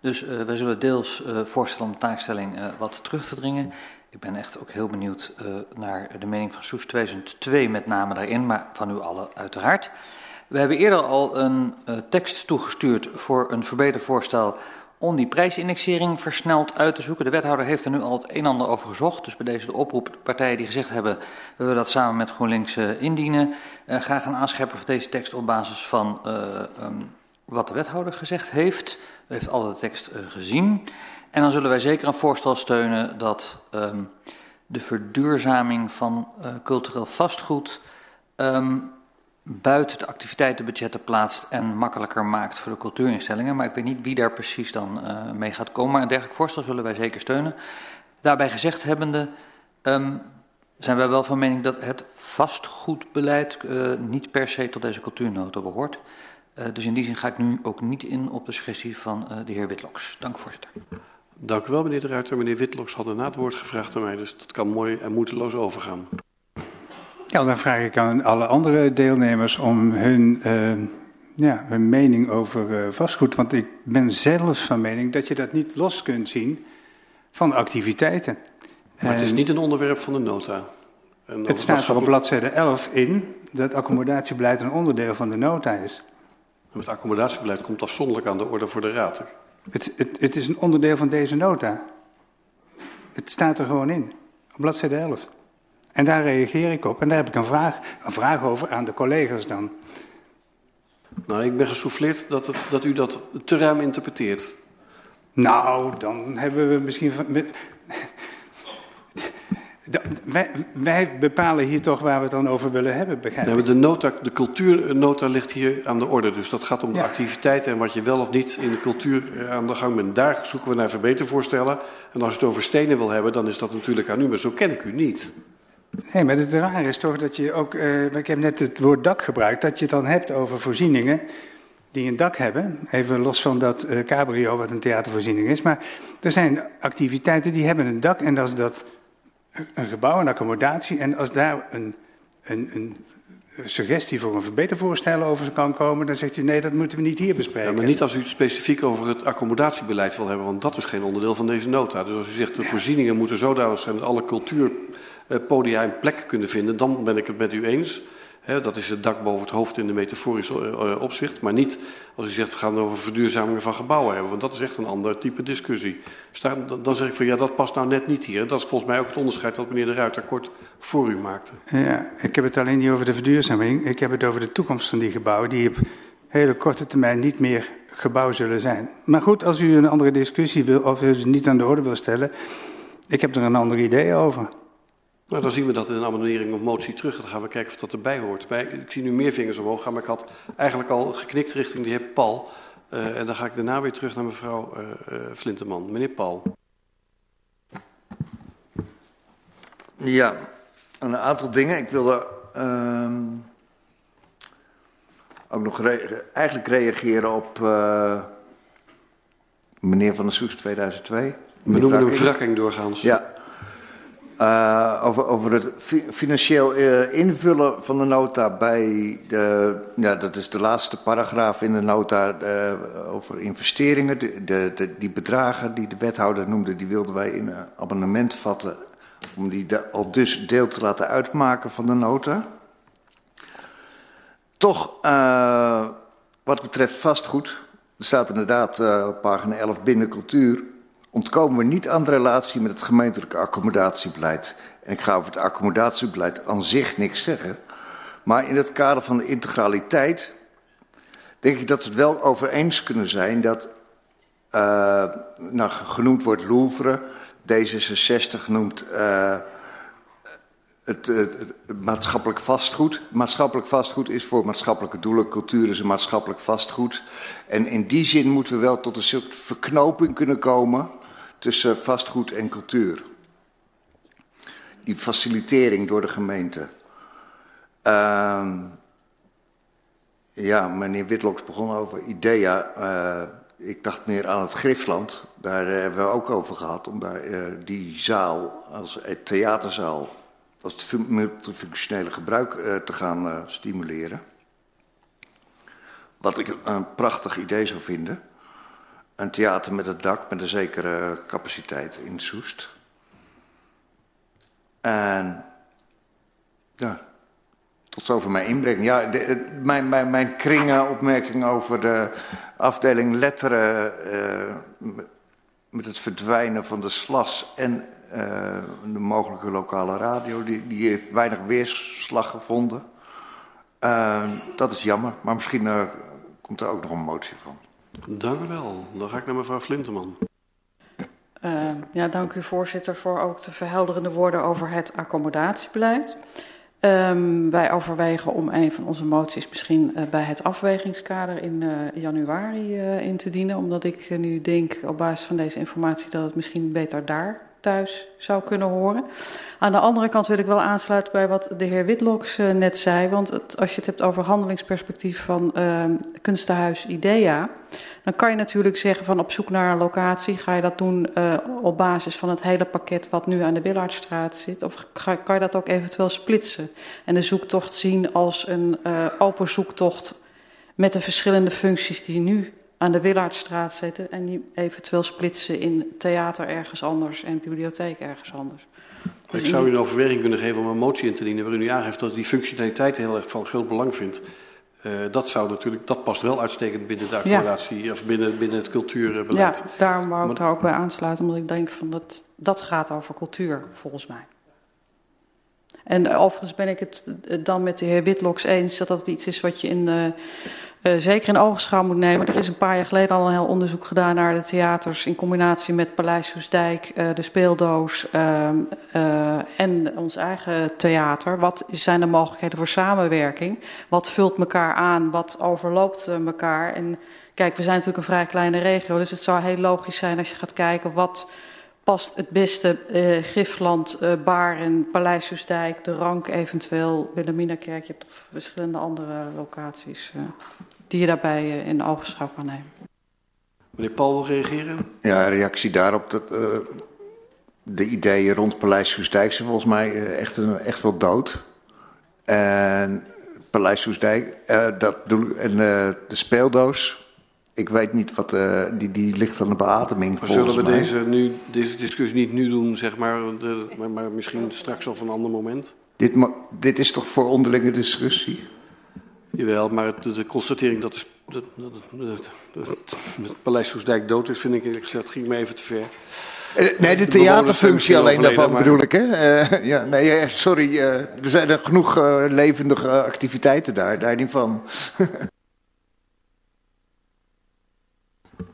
Dus uh, wij zullen deels uh, voorstellen om de taakstelling wat terug te dringen. Ik ben echt ook heel benieuwd naar de mening van Soes 2002 met name daarin, maar van u allen uiteraard. We hebben eerder al een tekst toegestuurd voor een verbetervoorstel om die prijsindexering versneld uit te zoeken. De wethouder heeft er nu al het een en ander over gezocht. Dus bij deze de oproep partijen die gezegd hebben... we willen dat samen met GroenLinks uh, indienen. Uh, graag gaan aanscherpen voor deze tekst op basis van uh, um, wat de wethouder gezegd heeft. U heeft al de tekst gezien. En dan zullen wij zeker een voorstel steunen dat um, de verduurzaming van cultureel vastgoed... Um, buiten de activiteitenbudgetten plaatst en makkelijker maakt voor de cultuurinstellingen. Maar ik weet niet wie daar precies dan uh, mee gaat komen. Maar een dergelijk voorstel zullen wij zeker steunen. Daarbij gezegd hebbende um, zijn wij wel van mening dat het vastgoedbeleid uh, niet per se tot deze cultuurnota behoort. Uh, dus in die zin ga ik nu ook niet in op de suggestie van de heer Witloks. Dank voorzitter. Dank u wel meneer de Ruiter. Meneer Witloks had na het woord gevraagd aan mij, dus dat kan mooi en moeiteloos overgaan. Ja, dan vraag ik aan alle andere deelnemers om hun, uh, ja, hun mening over uh, vastgoed. Want ik ben zelfs van mening dat je dat niet los kunt zien van activiteiten. Maar het is niet een onderwerp van de nota. Het staat er op bladzijde 11 in dat accommodatiebeleid een onderdeel van de nota is. Het accommodatiebeleid komt afzonderlijk aan de orde voor de raad. Het, het, het is een onderdeel van deze nota. Het staat er gewoon in, op bladzijde 11. En daar reageer ik op. En daar heb ik een vraag, een vraag over aan de collega's dan. Nou, ik ben gesouffleerd dat, het, dat u dat te ruim interpreteert. Nou, dan hebben we misschien... Van, wij, wij, bepalen hier toch waar we het dan over willen hebben, begrijp ik? de, nota, de cultuurnota ligt hier aan de orde. Dus dat gaat om de ja. activiteiten en wat je wel of niet in de cultuur aan de gang bent. Daar zoeken we naar verbetervoorstellen. En als je het over stenen wil hebben, dan is dat natuurlijk aan u. Maar zo ken ik u niet. Nee, maar het rare is toch dat je ook, uh, ik heb net het woord dak gebruikt, dat je het dan hebt over voorzieningen die een dak hebben. Even los van dat uh, cabrio, wat een theatervoorziening is. Maar er zijn activiteiten die hebben een dak en dat is dat een gebouw, een accommodatie. En als daar een, een, een suggestie voor een verbetervoorstel over kan komen, dan zegt u nee, dat moeten we niet hier bespreken. Ja, maar niet als u het specifiek over het accommodatiebeleid wil hebben, want dat is geen onderdeel van deze nota. Dus als u zegt de voorzieningen moeten zodanig zijn dat alle cultuur podia en plek kunnen vinden, dan ben ik het met u eens. Dat is het dak boven het hoofd in de metaforische uh, opzicht. Maar niet als u zegt, we gaan over verduurzamingen van gebouwen hebben. Want dat is echt een ander type discussie. Dus dan zeg ik van, ja, dat past nou net niet hier. Dat is volgens mij ook het onderscheid wat meneer De Ruiter kort voor u maakte. Ja, ik heb het alleen niet over de verduurzaming. Ik heb het over de toekomst van die gebouwen. Die op hele korte termijn niet meer gebouw zullen zijn. Maar goed, als u een andere discussie wil, of u het niet aan de orde wil stellen. Ik heb er een ander idee over. Nou, dan zien we dat in een amendering of motie terug. Dan gaan we kijken of dat erbij hoort. Ik zie nu meer vingers omhoog gaan, maar ik had eigenlijk al geknikt richting de heer Paul. Uh, en dan ga ik daarna weer terug naar mevrouw uh, uh, Flinteman. Meneer Paul. Ja, een aantal dingen. Ik wilde uh, ook nog re eigenlijk reageren op meneer Van der Soes 2002. We noemen hem wrakking doorgaans. Ja, uh, over, over het fi financieel uh, invullen van de nota bij de, ja, dat is de laatste paragraaf in de nota uh, over investeringen. De, de, die bedragen die de wethouder noemde, die wilden wij in een abonnement vatten om die al dus deel te laten uitmaken van de nota. Toch, wat betreft vastgoed, er staat inderdaad op pagina 11 binnen cultuur ontkomen we niet aan de relatie met het gemeentelijke accommodatierbeleid. En ik ga over het accommodatierbeleid aan zich niks zeggen. Maar in het kader van de integraliteit denk ik dat we het wel over eens kunnen zijn dat, uh, genoemd wordt Louvre, D66 noemt het, het, het, maatschappelijk vastgoed. Maatschappelijk vastgoed is voor maatschappelijke doelen. Cultuur is een maatschappelijk vastgoed. En in die zin moeten we wel tot een soort verknoping kunnen komen tussen vastgoed en cultuur. Die facilitering door de gemeente. Uh, ja, meneer Witloks begon over IDEA. Uh, ik dacht meer aan het Griffland. Daar hebben we ook over gehad. Om daar uh, die zaal als theaterzaal als het multifunctionele gebruik te gaan stimuleren. Wat ik een prachtig idee zou vinden. Een theater met het dak met een zekere capaciteit in Soest. En ja, tot zover mijn inbreng. Ja, mijn, mijn, mijn kringen opmerking over de afdeling letteren... Uh, met het verdwijnen van de slas en uh, de mogelijke lokale radio... Die, die heeft weinig weerslag gevonden. Uh, dat is jammer, maar misschien komt er ook nog een motie van. Dank u wel. Dan ga ik naar mevrouw Flinteman. Uh, ja, dank u voorzitter voor ook de verhelderende woorden over het accommodatiebeleid. Um, wij overwegen om een van onze moties misschien uh, bij het afwegingskader in uh, januari in te dienen. Omdat ik nu denk op basis van deze informatie dat het misschien beter daar thuis zou kunnen horen. Aan de andere kant wil ik wel aansluiten bij wat de heer Witloks uh, net zei. Want het, als je het hebt over handelingsperspectief van uh, kunstenhuis IDEA... dan kan je natuurlijk zeggen van op zoek naar een locatie... ga je dat doen uh, op basis van het hele pakket wat nu aan de Willardstraat zit... of kan je dat ook eventueel splitsen... en de zoektocht zien als een open zoektocht... met de verschillende functies die nu aan de Willardstraat zetten en die eventueel splitsen in theater ergens anders en bibliotheek ergens anders. Dus ik zou u een overweging kunnen geven om een motie in te dienen waarin u aangeeft dat u die functionaliteit heel erg van groot belang vindt. Uh, dat zou natuurlijk, dat past wel uitstekend binnen de accommodatie ja. of binnen, binnen het cultuurbeleid. Ja, daarom wou ik maar, daar ook bij aansluiten, omdat ik denk van dat, dat gaat over cultuur volgens mij. En overigens ben ik het dan met de heer Witloks eens dat dat iets is wat je in uh, zeker in ogenschouw moet nemen. Er is een paar jaar geleden al een heel onderzoek gedaan naar de theaters in combinatie met Paleis Soesdijk, uh, de speeldoos uh, en ons eigen theater. Wat zijn de mogelijkheden voor samenwerking? Wat vult elkaar aan? Wat overloopt elkaar? En kijk, we zijn natuurlijk een vrij kleine regio, dus het zou heel logisch zijn als je gaat kijken wat past het beste uh, Gifland, uh, Baar en Paleis Soesdijk, de Rank eventueel, Wilhelminakerk. Je hebt verschillende andere locaties uh, die je daarbij uh, in ogenschouw kan nemen. Meneer Paul wil reageren? Ja, reactie daarop. Dat, uh, de ideeën rond Paleis Soesdijk zijn volgens mij uh, echt, een, echt wel dood. En Paleis Soesdijk, uh, dat bedoel ik, en uh, de speeldoos. Ik weet niet wat, uh, die, die ligt aan de beademing. Maar zullen we mij. Deze, nu, deze discussie niet nu doen, zeg maar, de, maar, maar misschien straks of een ander moment? Dit, dit is toch voor onderlinge discussie? Jawel, maar de, de constatering dat, is, dat, dat, dat, het Paleis Soesdijk dood is, vind ik eerlijk gezegd, ging me even te ver. Uh, nee, de, theaterfunctie alleen daarvan maar... bedoel ik, hè? Uh, ja, nee, sorry, uh, er zijn er genoeg levendige activiteiten daar, daar niet van.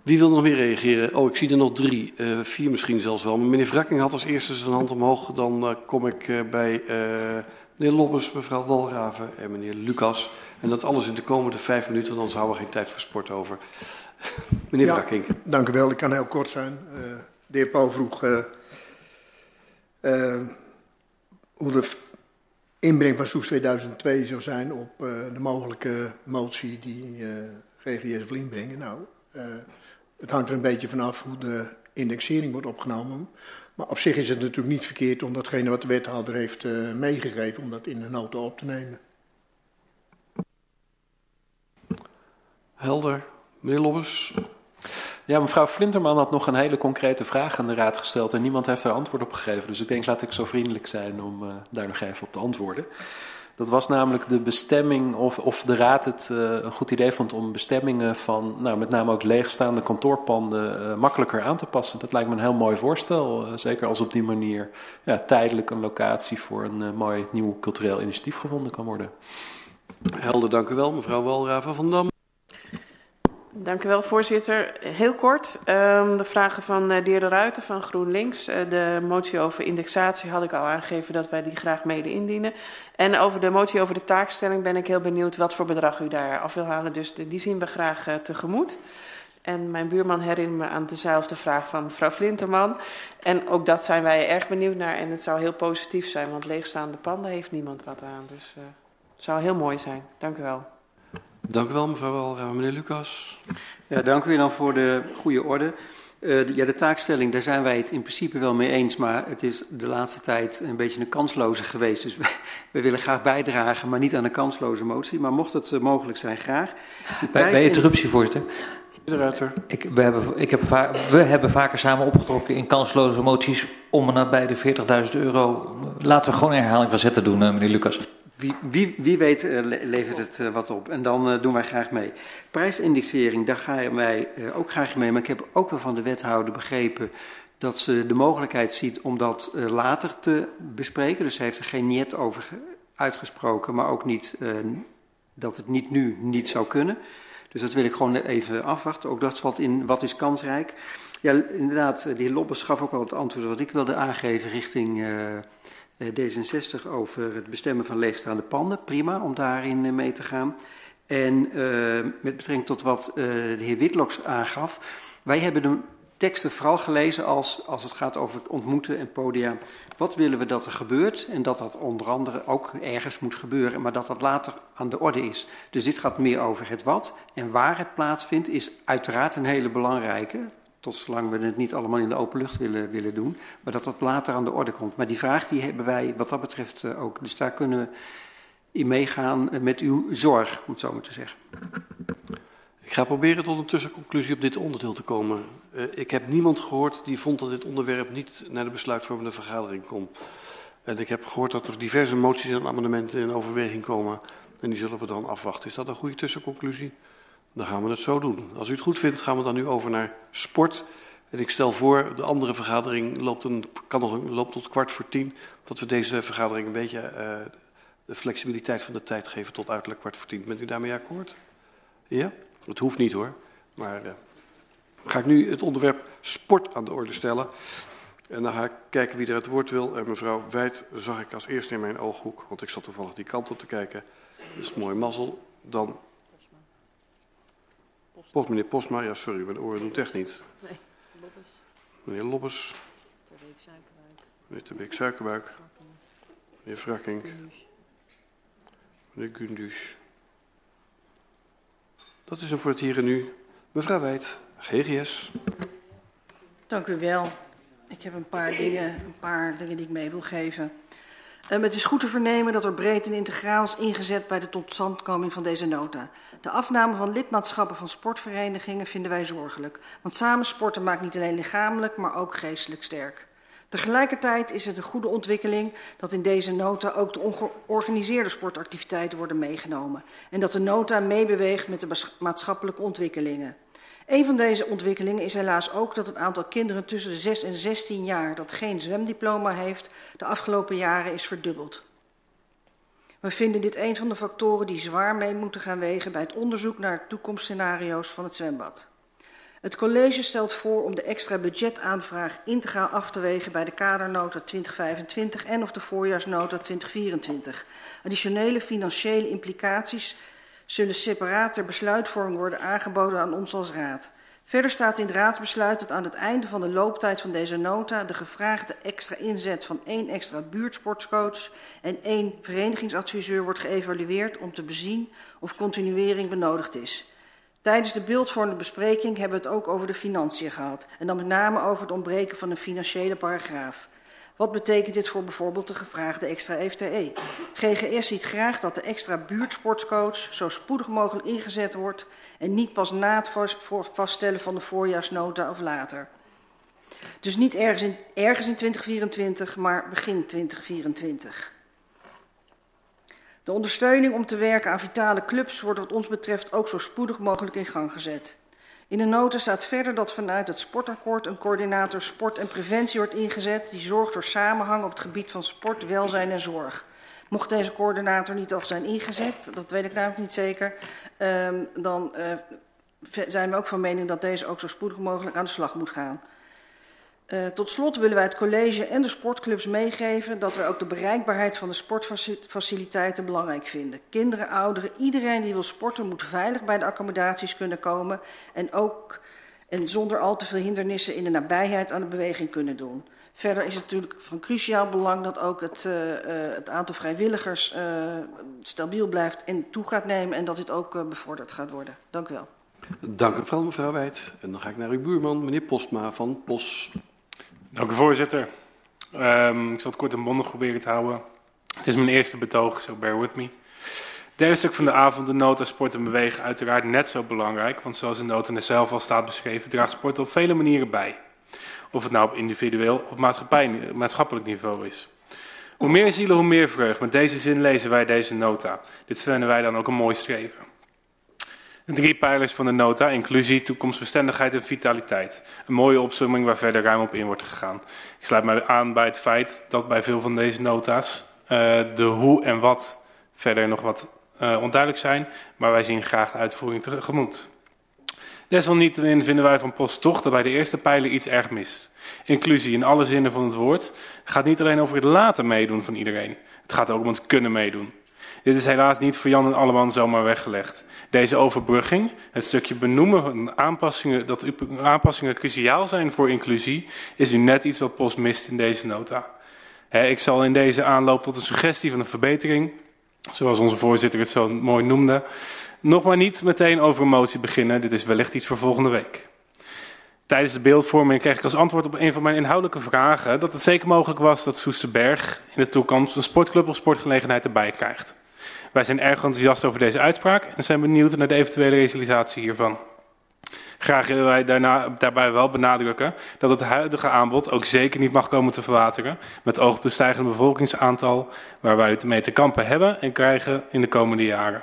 Wie wil nog meer reageren? Oh, ik zie er nog drie, vier misschien zelfs wel. Maar meneer Wrakking had als eerste zijn hand omhoog. Dan kom ik bij meneer Lobbes, mevrouw Walraven en meneer Lucas. En dat alles in de komende vijf minuten, want anders houden we geen tijd voor sport over. meneer ja, Wrakking. Dank u wel, ik kan heel kort zijn. de heer Pauw vroeg hoe de inbreng van Soes 2002 zou zijn op de mogelijke motie die GGS wil inbrengen. Nou, het hangt er een beetje vanaf hoe de indexering wordt opgenomen. Maar op zich is het natuurlijk niet verkeerd om datgene wat de wethouder heeft uh, meegegeven, om dat in de nota op te nemen. Helder. Meneer Lobbes. Ja, mevrouw Flinterman had nog een hele concrete vraag aan de raad gesteld en niemand heeft daar antwoord op gegeven. Dus ik denk, laat ik zo vriendelijk zijn om uh, daar nog even op te antwoorden. Dat was namelijk de bestemming, of, of de raad het uh, een goed idee vond om bestemmingen van, nou, met name ook leegstaande kantoorpanden, uh, makkelijker aan te passen. Dat lijkt me een heel mooi voorstel. Uh, zeker als op die manier ja, tijdelijk een locatie voor een mooi nieuw cultureel initiatief gevonden kan worden. Helder, dank u wel. Mevrouw Walraven van Dam. Dank u wel, voorzitter. Heel kort, um, de vragen van uh, de heer De Ruiter van GroenLinks. Uh, de motie over indexatie had ik al aangegeven dat wij die graag mede indienen. En over de motie over de taakstelling ben ik heel benieuwd wat voor bedrag u daar af wil halen. Dus die zien we graag uh, tegemoet. En mijn buurman herinnert me aan dezelfde vraag van mevrouw Flinterman. En ook dat zijn wij erg benieuwd naar. En het zou heel positief zijn, want leegstaande panden heeft niemand wat aan. Dus Zou heel mooi zijn. Dank u wel. Dank u wel, mevrouw Walra. Meneer Lucas. Ja, dank u dan voor de goede orde. Uh, de, ja, de taakstelling, daar zijn wij het in principe wel mee eens, maar het is de laatste tijd een beetje een kansloze geweest. Dus we, we willen graag bijdragen, maar niet aan een kansloze motie. Maar mocht het uh, mogelijk zijn, graag. Bij, bij interruptie, voorzitter. Ruiter. Ik, we, hebben, ik heb we hebben vaker samen opgetrokken in kansloze moties om er nabij de 40.000 euro. Laten we gewoon een herhaling van zetten doen, uh, meneer Lucas. Wie, wie, wie weet uh, levert het uh, wat op. En dan uh, doen wij graag mee. Prijsindexering, daar gaan wij ook graag mee. Maar ik heb ook wel van de wethouder begrepen dat ze de mogelijkheid ziet om dat later te bespreken. Dus ze heeft er geen niet over uitgesproken, maar ook niet dat het niet nu niet zou kunnen. Dus dat wil ik gewoon even afwachten. Ook dat valt in wat is kansrijk. Ja, inderdaad, de heer Lobbes gaf ook al het antwoord wat ik wilde aangeven richting D66 over het bestemmen van leegstaande panden. Prima om daarin mee te gaan. En met betrekking tot wat de heer Witloks aangaf. Wij hebben de teksten vooral gelezen als, als het gaat over ontmoeten en podia. Wat willen we dat er gebeurt? En dat dat onder andere ook ergens moet gebeuren, maar dat dat later aan de orde is. Dus dit gaat meer over het wat. En waar het plaatsvindt is uiteraard een hele belangrijke tot zolang we het niet allemaal in de open lucht willen, willen doen. Maar dat dat later aan de orde komt. Maar die vraag die hebben wij wat dat betreft eh, ook. Dus daar kunnen we in meegaan eh, met uw zorg, om het zo maar te zeggen. Ik ga proberen tot een tussenconclusie op dit onderdeel te komen. Uh, ik heb niemand gehoord die vond dat dit onderwerp niet naar de besluitvormende vergadering komt. En ik heb gehoord dat er diverse moties en amendementen in overweging komen. En die zullen we dan afwachten. Is dat een goede tussenconclusie? Dan gaan we het zo doen. Als u het goed vindt, gaan we dan nu over naar sport. En ik stel voor, de andere vergadering loopt, een, kan nog loopt tot kwart voor tien. Dat we deze vergadering een beetje uh, de flexibiliteit van de tijd geven tot uiterlijk kwart voor tien. Bent u daarmee akkoord? Ja? Het hoeft niet hoor. Maar uh, ga ik nu het onderwerp sport aan de orde stellen. En dan ga ik kijken wie er het woord wil. En mevrouw Wijd zag ik als eerste in mijn ooghoek, want ik zat toevallig die kant op te kijken. Dat is mooi mazzel. Dan Post, meneer Postma, ja sorry, mijn oren doen het echt niet. Nee, Lobbes. Meneer Lobbes. Terbeek Suikerbuik. Meneer Terbeek Suikerbuik. Meneer Vrakkink. Meneer Gundus. Dat is hem voor het hier en nu. Mevrouw Wijd, GGS. Dank u wel. Ik heb een paar dingen, een paar dingen die ik mee wil geven. Het is goed te vernemen dat er breed en integraal is ingezet bij de totstandkoming van deze nota. De afname van lidmaatschappen van sportverenigingen vinden wij zorgelijk. Want samen sporten maakt niet alleen lichamelijk, maar ook geestelijk sterk. Tegelijkertijd is het een goede ontwikkeling dat in deze nota ook de georganiseerde sportactiviteiten worden meegenomen. En dat de nota meebeweegt met de maatschappelijke ontwikkelingen. Een van deze ontwikkelingen is helaas ook dat het aantal kinderen tussen de 6 en 16 jaar dat geen zwemdiploma heeft, de afgelopen jaren is verdubbeld. We vinden dit een van de factoren die zwaar mee moeten gaan wegen bij het onderzoek naar toekomstscenario's van het zwembad. Het college stelt voor om de extra budgetaanvraag integraal af te wegen bij de kadernota 2025 en of de voorjaarsnota 2024. Additionele financiële implicaties zullen separaat ter besluitvorming worden aangeboden aan ons als raad. Verder staat in het raadsbesluit dat aan het einde van de looptijd van deze nota de gevraagde extra inzet van één extra buurtsportcoach en één verenigingsadviseur wordt geëvalueerd om te bezien of continuering benodigd is. Tijdens de beeldvormende bespreking hebben we het ook over de financiën gehad en dan met name over het ontbreken van een financiële paragraaf. Wat betekent dit voor bijvoorbeeld de gevraagde extra FTE? GGS ziet graag dat de extra buurtsportcoach zo spoedig mogelijk ingezet wordt en niet pas na het vaststellen van de voorjaarsnota of later. Dus niet ergens in, ergens in 2024, maar begin 2024. De ondersteuning om te werken aan vitale clubs wordt wat ons betreft ook zo spoedig mogelijk in gang gezet. In de nota staat verder dat vanuit het sportakkoord een coördinator sport en preventie wordt ingezet die zorgt voor samenhang op het gebied van sport, welzijn en zorg. Mocht deze coördinator niet al zijn ingezet, dat weet ik namelijk niet zeker, um, dan uh, zijn we ook van mening dat deze ook zo spoedig mogelijk aan de slag moet gaan. Uh, tot slot willen wij het college en de sportclubs meegeven dat wij ook de bereikbaarheid van de sportfaciliteiten belangrijk vinden. Kinderen, ouderen, iedereen die wil sporten moet veilig bij de accommodaties kunnen komen en ook en zonder al te veel hindernissen in de nabijheid aan de beweging kunnen doen. Verder is het natuurlijk van cruciaal belang dat ook het, uh, het aantal vrijwilligers stabiel blijft en toe gaat nemen en dat dit ook bevorderd gaat worden. Dank u wel. Dank u wel, mevrouw Wijd. En dan ga ik naar uw buurman, meneer Postma van POS. Dank u, voorzitter. Um, ik zal het kort en bondig proberen te houden. Het is mijn eerste betoog, so bear with me. Derde stuk van de avond, de nota sport en bewegen, uiteraard net zo belangrijk. Want zoals in de nota zelf al staat beschreven, draagt sport op vele manieren bij. Of het nou op individueel of maatschappelijk niveau is. Hoe meer zielen, hoe meer vreugd. Met deze zin lezen wij deze nota. Dit vinden wij dan ook een mooi streven. De drie pijlers van de nota, inclusie, toekomstbestendigheid en vitaliteit. Een mooie opzomming waar verder ruim op in wordt gegaan. Ik sluit mij aan bij het feit dat bij veel van deze nota's uh, de hoe en wat verder nog wat uh, onduidelijk zijn, maar wij zien graag de uitvoering tegemoet. Desalniettemin vinden wij van Post toch dat bij de eerste pijler iets erg mist. Inclusie in alle zinnen van het woord gaat niet alleen over het laten meedoen van iedereen. Het gaat ook om het kunnen meedoen. Dit is helaas niet voor Jan en Alleman zomaar weggelegd. Deze overbrugging, het stukje benoemen van aanpassingen, dat aanpassingen cruciaal zijn voor inclusie, is nu net iets wat Post mist in deze nota. Ik zal in deze aanloop tot een suggestie van een verbetering, zoals onze voorzitter het zo mooi noemde, nog maar niet meteen over een motie beginnen. Dit is wellicht iets voor volgende week. Tijdens de beeldvorming kreeg ik als antwoord op een van mijn inhoudelijke vragen dat het zeker mogelijk was dat Soesterberg in de toekomst een sportclub of sportgelegenheid erbij krijgt. Wij zijn erg enthousiast over deze uitspraak en zijn benieuwd naar de eventuele realisatie hiervan. Graag willen wij daarna, daarbij wel benadrukken dat het huidige aanbod ook zeker niet mag komen te verwateren met oog op het stijgende bevolkingsaantal waar wij het mee te kampen hebben en krijgen in de komende jaren.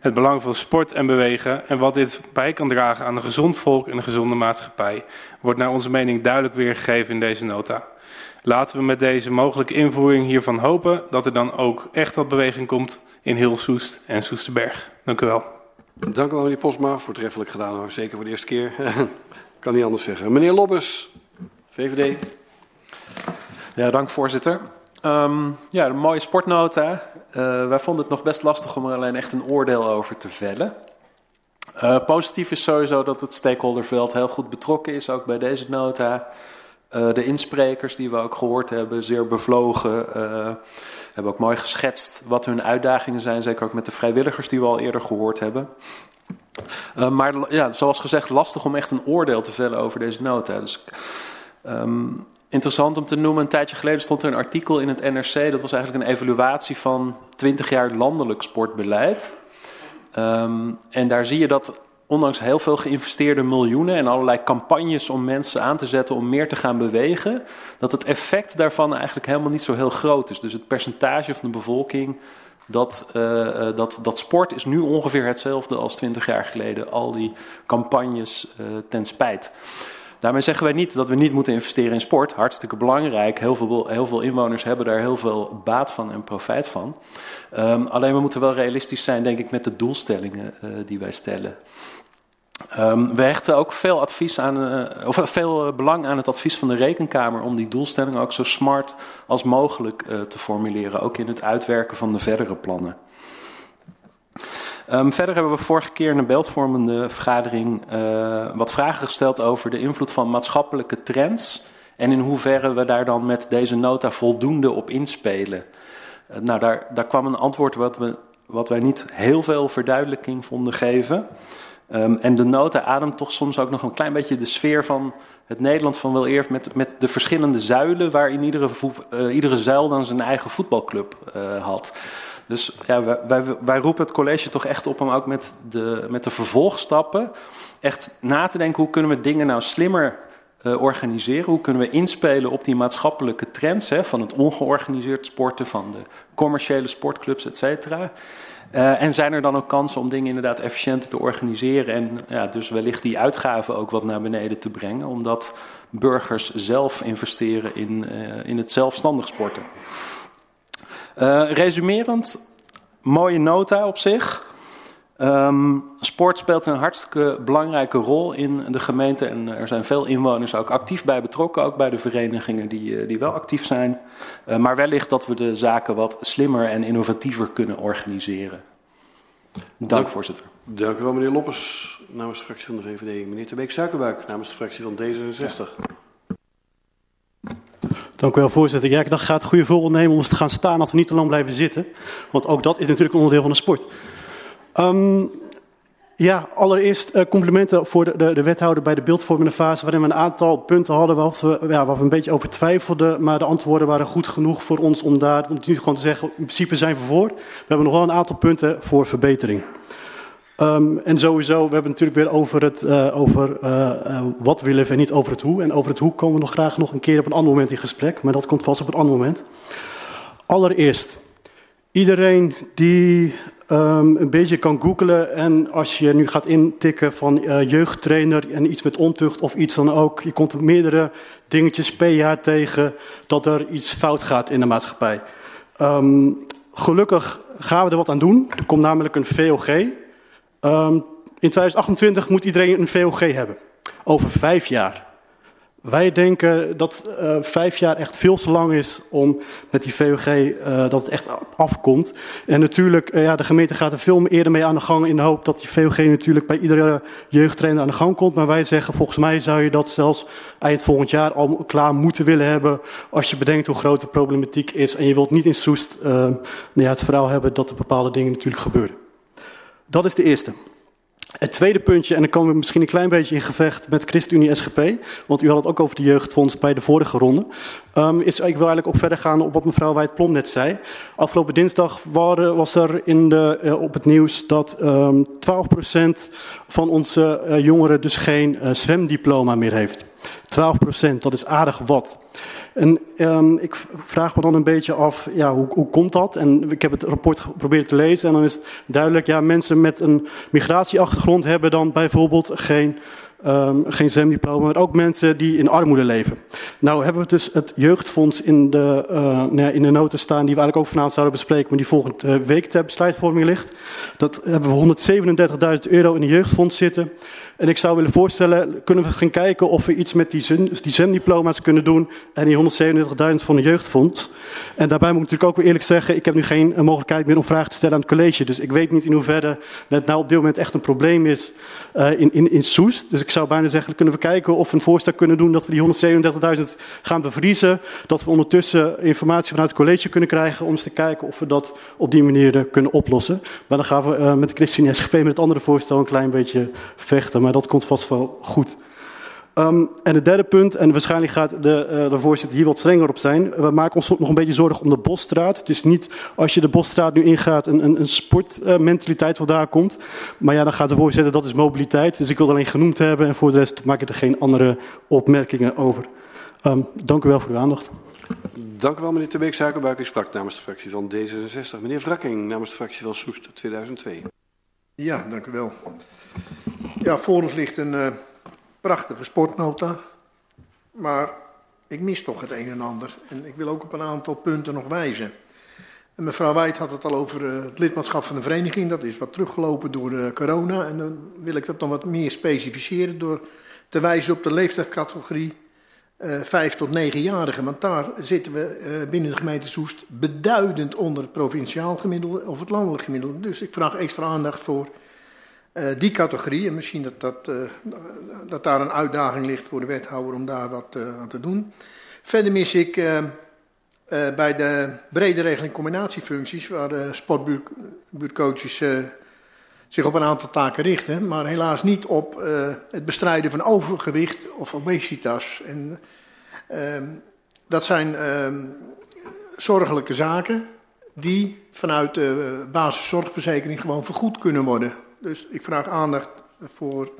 Het belang van sport en bewegen en wat dit bij kan dragen aan een gezond volk en een gezonde maatschappij wordt naar onze mening duidelijk weergegeven in deze nota. Laten we met deze mogelijke invoering hiervan hopen dat er dan ook echt wat beweging komt in heel Soest en Soesterberg. Dank u wel. Dank u wel, meneer Posma. Voortreffelijk gedaan hoor. Zeker voor de eerste keer. kan niet anders zeggen. Meneer Lobbes, VVD. Ja, dank voorzitter. Um, ja, een mooie sportnota. Uh, wij vonden het nog best lastig om er alleen echt een oordeel over te vellen. Uh, positief is sowieso dat het stakeholderveld heel goed betrokken is, ook bij deze nota. Uh, de insprekers die we ook gehoord hebben, zeer bevlogen, hebben ook mooi geschetst wat hun uitdagingen zijn. Zeker ook met de vrijwilligers die we al eerder gehoord hebben. maar ja, zoals gezegd, lastig om echt een oordeel te vellen over deze nota. Dus um, Interessant om te noemen, een tijdje geleden stond er een artikel in het NRC. Dat was eigenlijk een evaluatie van 20 jaar landelijk sportbeleid. Um, en daar zie je dat ondanks heel veel geïnvesteerde miljoenen en allerlei campagnes om mensen aan te zetten om meer te gaan bewegen, dat het effect daarvan eigenlijk helemaal niet zo heel groot is. Dus het percentage van de bevolking dat, uh, dat, dat sport is nu ongeveer hetzelfde als 20 jaar geleden. Al die campagnes uh, ten spijt. Daarmee zeggen wij niet dat we niet moeten investeren in sport. Hartstikke belangrijk. Heel veel, heel veel inwoners hebben daar heel veel baat van en profijt van. Um, alleen we moeten wel realistisch zijn, denk ik, met de doelstellingen die wij stellen. Um, we hechten ook veel, advies aan, uh, of veel belang aan het advies van de Rekenkamer om die doelstellingen ook zo smart als mogelijk uh, te formuleren, ook in het uitwerken van de verdere plannen. Um, verder hebben we vorige keer in een beeldvormende vergadering uh, wat vragen gesteld over de invloed van maatschappelijke trends. En in hoeverre we daar dan met deze nota voldoende op inspelen. Nou, daar, daar kwam een antwoord wat, we, wat wij niet heel veel verduidelijking vonden geven. Um, en de nota ademt toch soms ook nog een klein beetje de sfeer van het Nederland van wel eer met, met de verschillende zuilen, waarin iedere, uh, iedere zuil dan zijn eigen voetbalclub had. Dus ja, wij, wij, roepen het college toch echt op om ook met de, met de vervolgstappen echt na te denken hoe kunnen we dingen nou slimmer uh, organiseren? Hoe kunnen we inspelen op die maatschappelijke trends hè, van het ongeorganiseerd sporten, van de commerciële sportclubs, et cetera. Uh, en zijn er dan ook kansen om dingen inderdaad efficiënter te organiseren en ja, dus wellicht die uitgaven ook wat naar beneden te brengen, omdat burgers zelf investeren in, uh, in het zelfstandig sporten. Uh, resumerend, mooie nota op zich. Um, sport speelt een hartstikke belangrijke rol in de gemeente en er zijn veel inwoners ook actief bij betrokken, ook bij de verenigingen die, uh, die wel actief zijn. Uh, maar wellicht dat we de zaken wat slimmer en innovatiever kunnen organiseren. Dank, Dank voorzitter. Dank u wel, meneer Loppes, namens de fractie van de VVD. Meneer Tebeek Suikerbuik, namens de fractie van D66. Dank u wel, voorzitter. Ja, ik dacht, ik ga het goede voorbeeld nemen om eens te gaan staan als we niet te lang blijven zitten. Want ook dat is natuurlijk onderdeel van de sport. Um, ja, allereerst uh, complimenten voor de, de, de, wethouder bij de beeldvormende fase, waarin we een aantal punten hadden waar we, ja, waar we een beetje over twijfelden. Maar de antwoorden waren goed genoeg voor ons om daar om nu gewoon te zeggen, in principe zijn we voor. We hebben nog wel een aantal punten voor verbetering. Um, en sowieso, we hebben natuurlijk weer over, het, uh, over uh, wat willen we en niet over het hoe. En over het hoe komen we nog graag nog een keer op een ander moment in gesprek, maar dat komt vast op een ander moment. Allereerst, iedereen die um, een beetje kan googlen en als je nu gaat intikken van jeugdtrainer en iets met ontucht of iets dan ook, je komt meerdere dingetjes per jaar tegen dat er iets fout gaat in de maatschappij. Um, gelukkig gaan we er wat aan doen. Er komt namelijk een VOG, Um, in 2028 moet iedereen een VOG hebben. Over vijf jaar. Wij denken dat uh, vijf jaar echt veel te lang is om met die VOG uh, dat het echt afkomt. En natuurlijk, uh, ja, de gemeente gaat er veel eerder mee aan de gang in de hoop dat die VOG natuurlijk bij iedere jeugdtrainer aan de gang komt. Maar wij zeggen, volgens mij zou je dat zelfs eind volgend jaar al klaar moeten willen hebben. Als je bedenkt hoe groot de problematiek is en je wilt niet in Soest nou ja, het verhaal hebben dat er bepaalde dingen natuurlijk gebeuren. Dat is de eerste. Het tweede puntje, en dan komen we misschien een klein beetje in gevecht met ChristenUnie SGP, want u had het ook over de jeugdfonds bij de vorige ronde, um, is, ik wil eigenlijk ook verder gaan op wat mevrouw Wijd-Plom net zei. Afgelopen dinsdag waren, was er in de, uh, op het nieuws dat um, 12% van onze uh, jongeren dus geen uh, zwemdiploma meer heeft. 12%, dat is aardig wat. En um, ik vraag me dan een beetje af, ja, hoe, hoe komt dat? En ik heb het rapport geprobeerd te lezen en dan is het duidelijk, ja, mensen met een migratieachtergrond hebben dan bijvoorbeeld geen Um, geen zwemdiploma, maar ook mensen die in armoede leven. Nou hebben we dus het jeugdfonds in de, uh, in de noten staan, die we eigenlijk ook vanavond zouden bespreken, maar die volgende week ter besluitvorming ligt. Dat hebben we 137.000 euro in een jeugdfonds zitten. En ik zou willen voorstellen, kunnen we gaan kijken of we iets met die, die zwemdiploma's kunnen doen en die 137.000 van een jeugdfonds. En daarbij moet ik natuurlijk ook weer eerlijk zeggen, ik heb nu geen mogelijkheid meer om vragen te stellen aan het college. Dus ik weet niet in hoeverre het nou op dit moment echt een probleem is uh, in, in, in Soest. Dus ik zou bijna zeggen, kunnen we kijken of we een voorstel kunnen doen dat we die 137.000 gaan bevriezen. Dat we ondertussen informatie vanuit het college kunnen krijgen om eens te kijken of we dat op die manier uh, kunnen oplossen. Maar dan gaan we uh, met de ChristenUnie SGP met het andere voorstel een klein beetje vechten. Maar dat komt vast wel goed. Um, en het derde punt, en waarschijnlijk gaat de, uh, de voorzitter hier wat strenger op zijn. We maken ons nog een beetje zorgen om de Bosstraat. Het is niet als je de Bosstraat nu ingaat een, een, een sportmentaliteit wat daar komt. Maar ja, dan gaat de voorzitter, dat is mobiliteit. Dus ik wil het alleen genoemd hebben en voor de rest maak ik er geen andere opmerkingen over. Um, dank u wel voor uw aandacht. Dank u wel, meneer Tebeek Suikerbuik. U sprak namens de fractie van D66. Meneer Wrakking namens de fractie van Soest 2002. Ja, dank u wel. Ja, voor ons ligt een uh, prachtige sportnota, maar ik mis toch het een en ander. En ik wil ook op een aantal punten nog wijzen. En mevrouw Wijd had het al over uh, het lidmaatschap van de vereniging. Dat is wat teruggelopen door de corona. En dan wil ik dat dan wat meer specificeren door te wijzen op de leeftijdscategorie uh, 5 tot 9-jarigen. Want daar zitten we uh, binnen de gemeente Soest beduidend onder het provinciaal gemiddelde of het landelijk gemiddelde. Dus ik vraag extra aandacht voor uh, die categorie. En misschien dat, dat, dat daar een uitdaging ligt voor de wethouder om daar wat aan te doen. Verder mis ik bij de brede regeling combinatiefuncties, waar de sportbuurtcoaches zich op een aantal taken richten, maar helaas niet op het bestrijden van overgewicht of obesitas. En, dat zijn zorgelijke zaken die vanuit de basiszorgverzekering gewoon vergoed kunnen worden. Dus ik vraag aandacht voor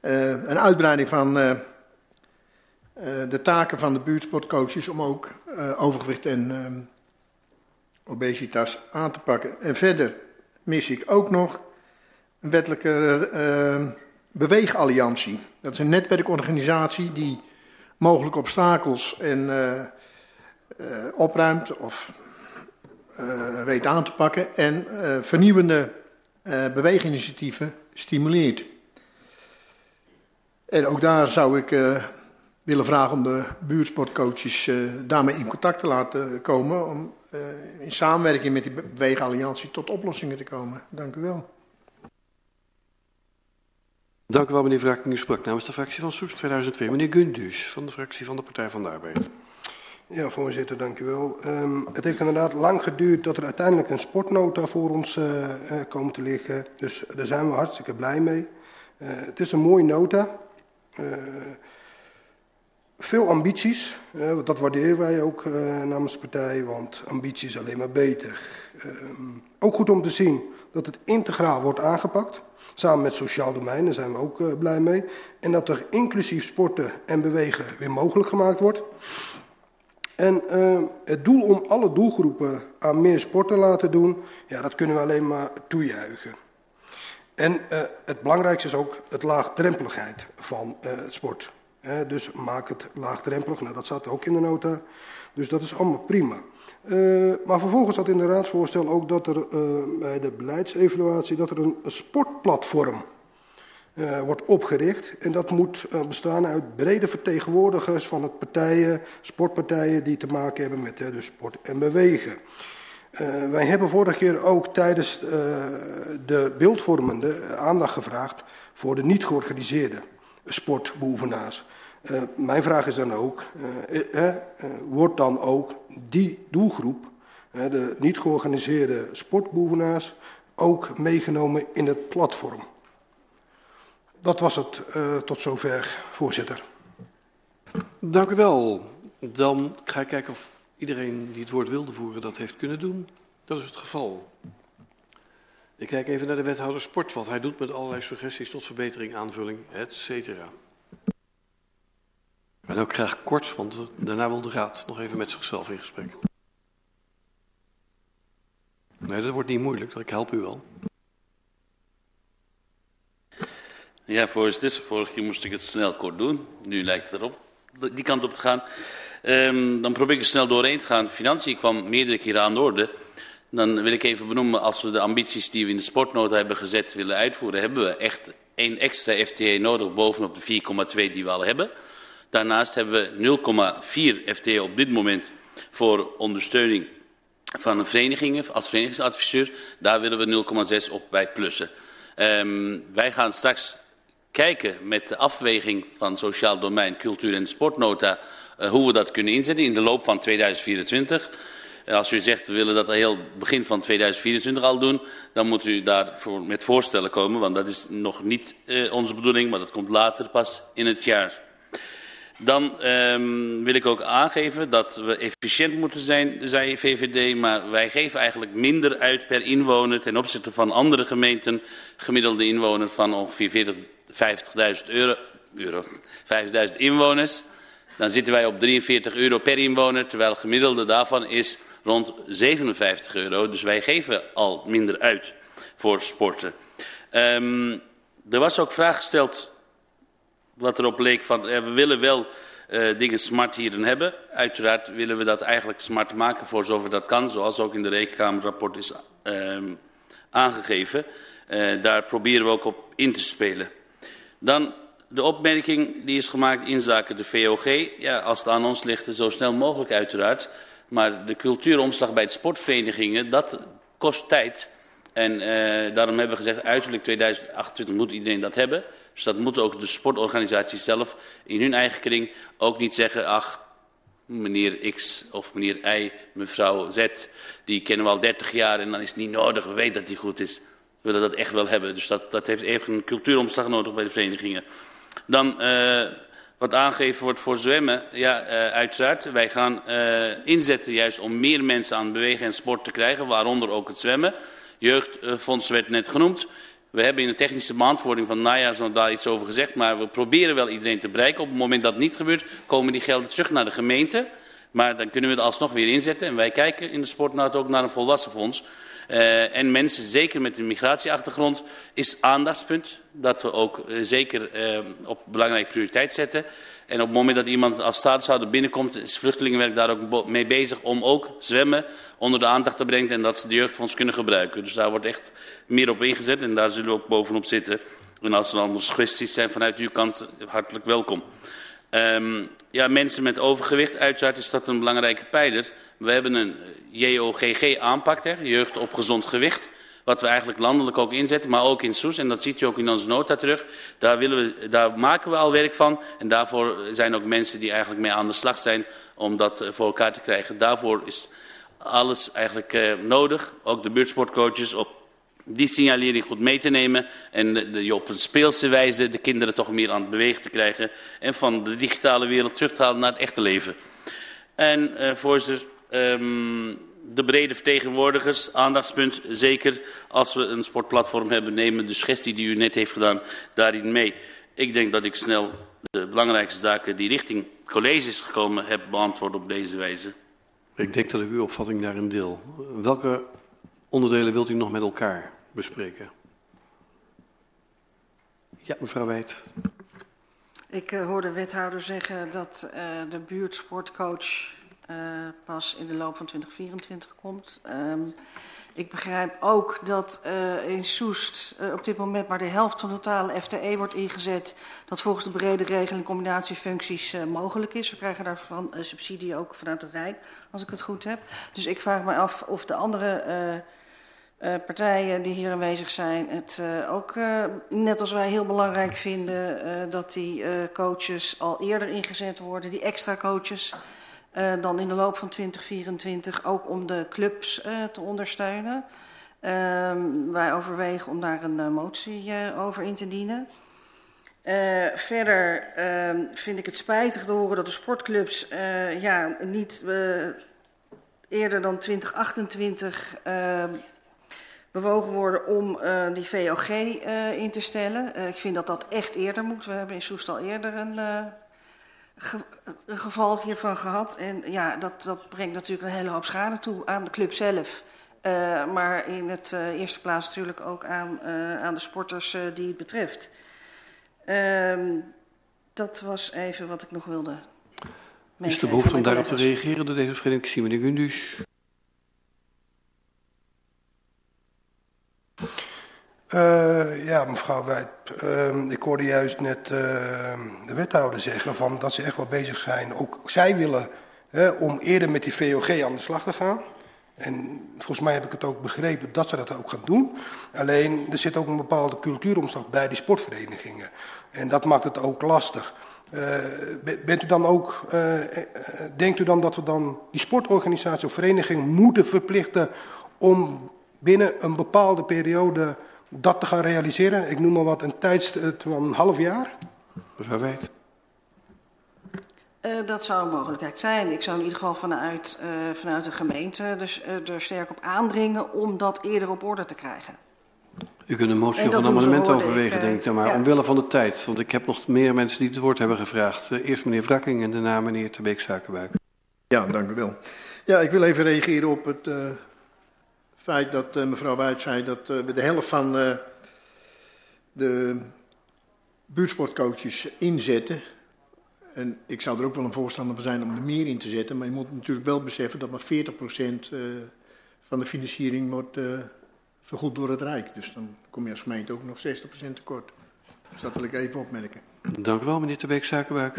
uh, een uitbreiding van uh, de taken van de buurtsportcoaches om ook overgewicht en obesitas aan te pakken. En verder mis ik ook nog wettelijke beweegalliantie. Dat is een netwerkorganisatie die mogelijke obstakels en opruimt of weet aan te pakken en vernieuwende beweeginitiatieven stimuleert. En ook daar zou ik willen vragen om de buurtsportcoaches daarmee in contact te laten komen. Om in samenwerking met die beweegalliantie tot oplossingen te komen. Dank u wel. Dank u wel, meneer Wraak. Nu sprak namens de fractie van Soest 2002. Meneer Gundus van de fractie van de Partij van de Arbeid. Ja, voorzitter, dank u wel. Um, het heeft inderdaad lang geduurd dat er uiteindelijk een sportnota voor ons uh, uh, komt te liggen. Dus daar zijn we hartstikke blij mee. Uh, het is een mooie nota. veel ambities, dat waarderen wij ook namens de partij, want ambitie is alleen maar beter. Ehm, ook goed om te zien dat het integraal wordt aangepakt. Samen met sociaal domein, daar zijn we ook uh, blij mee. En dat er inclusief sporten en bewegen weer mogelijk gemaakt wordt. En uh, het doel om alle doelgroepen aan meer sport te laten doen, ja, dat kunnen we alleen maar toejuichen. En uh, het belangrijkste is ook het laagdrempeligheid van het sport. dus maak het laagdrempelig, nou, dat staat ook in de nota. Dus dat is allemaal prima. Uh, maar vervolgens zat in de raadsvoorstel ook dat er uh, bij de beleidsevaluatie dat er een, sportplatform uh, wordt opgericht. En dat moet bestaan uit brede vertegenwoordigers van het partijen, sportpartijen die te maken hebben met de sport en bewegen. wij hebben vorige keer ook tijdens de beeldvormende aandacht gevraagd voor de niet georganiseerde sportbeoefenaars. Uh, mijn vraag is dan ook, uh, uh, wordt dan ook die doelgroep, de niet georganiseerde sportbeoefenaars, ook meegenomen in het platform? Dat was het tot zover, voorzitter. Dank u wel. Dan ga ik kijken of iedereen die het woord wilde voeren dat heeft kunnen doen. Dat is het geval. Ik kijk even naar de wethouder sport, wat hij doet met allerlei suggesties tot verbetering, aanvulling, et cetera. En ook graag kort, want daarna wil de Raad nog even met zichzelf in gesprek. Nee, dat wordt niet moeilijk, ik help u wel. Ja, voorzitter. Vorige keer moest ik het snel kort doen. Nu lijkt het erop die kant op te gaan. Um, dan probeer ik er snel doorheen te gaan. Financiën kwam meerdere keren aan de orde. Dan wil ik even benoemen, als we de ambities die we in de sportnota hebben gezet willen uitvoeren, hebben we echt één extra FTE nodig bovenop de 4,2 die we al hebben. Daarnaast hebben we 0,4 FTE op dit moment voor ondersteuning van verenigingen als verenigingsadviseur. Daar willen we 0,6 op bij plussen. Um, wij gaan straks kijken met de afweging van sociaal domein, cultuur en sportnota... Uh, hoe we dat kunnen inzetten in de loop van 2024... Als u zegt, we willen dat heel begin van 2024 al doen, dan moet u daarvoor met voorstellen komen, want dat is nog niet uh, onze bedoeling, maar dat komt later pas in het jaar. Dan um, wil ik ook aangeven dat we efficiënt moeten zijn, zei VVD, maar wij geven eigenlijk minder uit per inwoner ten opzichte van andere gemeenten. Gemiddelde inwoner van ongeveer 50.000 euro, euro 50.000 inwoners. Dan zitten wij op 43 euro per inwoner, terwijl gemiddelde daarvan is rond 57 euro. Dus wij geven al minder uit voor sporten. Um, er was ook vraag gesteld wat erop leek van, eh, we willen wel uh, dingen smart hierin hebben. Uiteraard willen we dat eigenlijk smart maken voor zover dat kan, zoals ook in de rekenkamerrapport is uh, aangegeven. Uh, daar proberen we ook op in te spelen. Dan de opmerking die is gemaakt in zaken de VOG. Ja, als het aan ons ligt, zo snel mogelijk uiteraard. Maar de cultuuromslag bij de sportverenigingen, dat kost tijd. En daarom hebben we gezegd, uiterlijk 2028 moet iedereen dat hebben. Dus dat moeten ook de sportorganisaties zelf in hun eigen kring ook niet zeggen... ach, meneer X of meneer Y, mevrouw Z, die kennen we al 30 jaar... en dan is het niet nodig, we weten dat die goed is. We willen dat echt wel hebben. Dus dat, dat heeft even een cultuuromslag nodig bij de verenigingen. Dan uh, wat aangegeven wordt voor zwemmen. Ja, uh, uiteraard. Wij gaan uh, inzetten juist om meer mensen aan bewegen en sport te krijgen. Waaronder ook het zwemmen. Jeugdfonds werd net genoemd. We hebben in de technische beantwoording van zo daar iets over gezegd. Maar we proberen wel iedereen te bereiken. Op het moment dat niet gebeurt, komen die gelden terug naar de gemeente. Maar dan kunnen we het alsnog weer inzetten. En wij kijken in de sportnaad ook naar een volwassenfonds. Uh, en mensen, zeker met een migratieachtergrond, is aandachtspunt. Dat we ook uh, zeker uh, op belangrijke prioriteit zetten. En op het moment dat iemand als statushouder binnenkomt, is vluchtelingenwerk daar ook mee bezig om ook zwemmen onder de aandacht te brengen en dat ze de jeugdfonds kunnen gebruiken. Dus daar wordt echt meer op ingezet en daar zullen we ook bovenop zitten. En als er nog kwesties zijn vanuit uw kant, hartelijk welkom. Um, ja, mensen met overgewicht, uiteraard is dat een belangrijke pijler. We hebben een JOGG-aanpak, jeugd op gezond gewicht. Wat we eigenlijk landelijk ook inzetten, maar ook in Soes. En dat ziet u ook in onze nota terug. Daar, willen we, daar maken we al werk van. En daarvoor zijn ook mensen die eigenlijk mee aan de slag zijn om dat eh, voor elkaar te krijgen. Daarvoor is alles eigenlijk uh, nodig. Ook de buurtsportcoaches op die signalering goed mee te nemen en de, op een speelse wijze de kinderen toch meer aan het bewegen te krijgen en van de digitale wereld terug te halen naar het echte leven. En uh, voorzitter, um, de brede vertegenwoordigers, aandachtspunt zeker als we een sportplatform hebben, nemen de suggestie die u net heeft gedaan daarin mee. Ik denk dat ik snel de belangrijkste zaken die richting college is gekomen heb beantwoord op deze wijze. Ik denk dat ik uw opvatting daarin deel. Welke onderdelen wilt u nog met elkaar bespreken? Ja, mevrouw Weet. Ik uh, hoor de wethouder zeggen dat uh, de buurtsportcoach uh, pas in de loop van 2024 komt. Um, ik begrijp ook dat uh, in Soest uh, op dit moment maar de helft van de totale FTE wordt ingezet. Dat volgens de brede regeling combinatiefuncties mogelijk is. We krijgen daarvan subsidie ook vanuit het Rijk, als ik het goed heb. Dus ik vraag me af of de andere partijen die hier aanwezig zijn het ook net als wij heel belangrijk vinden dat die coaches al eerder ingezet worden, die extra coaches. Uh, dan in de loop van 2024 ook om de clubs uh, te ondersteunen. Uh, wij overwegen om daar een uh, motie over in te dienen. Verder uh, vind ik het spijtig te horen dat de sportclubs ja, niet eerder dan 2028 uh, bewogen worden om die VOG in te stellen. Ik vind dat dat echt eerder moet. We hebben in Soest al eerder een... Een geval hiervan gehad. En ja, dat, dat brengt natuurlijk een hele hoop schade toe aan de club zelf. Uh, maar in het uh, eerste plaats natuurlijk ook aan, uh, aan de sporters die het betreft. Uh, dat was even wat ik nog wilde Is er behoefte om daarop te reageren door deze verschillende? Ik zie meneer Gundus. Uh, ja, mevrouw Wijt, uh, ik hoorde juist net uh, de wethouder zeggen van dat ze echt wel bezig zijn. Ook zij willen om eerder met die VOG aan de slag te gaan. En volgens mij heb ik het ook begrepen dat ze dat ook gaan doen. Alleen er zit ook een bepaalde cultuuromslag bij die sportverenigingen. En dat maakt het ook lastig. bent u dan ook, denkt u dan dat we dan die sportorganisatie of vereniging moeten verplichten om binnen een bepaalde periode dat te gaan realiseren? Ik noem maar wat, een tijdstip van een half jaar. Mevrouw Wijt. Uh, dat zou een mogelijkheid zijn. Ik zou in ieder geval vanuit, uh, vanuit de gemeente dus, uh, er sterk op aandringen om dat eerder op orde te krijgen. U kunt een motie of een amendement overwegen, ik, denk ik dan maar. Ja. Omwille van de tijd, want ik heb nog meer mensen die het woord hebben gevraagd. eerst meneer Wrakking en daarna meneer Terbeek Suikerbuik. Ja, dank u wel. Ja, ik wil even reageren op het feit dat uh, mevrouw Wuit zei dat uh, we de helft van uh, de buurtsportcoaches inzetten. En ik zou er ook wel een voorstander van zijn om er meer in te zetten. Maar je moet natuurlijk wel beseffen dat maar 40% van de financiering wordt vergoed door het Rijk. Dus dan kom je als gemeente ook nog 60% tekort. Dus dat wil ik even opmerken. Dank u wel, meneer Terbeek Suikerbuik.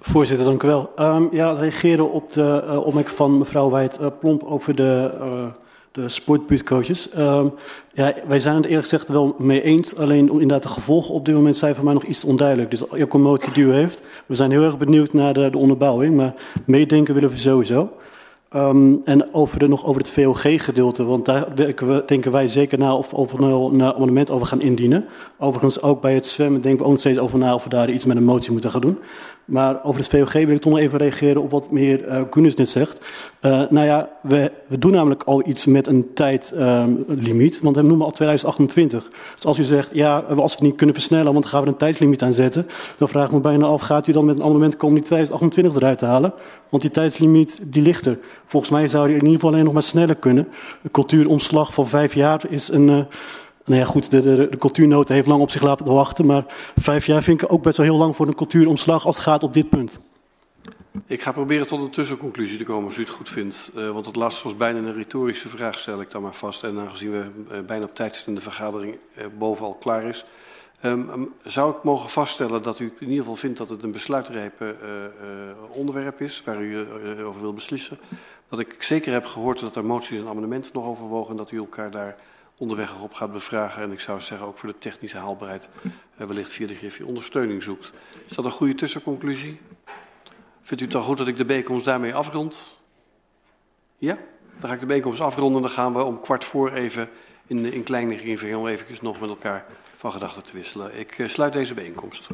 Voorzitter, dank u wel. Um, ja, reageren op de uh, opmerking van mevrouw Wijt uh, Plomp over de, uh, de sportbuurtcoaches. Um, ja, wij zijn het eerlijk gezegd wel mee eens. Alleen inderdaad de gevolgen op dit moment zijn voor mij nog iets onduidelijk. Dus elke motie die u heeft, we zijn heel erg benieuwd naar de, de onderbouwing. Maar meedenken willen we sowieso. Um, en over de, nog over het VOG-gedeelte, want daar denken wij zeker na of, of we een amendement over gaan indienen. Overigens ook bij het zwemmen denken we ook steeds over na of we daar iets met een motie moeten gaan doen. Maar over het VOG wil ik toch nog even reageren op wat meneer uh, Koenens net zegt. Uh, nou ja, we, we doen namelijk al iets met een tijdlimiet, um, want we noemen al 2028. Dus als u zegt, ja, als we het niet kunnen versnellen, want dan gaan we een tijdslimiet aanzetten, dan vraag ik me bijna af, gaat u dan met een amendement komen die 2028 eruit te halen? Want die tijdslimiet, die ligt er. Volgens mij zou die in ieder geval alleen nog maar sneller kunnen. Een cultuuromslag van vijf jaar is een... Uh, nou ja, goed, de, de, de cultuurnota heeft lang op zich laten wachten. Maar vijf jaar vind ik ook best wel heel lang voor een cultuuromslag als het gaat op dit punt. Ik ga proberen tot een tussenconclusie te komen, als u het goed vindt. Uh, want het laatste was bijna een retorische vraag, stel ik dan maar vast. En aangezien we uh, bijna op tijd zitten de vergadering uh, bovenal klaar is. Um, zou ik mogen vaststellen dat u in ieder geval vindt dat het een besluitrijpe onderwerp is waar u over wil beslissen? Dat ik zeker heb gehoord dat er moties en amendementen nog overwogen en dat u elkaar daar onderweg op gaat bevragen. En ik zou zeggen ook voor de technische haalbaarheid wellicht via de GFI ondersteuning zoekt. Is dat een goede tussenconclusie? Vindt u het dan goed dat ik de bijeenkomst daarmee afrond? Ja? Dan ga ik de bijeenkomst afronden en dan gaan we om kwart voor even in, in kleine om eventjes nog met elkaar van gedachten te wisselen. Ik sluit deze bijeenkomst.